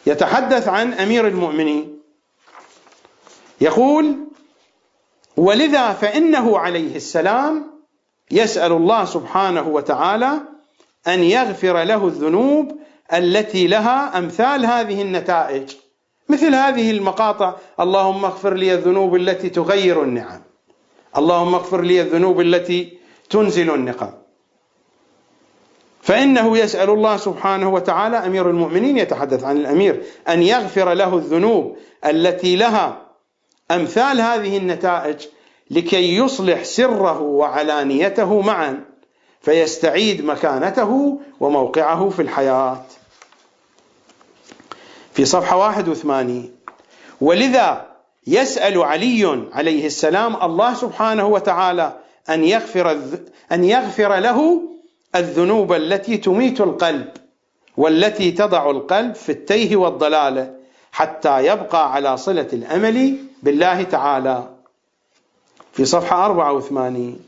B: يتحدث عن أمير المؤمنين. يقول ولذا فإنه عليه السلام يسأل الله سبحانه وتعالى أن يغفر له الذنوب التي لها أمثال هذه النتائج مثل هذه المقاطع اللهم اغفر لي الذنوب التي تغير النعم اللهم اغفر لي الذنوب التي تنزل النقم فإنه يسأل الله سبحانه وتعالى أمير المؤمنين يتحدث عن الأمير أن يغفر له الذنوب التي لها أمثال هذه النتائج لكي يصلح سره وعلانيته معا فيستعيد مكانته وموقعه في الحياة. في صفحة 81 ولذا يسأل علي عليه السلام الله سبحانه وتعالى أن يغفر أن يغفر له الذنوب التي تميت القلب والتي تضع القلب في التيه والضلالة حتى يبقى على صلة الأمل بالله تعالى. في صفحة 84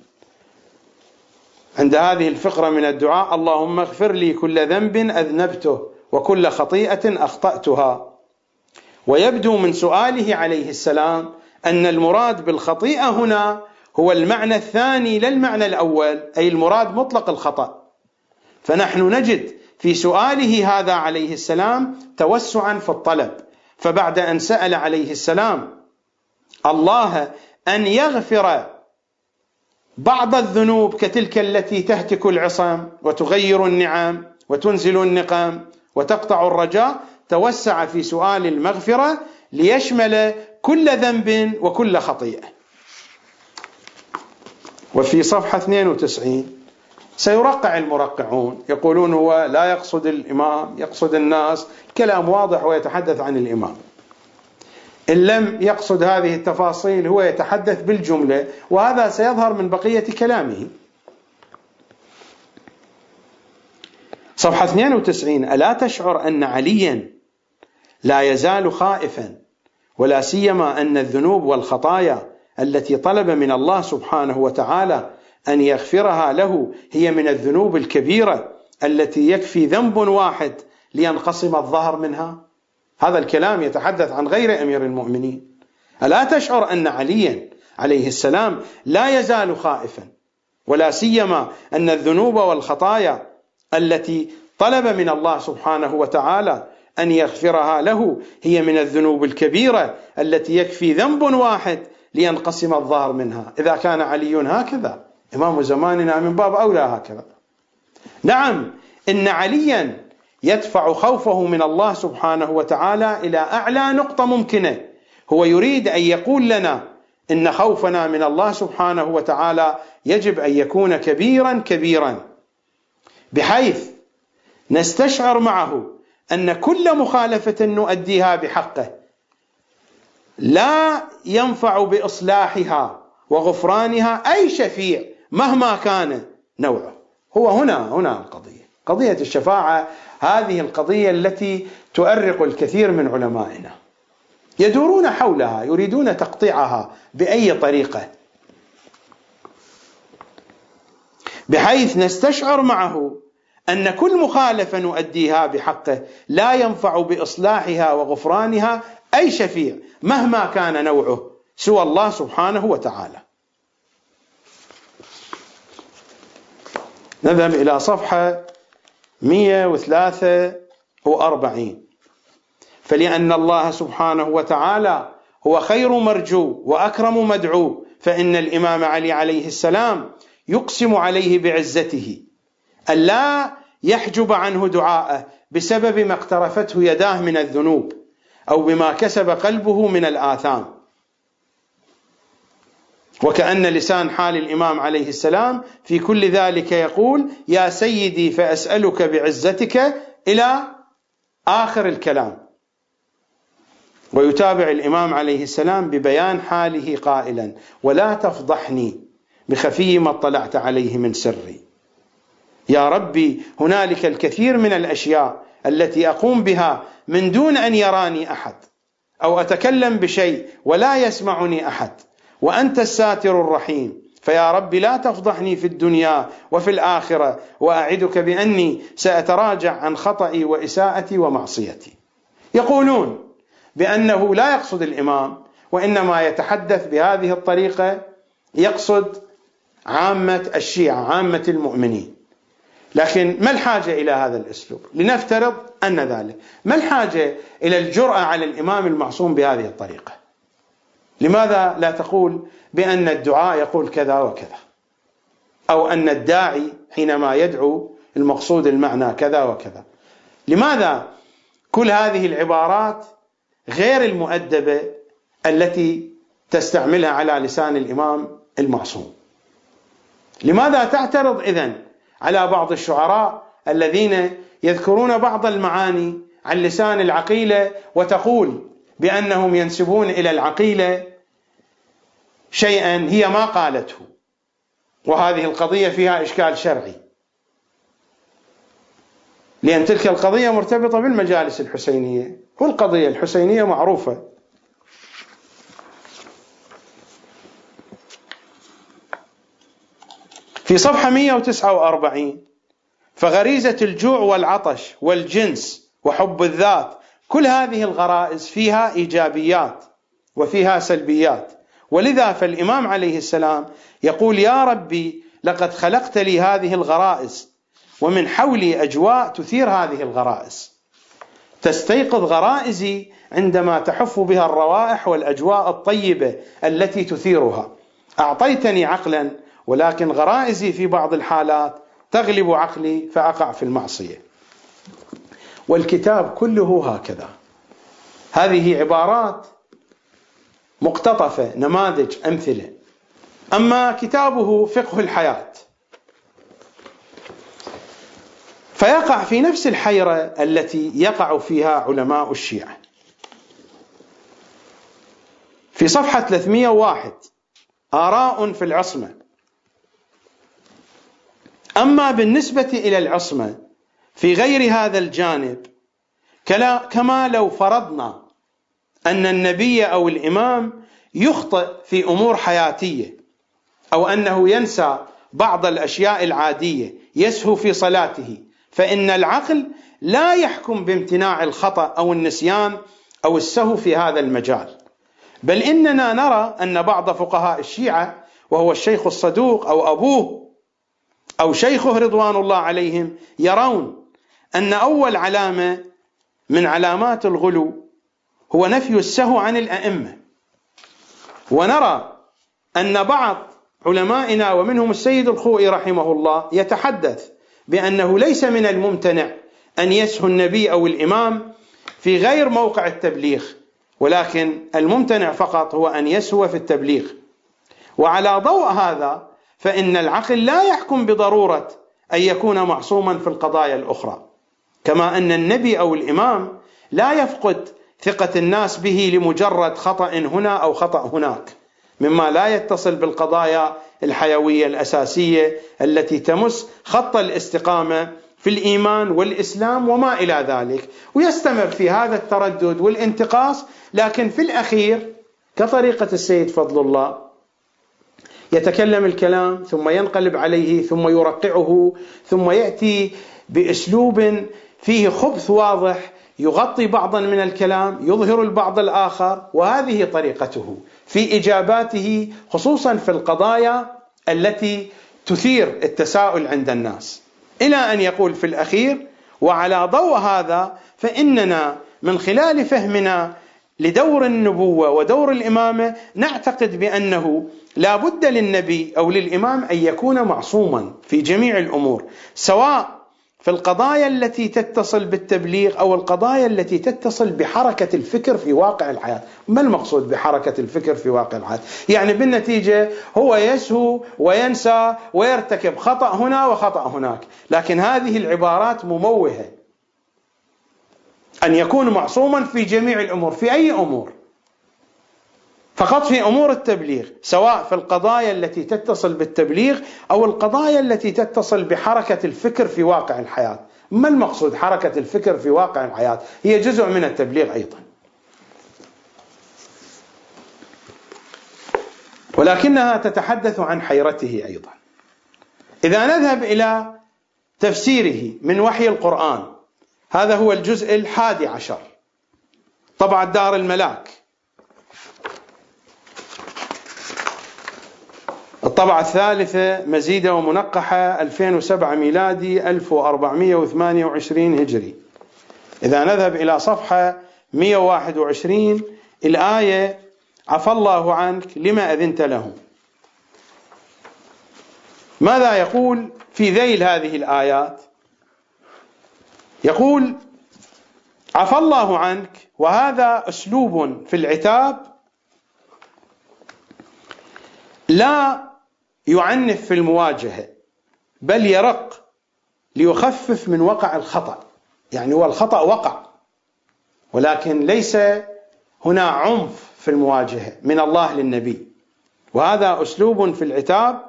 B: عند هذه الفقرة من الدعاء اللهم اغفر لي كل ذنب أذنبته وكل خطيئة أخطأتها. ويبدو من سؤاله عليه السلام أن المراد بالخطيئة هنا هو المعنى الثاني لا المعنى الأول أي المراد مطلق الخطأ. فنحن نجد في سؤاله هذا عليه السلام توسعا في الطلب. فبعد أن سأل عليه السلام الله أن يغفر بعض الذنوب كتلك التي تهتك العصام وتغير النعم وتنزل النقام وتقطع الرجاء توسع في سؤال المغفرة ليشمل كل ذنب وكل خطيئة. وفي صفحة 92 سيرقع المرقعون يقولون هو لا يقصد الإمام يقصد الناس كلام واضح ويتحدث عن الإمام. إن لم يقصد هذه التفاصيل هو يتحدث بالجملة وهذا سيظهر من بقية كلامه. صفحة 92 ألا تشعر أن عليا لا يزال خائفا ولا سيما أن الذنوب والخطايا التي طلب من الله سبحانه وتعالى أن يغفرها له هي من الذنوب الكبيرة التي يكفي ذنب واحد لينقسم الظهر منها. هذا الكلام يتحدث عن غير أمير المؤمنين. ألا تشعر أن عليا عليه السلام لا يزال خائفا؟ ولا سيما أن الذنوب والخطايا التي طلب من الله سبحانه وتعالى أن يغفرها له هي من الذنوب الكبيرة التي يكفي ذنب واحد لينقسم الظهر منها. إذا كان علي هكذا إمام زماننا من باب أولى هكذا. نعم إن عليا يدفع خوفه من الله سبحانه وتعالى إلى أعلى نقطة ممكنة. هو يريد أن يقول لنا إن خوفنا من الله سبحانه وتعالى يجب أن يكون كبيرا كبيرا. بحيث نستشعر معه أن كل مخالفة نؤديها بحقه. لا ينفع بإصلاحها وغفرانها أي شفيع مهما كان نوعه. هو هنا هنا القضية. قضية الشفاعة هذه القضية التي تؤرق الكثير من علمائنا. يدورون حولها يريدون تقطيعها بأي طريقة. بحيث نستشعر معه أن كل مخالفة نؤديها بحقه لا ينفع بإصلاحها وغفرانها أي شفيع مهما كان نوعه سوى الله سبحانه وتعالى. نذهب إلى صفحة 143 فلأن الله سبحانه وتعالى هو خير مرجو وأكرم مدعو فإن الإمام علي عليه السلام يقسم عليه بعزته. ألا يحجب عنه دعاءه بسبب ما اقترفته يداه من الذنوب. أو بما كسب قلبه من الآثام. وكأن لسان حال الإمام عليه السلام في كل ذلك يقول يا سيدي فأسألك بعزتك إلى آخر الكلام. ويتابع الإمام عليه السلام ببيان حاله قائلا ولا تفضحني بخفي ما اطلعت عليه من سري. يا ربي هنالك الكثير من الأشياء التي أقوم بها من دون أن يراني أحد أو أتكلم بشيء ولا يسمعني أحد وأنت الساتر الرحيم فيا رب لا تفضحني في الدنيا وفي الآخرة وأعدك بأني سأتراجع عن خطئي وإساءتي ومعصيتي. يقولون بأنه لا يقصد الإمام وإنما يتحدث بهذه الطريقة يقصد عامة الشيعة عامة المؤمنين. لكن ما الحاجة إلى هذا الأسلوب لنفترض أن ذلك. ما الحاجة إلى الجرأة على الإمام المعصوم بهذه الطريقة؟ لماذا لا تقول بأن الدعاء يقول كذا وكذا؟ أو أن الداعي حينما يدعو المقصود المعنى كذا وكذا. لماذا كل هذه العبارات غير المؤدبة التي تستعملها على لسان الإمام المعصوم؟ لماذا تعترض إذن على بعض الشعراء الذين يذكرون بعض المعاني عن لسان العقيلة وتقول بأنهم ينسبون إلى العقيلة شيئا هي ما قالته. وهذه القضية فيها إشكال شرعي. لأن تلك القضية مرتبطة بالمجالس الحسينية. والقضية الحسينية معروفة. في صفحة 149 فغريزة الجوع والعطش والجنس وحب الذات كل هذه الغرائز فيها إيجابيات وفيها سلبيات. ولذا فالإمام عليه السلام يقول يا ربي لقد خلقت لي هذه الغرائز ومن حولي أجواء تثير هذه الغرائز. تستيقظ غرائزي عندما تحف بها الروائح والأجواء الطيبة التي تثيرها. أعطيتني عقلا ولكن غرائزي في بعض الحالات تغلب عقلي فأقع في المعصية. والكتاب كله هكذا. هذه عبارات مقتطفة نماذج أمثلة. أما كتابه فقه الحياة. فيقع في نفس الحيرة التي يقع فيها علماء الشيعة. في صفحة 301 آراء في العصمة. أما بالنسبة إلى العصمة في غير هذا الجانب كما لو فرضنا أن النبي أو الإمام يخطئ في أمور حياتية أو أنه ينسى بعض الأشياء العادية يسهو في صلاته فإن العقل لا يحكم بامتناع الخطأ أو النسيان أو السهو في هذا المجال. بل إننا نرى أن بعض فقهاء الشيعة وهو الشيخ الصدوق أو أبوه أو شيخه رضوان الله عليهم يرون أن أول علامة من علامات الغلو هو نفي السهو عن الأئمة. ونرى أن بعض علمائنا ومنهم السيد الخوئي رحمه الله يتحدث بأنه ليس من الممتنع أن يسهو النبي أو الإمام في غير موقع التبليغ ولكن الممتنع فقط هو أن يسهو في التبليغ. وعلى ضوء هذا فإن العقل لا يحكم بضرورة أن يكون معصوما في القضايا الأخرى. كما أن النبي أو الإمام لا يفقد ثقة الناس به لمجرد خطأ هنا أو خطأ هناك مما لا يتصل بالقضايا الحيوية الأساسية التي تمس خط الاستقامة في الإيمان والإسلام وما إلى ذلك. ويستمر في هذا التردد والانتقاص لكن في الأخير كطريقة السيد فضل الله يتكلم الكلام ثم ينقلب عليه ثم يرقعه ثم يأتي بأسلوب فيه خبث واضح يغطي بعضا من الكلام يظهر البعض الآخر وهذه طريقته في إجاباته خصوصا في القضايا التي تثير التساؤل عند الناس. إلى أن يقول في الأخير وعلى ضوء هذا فإننا من خلال فهمنا لدور النبوة ودور الإمامة نعتقد بأنه لا بد للنبي أو للإمام أن يكون معصوما في جميع الأمور سواء في القضايا التي تتصل بالتبليغ أو القضايا التي تتصل بحركة الفكر في واقع الحياة، ما المقصود بحركة الفكر في واقع الحياة؟ يعني بالنتيجة هو يسهو وينسى ويرتكب خطأ هنا وخطأ هناك، لكن هذه العبارات مموهة. أن يكون معصوما في جميع الأمور، في أي أمور؟ فقط في أمور التبليغ سواء في القضايا التي تتصل بالتبليغ أو القضايا التي تتصل بحركة الفكر في واقع الحياة. ما المقصود حركة الفكر في واقع الحياة؟ هي جزء من التبليغ أيضا. ولكنها تتحدث عن حيرته أيضا. إذا نذهب إلى تفسيره من وحي القرآن هذا هو الجزء الحادي عشر. طبعا دار الملاك. الطبعة الثالثة مزيدة ومنقحة 2007 ميلادي 1428 هجري. إذا نذهب إلى صفحة 121 الآية عفى الله عنك لما أذنت لهم. ماذا يقول في ذيل هذه الآيات؟ يقول عفى الله عنك وهذا أسلوب في العتاب لا يعنف في المواجهة بل يرق ليخفف من وقع الخطأ. يعني هو الخطأ وقع ولكن ليس هنا عنف في المواجهة من الله للنبي. وهذا أسلوب في العتاب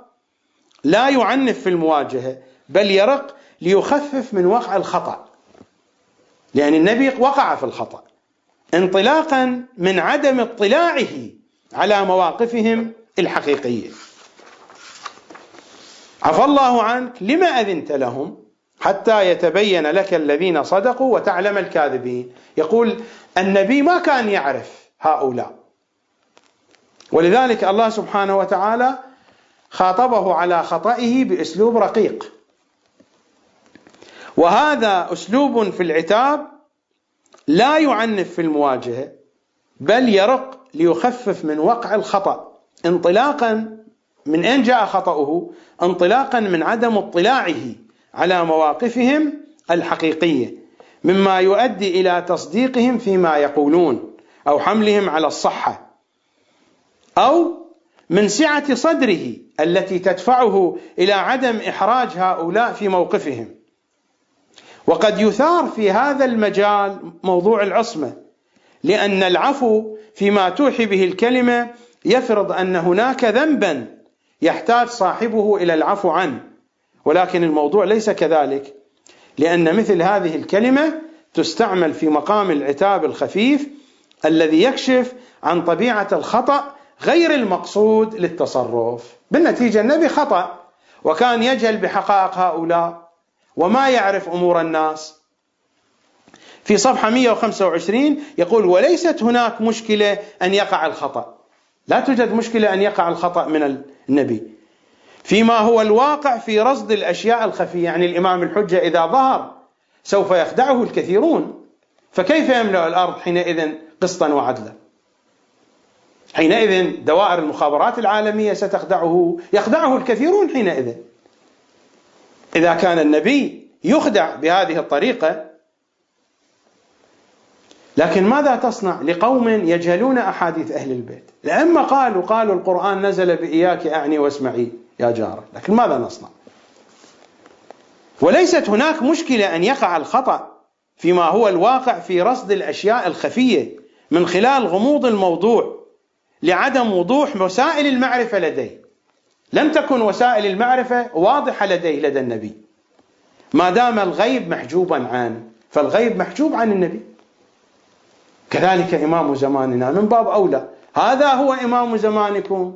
B: لا يعنف في المواجهة بل يرق ليخفف من وقع الخطأ. لأن النبي وقع في الخطأ انطلاقا من عدم اطلاعه على مواقفهم الحقيقية. عفى الله عنك لما أذنت لهم حتى يتبين لك الذين صدقوا وتعلم الكاذبين. يقول النبي ما كان يعرف هؤلاء. ولذلك الله سبحانه وتعالى خاطبه على خطئه بأسلوب رقيق. وهذا أسلوب في العتاب لا يعنف في المواجهة بل يرق ليخفف من وقع الخطأ انطلاقا من أين جاء خطأه؟ انطلاقا من عدم اطلاعه على مواقفهم الحقيقية مما يؤدي إلى تصديقهم فيما يقولون أو حملهم على الصحة أو من سعة صدره التي تدفعه إلى عدم إحراج هؤلاء في موقفهم. وقد يثار في هذا المجال موضوع العصمة لأن العفو فيما توحي به الكلمة يفرض أن هناك ذنبا يحتاج صاحبه إلى العفو عنه. ولكن الموضوع ليس كذلك لأن مثل هذه الكلمة تستعمل في مقام العتاب الخفيف الذي يكشف عن طبيعة الخطأ غير المقصود للتصرف. بالنتيجة النبي خطأ وكان يجهل بحقائق هؤلاء وما يعرف أمور الناس. في صفحة 125 يقول وليست هناك مشكلة أن يقع الخطأ. لا توجد مشكلة أن يقع الخطأ من النبي. فيما هو الواقع في رصد الأشياء الخفية يعني الإمام الحجة إذا ظهر سوف يخدعه الكثيرون. فكيف يملأ الأرض حينئذ قسطا وعدلا؟ حينئذ دوائر المخابرات العالمية ستخدعه يخدعه الكثيرون حينئذ. إذا كان النبي يخدع بهذه الطريقة لكن ماذا تصنع لقوم يجهلون أحاديث أهل البيت؟ لأما قالوا قالوا القرآن نزل بإياك أعني واسمعي يا جارة. لكن ماذا نصنع؟ وليست هناك مشكلة أن يقع الخطأ فيما هو الواقع في رصد الأشياء الخفية من خلال غموض الموضوع لعدم وضوح وسائل المعرفة لديه. لم تكن وسائل المعرفة واضحة لديه لدى النبي. ما دام الغيب محجوبا عنه فالغيب محجوب عن النبي. كذلك إمام زماننا. من باب أولى هذا هو إمام زمانكم.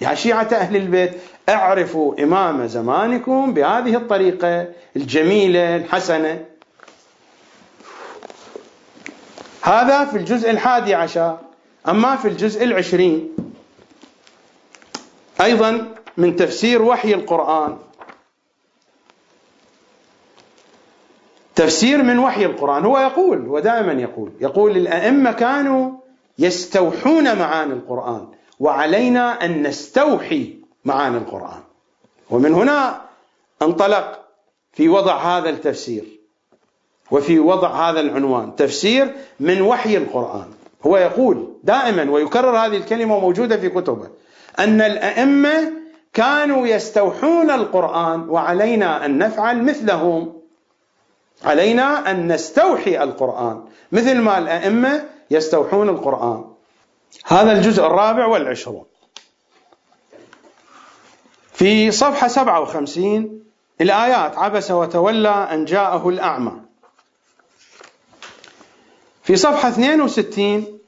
B: يا شيعة أهل البيت اعرفوا إمام زمانكم بهذه الطريقة الجميلة الحسنة. هذا في الجزء الحادي عشر أما في الجزء العشرين. أيضا من تفسير وحي القرآن. تفسير من وحي القرآن. هو يقول ودائما يقول يقول الأئمة كانوا يستوحون معاني القرآن وعلينا أن نستوحي معاني القرآن. ومن هنا انطلق في وضع هذا التفسير وفي وضع هذا العنوان تفسير من وحي القرآن. هو يقول دائما ويكرر هذه الكلمة موجودة في كتبه أن الأئمة كانوا يستوحون القرآن وعلينا أن نفعل مثلهم. علينا أن نستوحي القرآن. مثل ما الأئمة يستوحون القرآن. هذا الجزء الرابع والعشرون. في صفحة 57 الآيات عبس وتولى أن جاءه الأعمى. في صفحة 62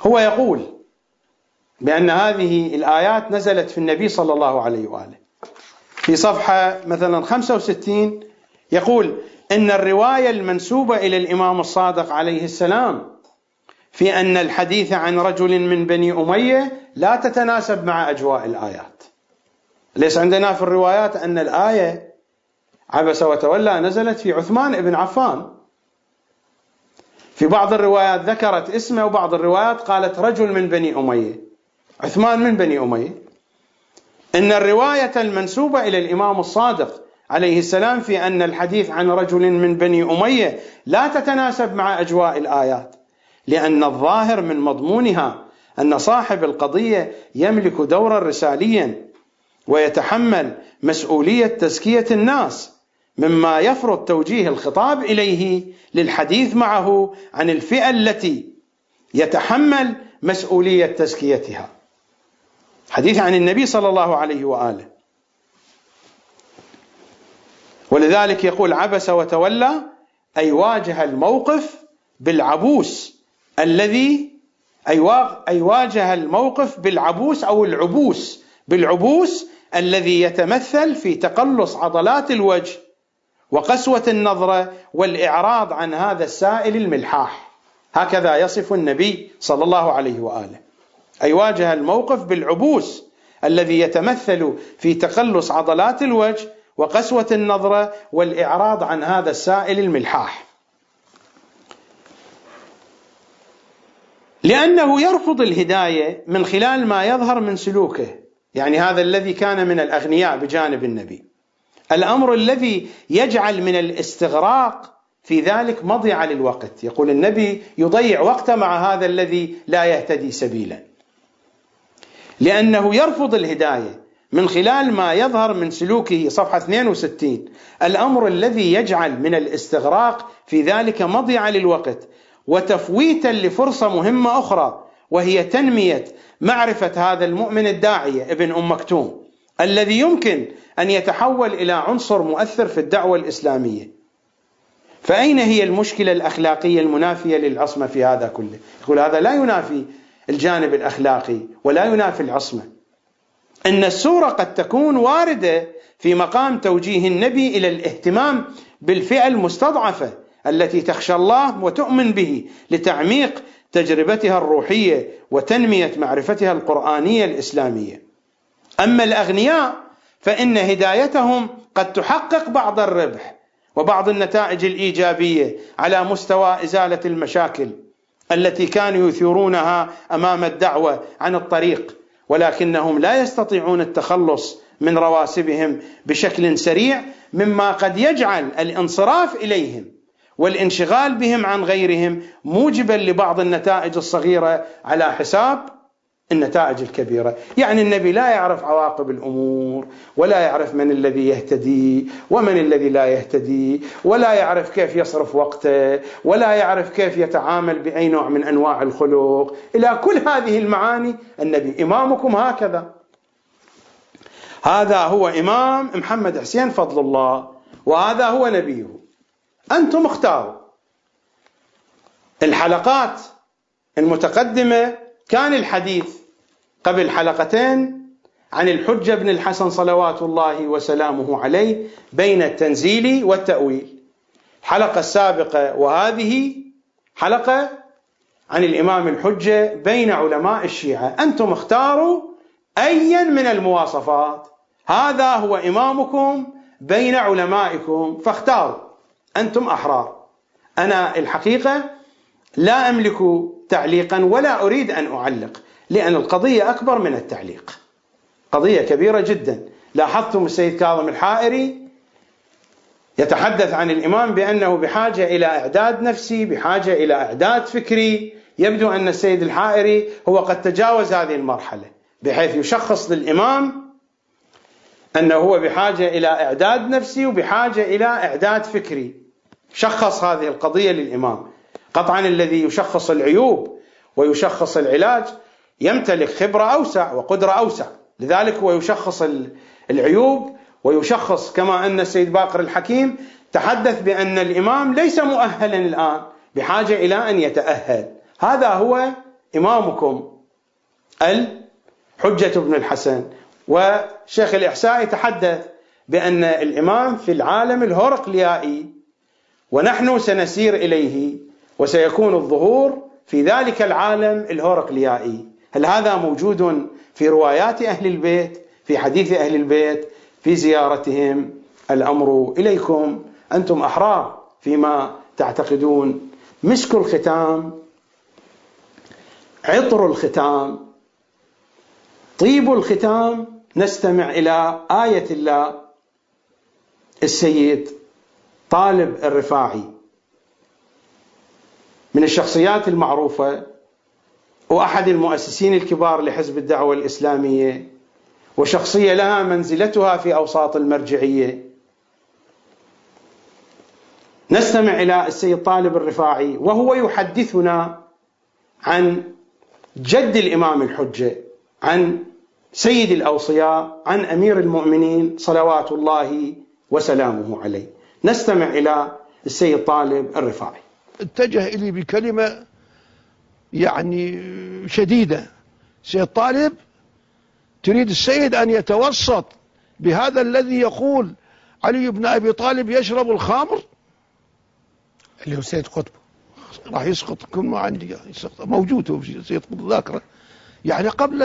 B: هو يقول بأن هذه الآيات نزلت في النبي صلى الله عليه وآله. في صفحة مثلا 65 يقول إن الرواية المنسوبة إلى الإمام الصادق عليه السلام في أن الحديث عن رجل من بني أمية لا تتناسب مع أجواء الآيات. ليس عندنا في الروايات أن الآية عبس وتولى نزلت في عثمان بن عفان. في بعض الروايات ذكرت اسمه وبعض الروايات قالت رجل من بني أمية عثمان من بني أمية. إن الرواية المنسوبة إلى الإمام الصادق عليه السلام في أن الحديث عن رجل من بني أمية لا تتناسب مع أجواء الآيات لأن الظاهر من مضمونها أن صاحب القضية يملك دورا رساليا ويتحمل مسؤولية تزكية الناس مما يفرض توجيه الخطاب إليه للحديث معه عن الفئة التي يتحمل مسؤولية تزكيتها. حديث عن النبي صلى الله عليه وآله. ولذلك يقول عبس وتولى أي واجه الموقف بالعبوس الذي أي واجه الموقف بالعبوس أو العبوس بالعبوس الذي يتمثل في تقلص عضلات الوجه وقسوة النظرة والإعراض عن هذا السائل الملحاح. هكذا يصف النبي صلى الله عليه وآله. أي واجه الموقف بالعبوس الذي يتمثل في تقلص عضلات الوجه وقسوة النظرة والإعراض عن هذا السائل الملحاح. لأنه يرفض الهداية من خلال ما يظهر من سلوكه يعني هذا الذي كان من الأغنياء بجانب النبي. الأمر الذي يجعل من الاستغراق في ذلك مضيعة للوقت. يقول النبي يضيع وقته مع هذا الذي لا يهتدي سبيلا. لأنه يرفض الهداية من خلال ما يظهر من سلوكه صفحة 62 الأمر الذي يجعل من الاستغراق في ذلك مضيعة للوقت وتفويتا لفرصة مهمة أخرى وهي تنمية معرفة هذا المؤمن الداعية ابن أم مكتوم الذي يمكن أن يتحول إلى عنصر مؤثر في الدعوة الإسلامية. فأين هي المشكلة الأخلاقية المنافية للعصمة في هذا كله؟ يقول هذا لا ينافي الجانب الأخلاقي ولا ينافي العصمة. أن السورة قد تكون واردة في مقام توجيه النبي إلى الاهتمام بالفئة المستضعفة التي تخشى الله وتؤمن به لتعميق تجربتها الروحية وتنمية معرفتها القرآنية الإسلامية. أما الأغنياء فإن هدايتهم قد تحقق بعض الربح وبعض النتائج الإيجابية على مستوى إزالة المشاكل التي كانوا يثيرونها أمام الدعوة عن الطريق ولكنهم لا يستطيعون التخلص من رواسبهم بشكل سريع مما قد يجعل الانصراف إليهم والانشغال بهم عن غيرهم موجبا لبعض النتائج الصغيرة على حساب النتائج الكبيرة، يعني النبي لا يعرف عواقب الأمور، ولا يعرف من الذي يهتدي، ومن الذي لا يهتدي، ولا يعرف كيف يصرف وقته، ولا يعرف كيف يتعامل بأي نوع من أنواع الخلق، إلى كل هذه المعاني النبي إمامكم هكذا. هذا هو إمام محمد حسين فضل الله، وهذا هو نبيه. أنتم اختاروا. الحلقات المتقدمة كان الحديث قبل حلقتين عن الحجة بن الحسن صلوات الله وسلامه عليه بين التنزيل والتأويل. الحلقة السابقة وهذه حلقة عن الإمام الحجة بين علماء الشيعة. أنتم اختاروا أيا من المواصفات. هذا هو إمامكم بين علمائكم. فاختاروا. أنتم أحرار. أنا الحقيقة لا أملك تعليقا ولا أريد أن أعلق. لأن القضية أكبر من التعليق. قضية كبيرة جدا. لاحظتم السيد كاظم الحائري يتحدث عن الإمام بأنه بحاجة إلى إعداد نفسي بحاجة إلى إعداد فكري. يبدو أن السيد الحائري هو قد تجاوز هذه المرحلة بحيث يشخص للإمام أنه هو بحاجة إلى إعداد نفسي وبحاجة إلى إعداد فكري. شخص هذه القضية للإمام. قطعا الذي يشخص العيوب ويشخص العلاج يمتلك خبرة أوسع وقدرة أوسع. لذلك هو يشخص العيوب ويشخص كما أن السيد باقر الحكيم تحدث بأن الإمام ليس مؤهلا الآن بحاجة إلى أن يتأهل. هذا هو إمامكم الحجة بن الحسن. وشيخ الإحساء يتحدث بأن الإمام في العالم الهرقليائي ونحن سنسير إليه وسيكون الظهور في ذلك العالم الهرقليائي. هل هذا موجود في روايات أهل البيت في حديث أهل البيت في زيارتهم؟ الأمر إليكم. أنتم أحرار فيما تعتقدون. مسك الختام عطر الختام طيب الختام. نستمع إلى آية الله. السيد طالب الرفاعي. من الشخصيات المعروفة وأحد المؤسسين الكبار لحزب الدعوة الإسلامية وشخصية لها منزلتها في أوساط المرجعية. نستمع إلى السيد طالب الرفاعي وهو يحدثنا عن جد الإمام الحجة عن سيد الأوصياء عن أمير المؤمنين صلوات الله وسلامه عليه. نستمع إلى السيد طالب الرفاعي.
H: اتجه إلي بكلمة يعني شديدة. سيد طالب تريد السيد أن يتوسط بهذا الذي يقول علي بن أبي طالب يشرب الخمر؟
I: اللي هو سيد قطب.
H: راح يسقط كل ما عندي. يسقط. موجود هو سيد قطب ذاكرة. يعني قبل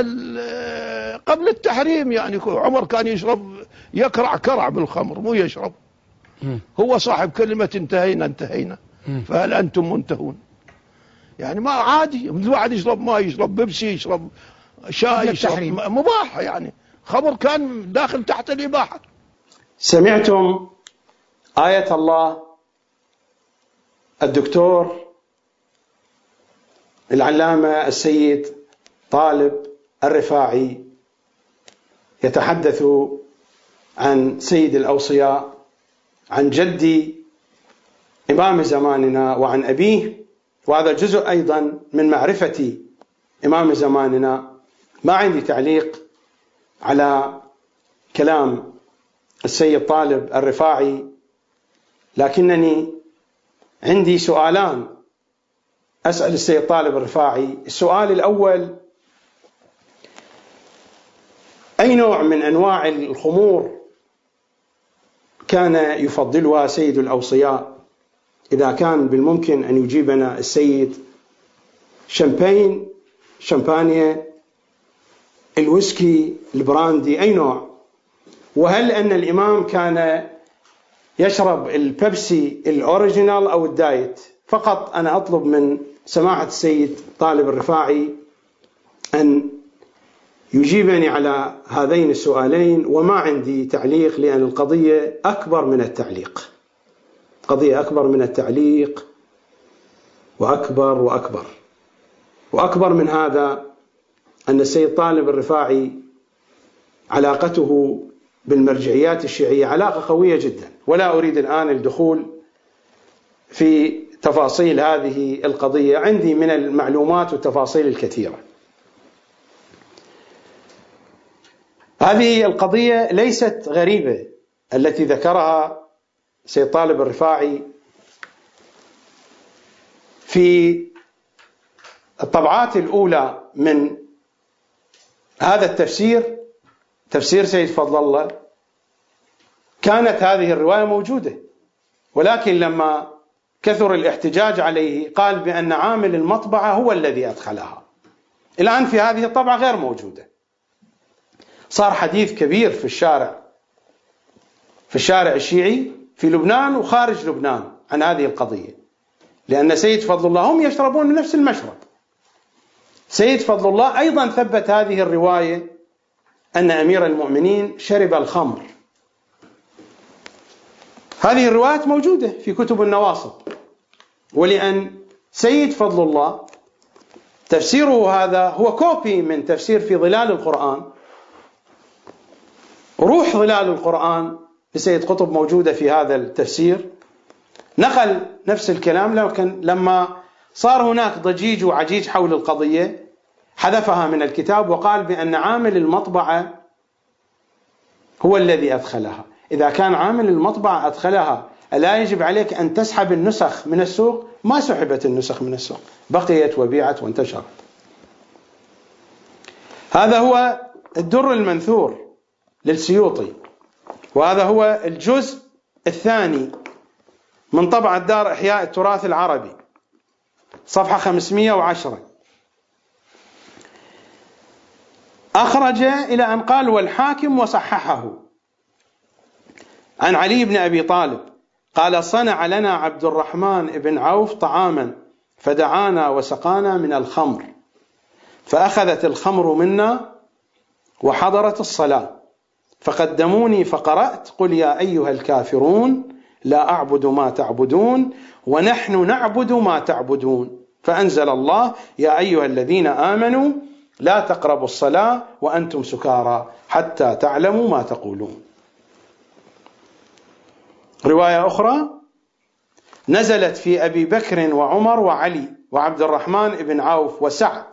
H: قبل التحريم يعني عمر كان يشرب يكرع كرع بالخمر مو يشرب. هو صاحب كلمة انتهينا انتهينا. فهل أنتم منتهون؟ يعني ما عادي الواحد يشرب ماء يشرب بيبسي يشرب شاي يشرب مباح يعني. خمر كان داخل تحت الإباحة.
B: سمعتم آية الله الدكتور العلامة السيد طالب الرفاعي يتحدث عن سيد الأوصياء عن جدي إمام زماننا وعن أبيه. وهذا جزء أيضا من معرفة إمام زماننا. ما عندي تعليق على كلام السيد طالب الرفاعي لكنني عندي سؤالان. أسأل السيد طالب الرفاعي. السؤال الأول أي نوع من أنواع الخمور كان يفضلها سيد الأوصياء؟ إذا كان بالممكن أن يجيبنا السيد شامبين شامبانيا الويسكي البراندي أي نوع. وهل أن الإمام كان يشرب البيبسي ال original أو ال diet؟ فقط أنا أطلب من سماحة السيد طالب الرفاعي أن يجيبني على هذين السؤالين وما عندي تعليق لأن القضية أكبر من التعليق. قضية أكبر من التعليق وأكبر وأكبر. وأكبر من هذا أن السيد طالب الرفاعي علاقته بالمرجعيات الشيعية علاقة قوية جدا. ولا أريد الآن الدخول في تفاصيل هذه القضية عندي من المعلومات والتفاصيل الكثيرة. هذه القضية ليست غريبة التي ذكرها سيد طالب الرفاعي في الطبعات الأولى من هذا التفسير تفسير سيد فضل الله كانت هذه الرواية موجودة. ولكن لما كثر الاحتجاج عليه قال بأن عامل المطبعة هو الذي أدخلها. الآن في هذه الطبعة غير موجودة. صار حديث كبير في الشارع في الشارع الشيعي في لبنان وخارج لبنان عن هذه القضية. لأن سيد فضل الله هم يشربون من نفس المشرب. سيد فضل الله أيضا ثبت هذه الرواية أن أمير المؤمنين شرب الخمر. هذه الروايات موجودة في كتب النواصب. ولأن سيد فضل الله تفسيره هذا هو كوبي من تفسير في ظلال القرآن. روح ظلال القرآن لسيد قطب موجودة في هذا التفسير. نقل نفس الكلام لكن لما صار هناك ضجيج وعجيج حول القضية حذفها من الكتاب وقال بأن عامل المطبعة هو الذي أدخلها. إذا كان عامل المطبعة أدخلها ألا يجب عليك أن تسحب النسخ من السوق؟ ما سحبت النسخ من السوق. بقيت وبيعت وانتشرت. هذا هو الدر المنثور للسيوطي. وهذا هو الجزء الثاني من طبعة دار إحياء التراث العربي صفحة 510 أخرج إلى أن قال والحاكم وصححه. عن علي بن أبي طالب قال صنع لنا عبد الرحمن بن عوف طعاما فدعانا وسقانا من الخمر فأخذت الخمر منا وحضرت الصلاة. فقدموني فقرأت. قل يا أيها الكافرون لا أعبد ما تعبدون ونحن نعبد ما تعبدون. فأنزل الله يا أيها الذين آمنوا لا تقربوا الصلاة وأنتم سكارى حتى تعلموا ما تقولون. رواية أخرى نزلت في أبي بكر وعمر وعلي وعبد الرحمن بن عوف وسعد.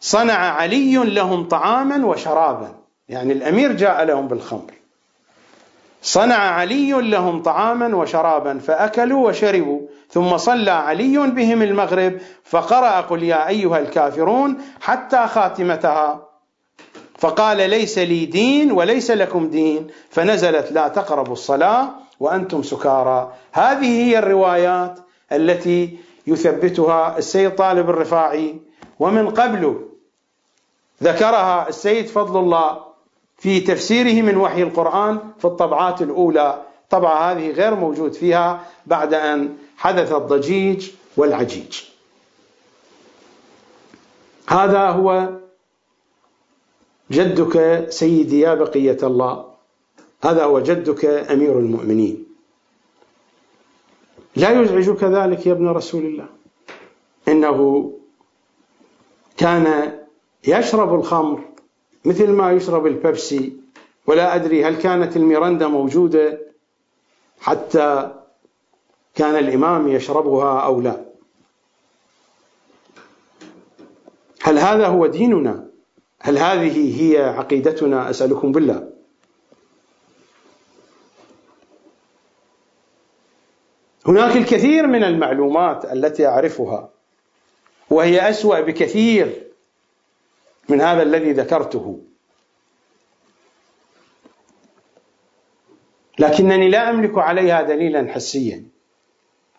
B: صنع علي لهم طعاما وشرابا. يعني الأمير جاء لهم بالخمر. صنع علي لهم طعاما وشرابا فأكلوا وشربوا ثم صلى علي بهم المغرب فقرأ قل يا أيها الكافرون حتى خاتمتها. فقال ليس لي دين وليس لكم دين فنزلت لا تقربوا الصلاة وأنتم سكارى. هذه هي الروايات التي يثبتها السيد طالب الرفاعي. ومن قبل ذكرها السيد فضل الله في تفسيره من وحي القرآن في الطبعات الأولى. طبعة هذه غير موجود فيها بعد أن حدث الضجيج والعجيج. هذا هو جدك سيدي يا بقية الله. هذا هو جدك أمير المؤمنين. لا يزعجك ذلك يا ابن رسول الله. إنه كان يشرب الخمر مثل ما يشرب البيبسي ولا أدري هل كانت الميرندا موجودة حتى كان الإمام يشربها أو لا. هل هذا هو ديننا؟ هل هذه هي عقيدتنا؟ أسألكم بالله. هناك الكثير من المعلومات التي أعرفها وهي أسوأ بكثير. من هذا الذي ذكرته. لكنني لا أملك عليها دليلا حسيا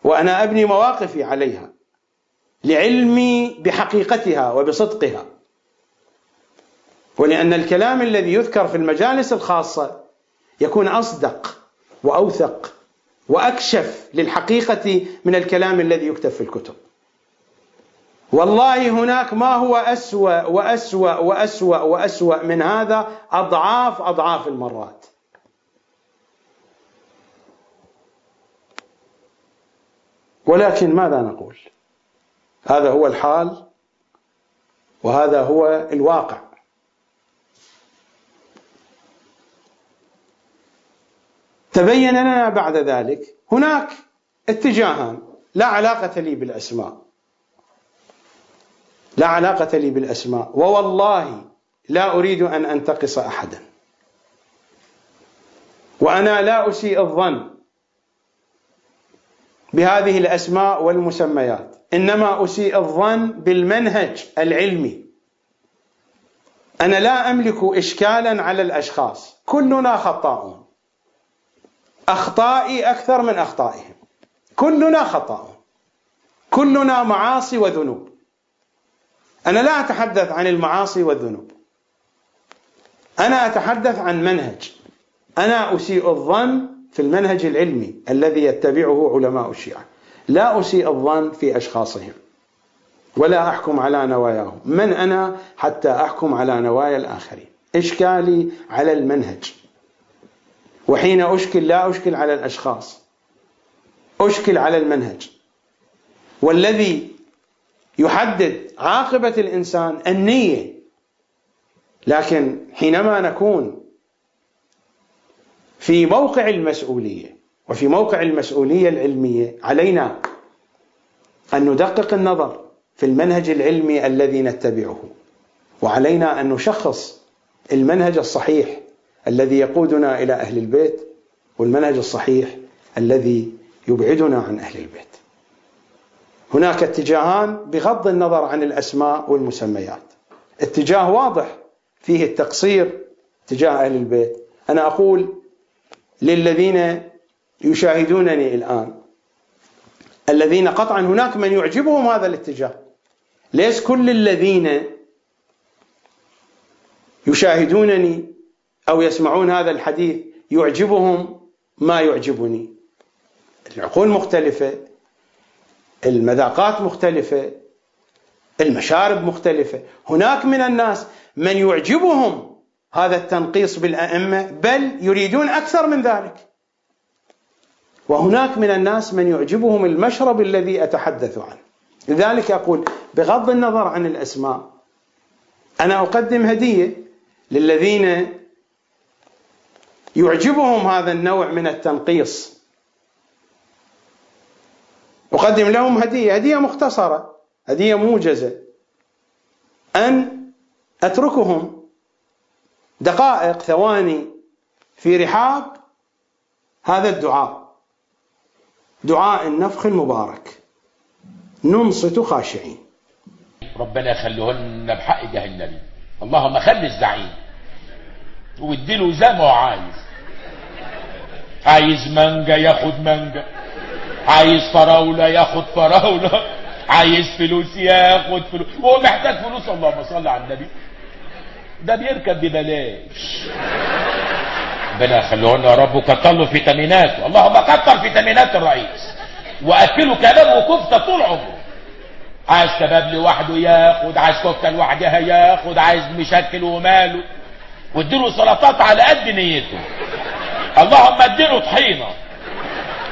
B: وأنا أبني مواقفي عليها لعلمي بحقيقتها وبصدقها. ولأن الكلام الذي يذكر في المجالس الخاصة يكون أصدق وأوثق وأكشف للحقيقة من الكلام الذي يكتب في الكتب. والله هناك ما هو أسوأ وأسوأ وأسوأ وأسوأ من هذا أضعاف أضعاف المرات. ولكن ماذا نقول؟ هذا هو الحال وهذا هو الواقع. تبين لنا بعد ذلك هناك اتجاهان لا علاقة لي بالأسماء. لا علاقة لي بالأسماء. ووالله لا أريد أن أنتقص أحدا. وأنا لا أسيء الظن بهذه الأسماء والمسميات. إنما أسيء الظن بالمنهج العلمي. أنا لا أملك إشكالا على الأشخاص. كلنا خطاؤون. أخطائي أكثر من أخطائهم. كلنا خطاؤون. كلنا معاصي وذنوب. أنا لا أتحدث عن المعاصي والذنوب. أنا أتحدث عن منهج. أنا أسيء الظن في المنهج العلمي الذي يتبعه علماء الشيعة. لا أسيء الظن في أشخاصهم. ولا أحكم على نواياهم. من أنا حتى أحكم على نوايا الآخرين؟ إشكالي على المنهج. وحين أشكل لا أشكل على الأشخاص. أشكل على المنهج. والذي يحدد عاقبة الإنسان النية. لكن حينما نكون في موقع المسؤولية وفي موقع المسؤولية العلمية علينا أن ندقق النظر في المنهج العلمي الذي نتبعه وعلينا أن نشخص المنهج الصحيح الذي يقودنا إلى أهل البيت والمنهج الصحيح الذي يبعدنا عن أهل البيت. هناك اتجاهان بغض النظر عن الأسماء والمسميات. اتجاه واضح فيه التقصير تجاه أهل البيت. أنا أقول للذين يشاهدونني الآن الذين قطعا هناك من يعجبهم هذا الاتجاه. ليس كل الذين يشاهدونني أو يسمعون هذا الحديث يعجبهم ما يعجبني. العقول مختلفة المذاقات مختلفة المشارب مختلفة. هناك من الناس من يعجبهم هذا التنقيص بالأئمة بل يريدون أكثر من ذلك. وهناك من الناس من يعجبهم المشرب الذي أتحدث عنه. لذلك أقول بغض النظر عن الأسماء أنا أقدم هدية للذين يعجبهم هذا النوع من التنقيص. أقدم لهم هدية هدية مختصرة هدية موجزة. أن أتركهم دقائق ثواني في رحاب هذا الدعاء. دعاء النفخ المبارك. ننصت خاشعين.
J: ربنا يخليهن بحق جاه النبي. اللهم خلي الزعيم. واديله زي ما هو عايز. عايز مانجا ياخد مانجا عايز فراولة ياخد فراولة. عايز فلوس ياخد فلوس وهو محتاج فلوس اللهم صل على النبي. ده بيركب ببلاش. ربنا يخليهن يا رب وكتر له فيتاميناته اللهم كتر فيتامينات الرئيس. وأكله كباب وكفته طول عمره. عايز كباب لوحده ياخد عايز كفتة لوحدها ياخد عايز مشكل وماله. واديله سلطات على قد نيته. اللهم اديله طحينة.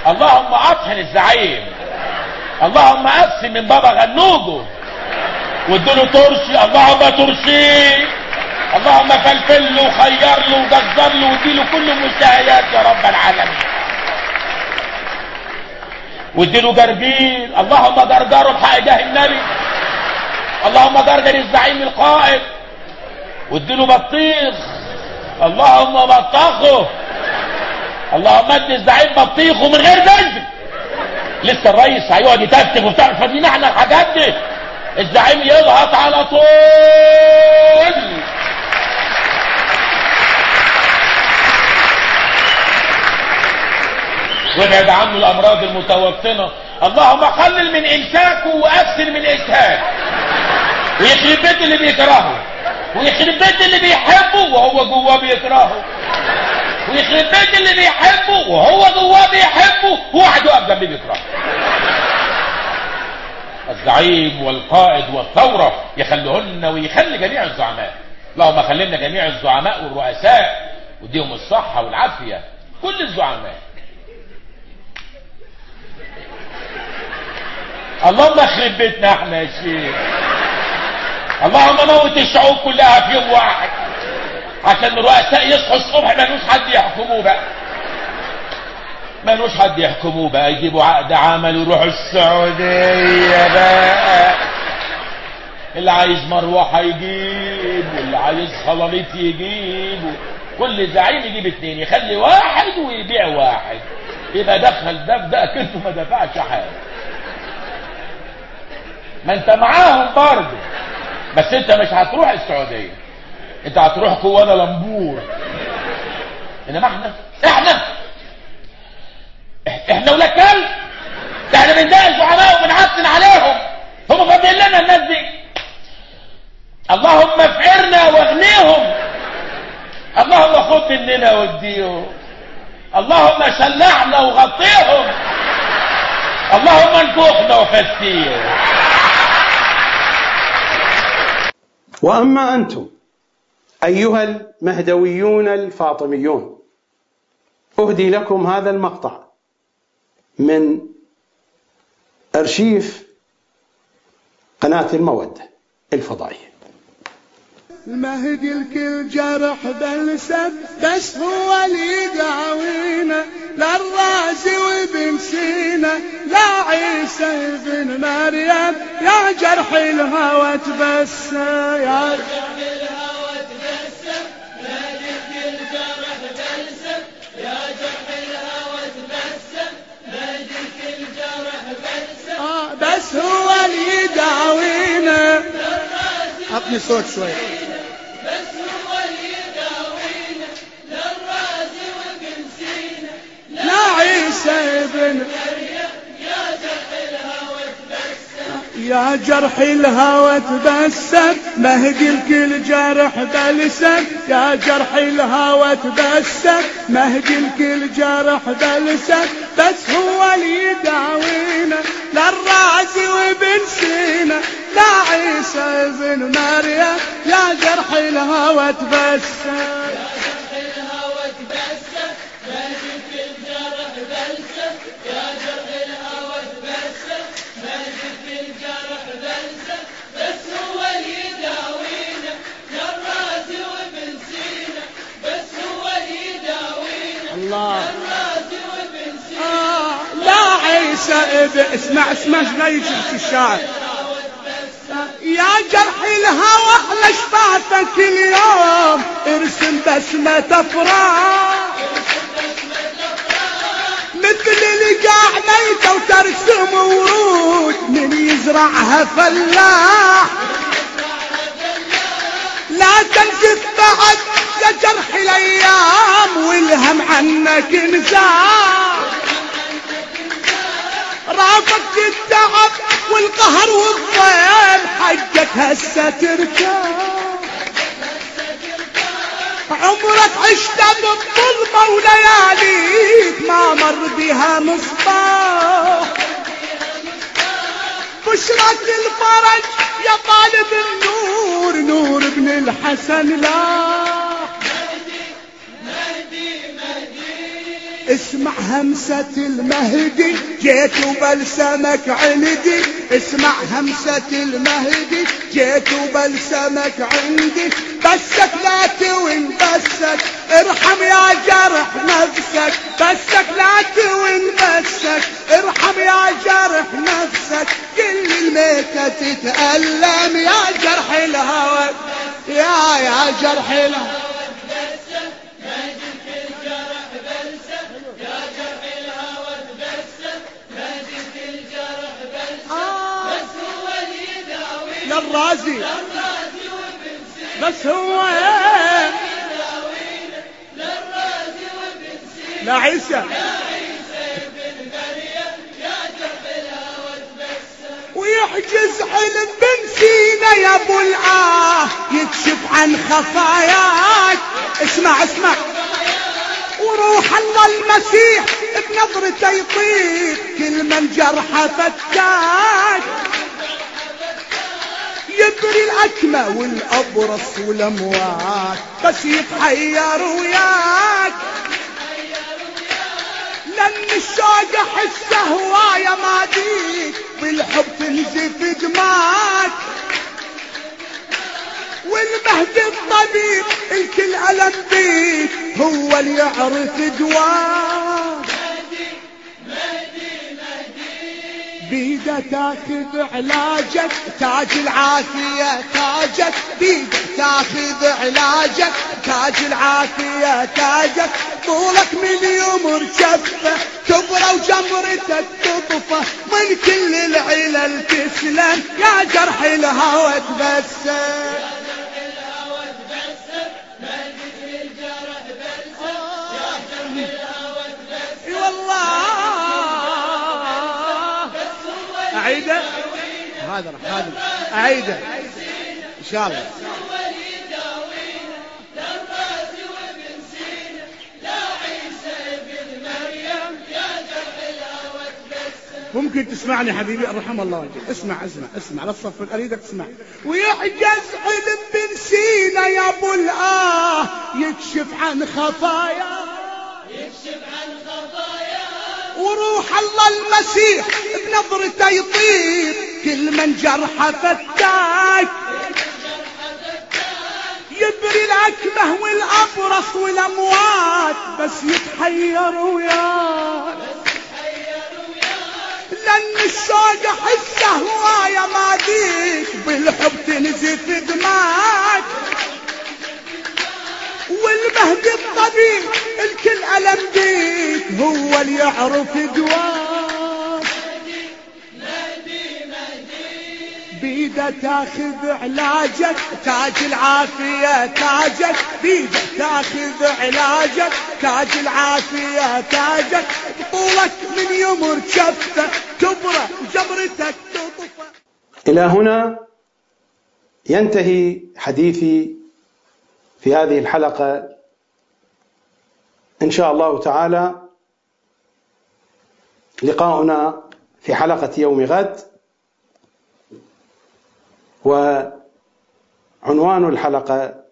J: اللهم اطحن الزعيم. اللهم اقسم من بابا غنوجه واديله ترشي. اللهم ترشيه اللهم فلفل له وخير له وجزر له واديله كل المشتهيات يا رب العالمين. واديله جرجير اللهم جرجره بحق جاه النبي. اللهم جرجر الزعيم القائد واديله بطيخ. اللهم بطخه. اللهم ادي الزعيم بطيخه من غير بنزل لسه الرئيس هيقعد يتفتف وبتاع فاضيين إحنا الحاجات دي. الزعيم يضغط على طول. وابعد عنه الأمراض المتوطنه اللهم قلل من إمساكه وأكثر من اسهاله ويخرب بيت اللي بيكرهه. ويخرب بيت اللي بيحبه وهو جواه بيكرهه. ويخرب بيت اللي بيحبه وهو جواه بيحبه وواحد واقف جنبيه بيكرهه. الزعيم والقائد والثورة يخليهن ويخلي جميع الزعماء. اللهم خلينا جميع الزعماء والرؤساء وديهم الصحة والعافية. كل الزعماء. اللهم اخرب بيتنا إحنا يا شيخ. اللهم موت الشعوب كلها في يوم واحد. عشان الرؤساء يصحوا الصبح ملوش حد يحكموه بقى. ملوش حد يحكموه بقى. يجيبوا عقد عمل ويروحوا السعودية بقى. اللي عايز مروحة يجيب واللي عايز خلاليط يجيب. كل زعيم يجيب اتنين يخلي واحد ويبيع واحد. يبقى دخل ده في ده ما دفعش حاجة. ما انت معاهم برضه. بس انت مش هتروح السعودية. انت هتروح كوالا لمبور انما إحنا إحنا إحنا ولاد كلب. ده إحنا بندعي الزعماء وبنعفن عليهم. هم فاضلين لنا الناس دي. اللهم افعرنا واغنيهم. اللهم خد مننا واديهم اللهم شلعنا وغطيهم. اللهم انفخنا وفسيهم.
B: وأما أنتم أيها المهدويون الفاطميون أهدي لكم هذا المقطع من أرشيف قناة المودة الفضائية.
K: المهدي الكل جرح بلسد بس هو اللي يداوينا الرازي وابن سينا. لا عيسى ابن مريم يا جرح الهوى تبسى يا جرح الهوى تبسى مهدي يا جرح الهوى آه بس هو اللي يداوينا
I: اعطني صوت شوي.
K: ابن يا جرح الهوى تبسم مهدي الكل جرح بلسم. يا جرح الهوى تبسم مهدي الكل جرح بلسم. بس هو اللي يداوينا لا وابن سينا لا عيسى ابن مريم. يا جرح الهوى تبسم. ابن اسمع اسمع يجي الشاعر يا جرح الهوى لشفافك اليوم ارسم بسمة افراح مثل القاع ميتة وترسم ورود من يزرعها فلاح لا تنزف بعد يا جرح الأيام والهم عنك انزاح رافقت التعب والقهر والضيم حقك هسه ترتاح عمرك عشت بالظلمة ولياليك ما مر بها مصباح. بشرك الفرج يا طالب النور نور ابن الحسن لا. اسمع همسة المهدي جيت وبلسمك عندي. اسمع همسة المهدي جيت وبلسمك عندي. بسك لا توين بسك ارحم يا جرح نفسك. بسك لا توين بسك ارحم يا جرح نفسك. كل الميتة تتألم يا جرح الهوى. يا يا جرح الهوى. للرازي بس هو لا عيسى. ويحجز حلم بن سينا يا أبو العاه يكشف عن خفاياك. اسمع اسمع. وروح الله المسيح بنظرته يطيق كل من جرحه فتاك. يبري الأكمى والأبرص والأموات بس يتحير وياك. لأن الشوق أحسه هواية ما ديك. بالحب تنزف دماك. والمهدي الطبيب الكل ألم بيك. هو اللي يعرف دواك بيدة تاخذ علاجك تاج العافية تاجك. بيدة تاخذ علاجك تاج العافية تاجك. طولك من يمر كفه كبره وجمرتك تطفى من كل العلل تسلم يا جرح الهوى تبسم. اعيده هذا هذا. اعيده إن شاء الله. ممكن تسمعني حبيبي؟ رحم الله وجهك. اسمع اسمع اسمع. لا تصفق أريدك تسمع. ويعجز علم بن سينا يا أبو الآه يكشف عن خفايا يكشف عن خفايا وروح الله المسيح بنظرته يطيب كل من جرحه فتاك. يبري الأكمه والأبرص والأموات. بس يتحير وياك. لأن الشوق حسه هواية ما ديك بالحب تنزف دماك والمهدي الطبيب الكل ألم بيك هو اللي يعرف دواك بيدة تاخذ علاجك تاج العافية تاجك. بيدة تاخذ علاجك تاج العافية تاجك. طولك من يمر كفه كبره جبرتك تطفى
B: إلى هنا ينتهي حديثي في هذه الحلقة إن شاء الله تعالى لقاؤنا في حلقة يوم غد وعنوان الحلقة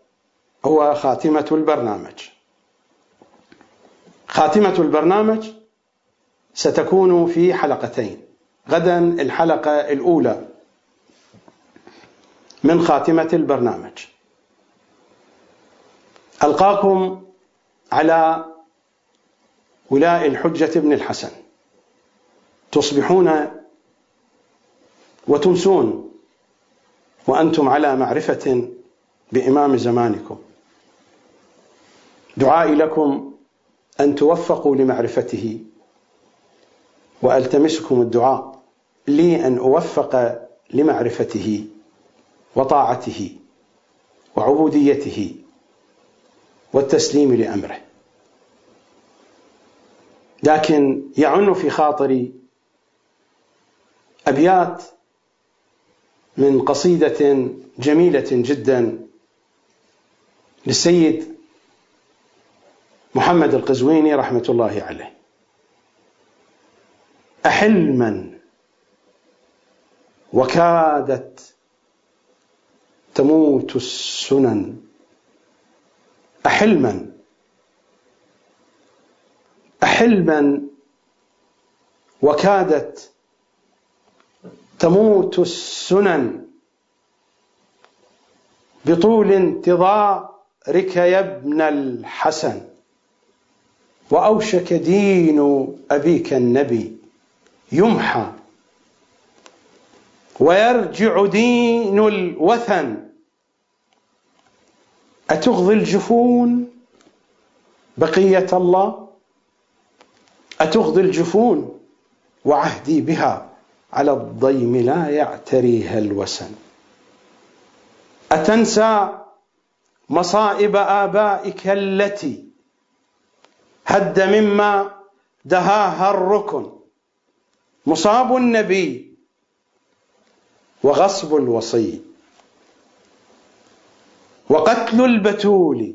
B: هو خاتمة البرنامج. خاتمة البرنامج ستكون في حلقتين. غدا الحلقة الأولى من خاتمة البرنامج. ألقاكم على ولاء الحجة بن الحسن. تصبحون وتمسون وأنتم على معرفة بإمام زمانكم. دعائي لكم أن توفقوا لمعرفته وألتمسكم الدعاء لي أن أوفق لمعرفته وطاعته وعبوديته والتسليم لأمره. لكن يعن في خاطري أبيات من قصيدة جميلة جدا للسيد محمد القزويني رحمة الله عليه. أحلما وكادت تموت السنن أحلما. أحلما وكادت تموت السنن بطول انتظارك يا ابن الحسن. وأوشك دين أبيك النبي يمحى. ويرجع دين الوثن. أتغضي الجفون بقية الله؟ أتغضي الجفون وعهدي بها على الضيم لا يعتريها الوسن؟ أتنسى مصائب آبائك التي هد مما دهاها الركن؟ مصاب النبي وغصب الوصي. وقتل البتول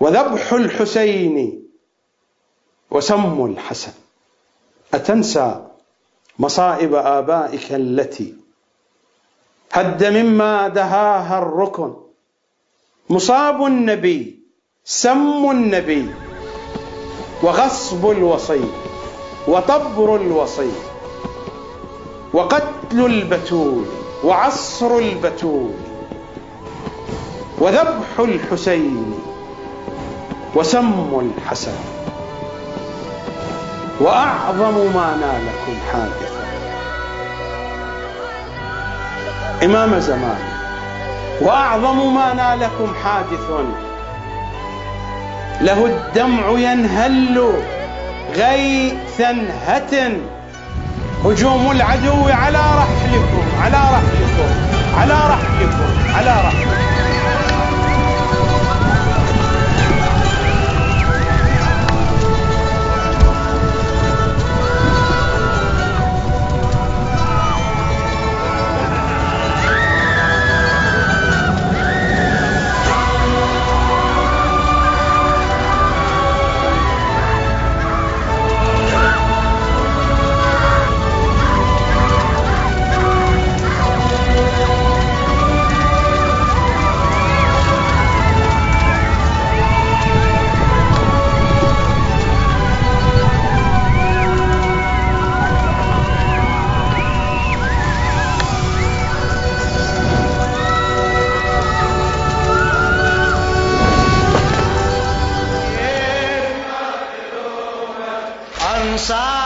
B: وذبح الحسين وسم الحسن. أتنسى مصائب آبائك التي هد مما دهاها الركن. مصاب النبي سم النبي وغصب الوصي وطبر الوصي وقتل البتول وعصر البتول. وذبح الحسين وسم الحسن وأعظم ما نالكم حادث إمام زمان وأعظم ما نالكم حادث له الدمع ينهل غيثا هت هجوم العدو على رحلكم على رحلكم على رحلكم على رحلكم.
A: Musa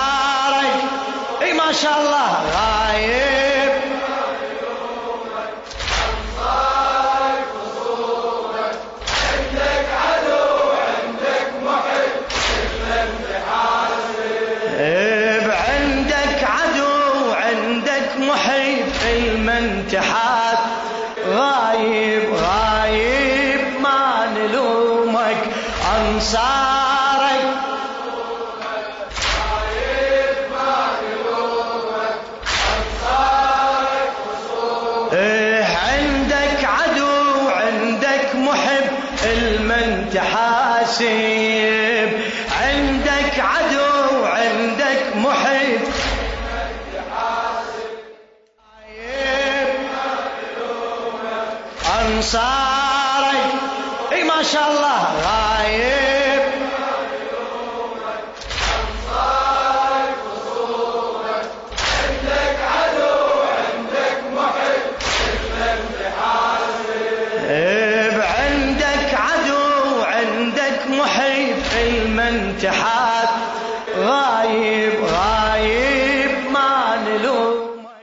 A: انصارك اي ما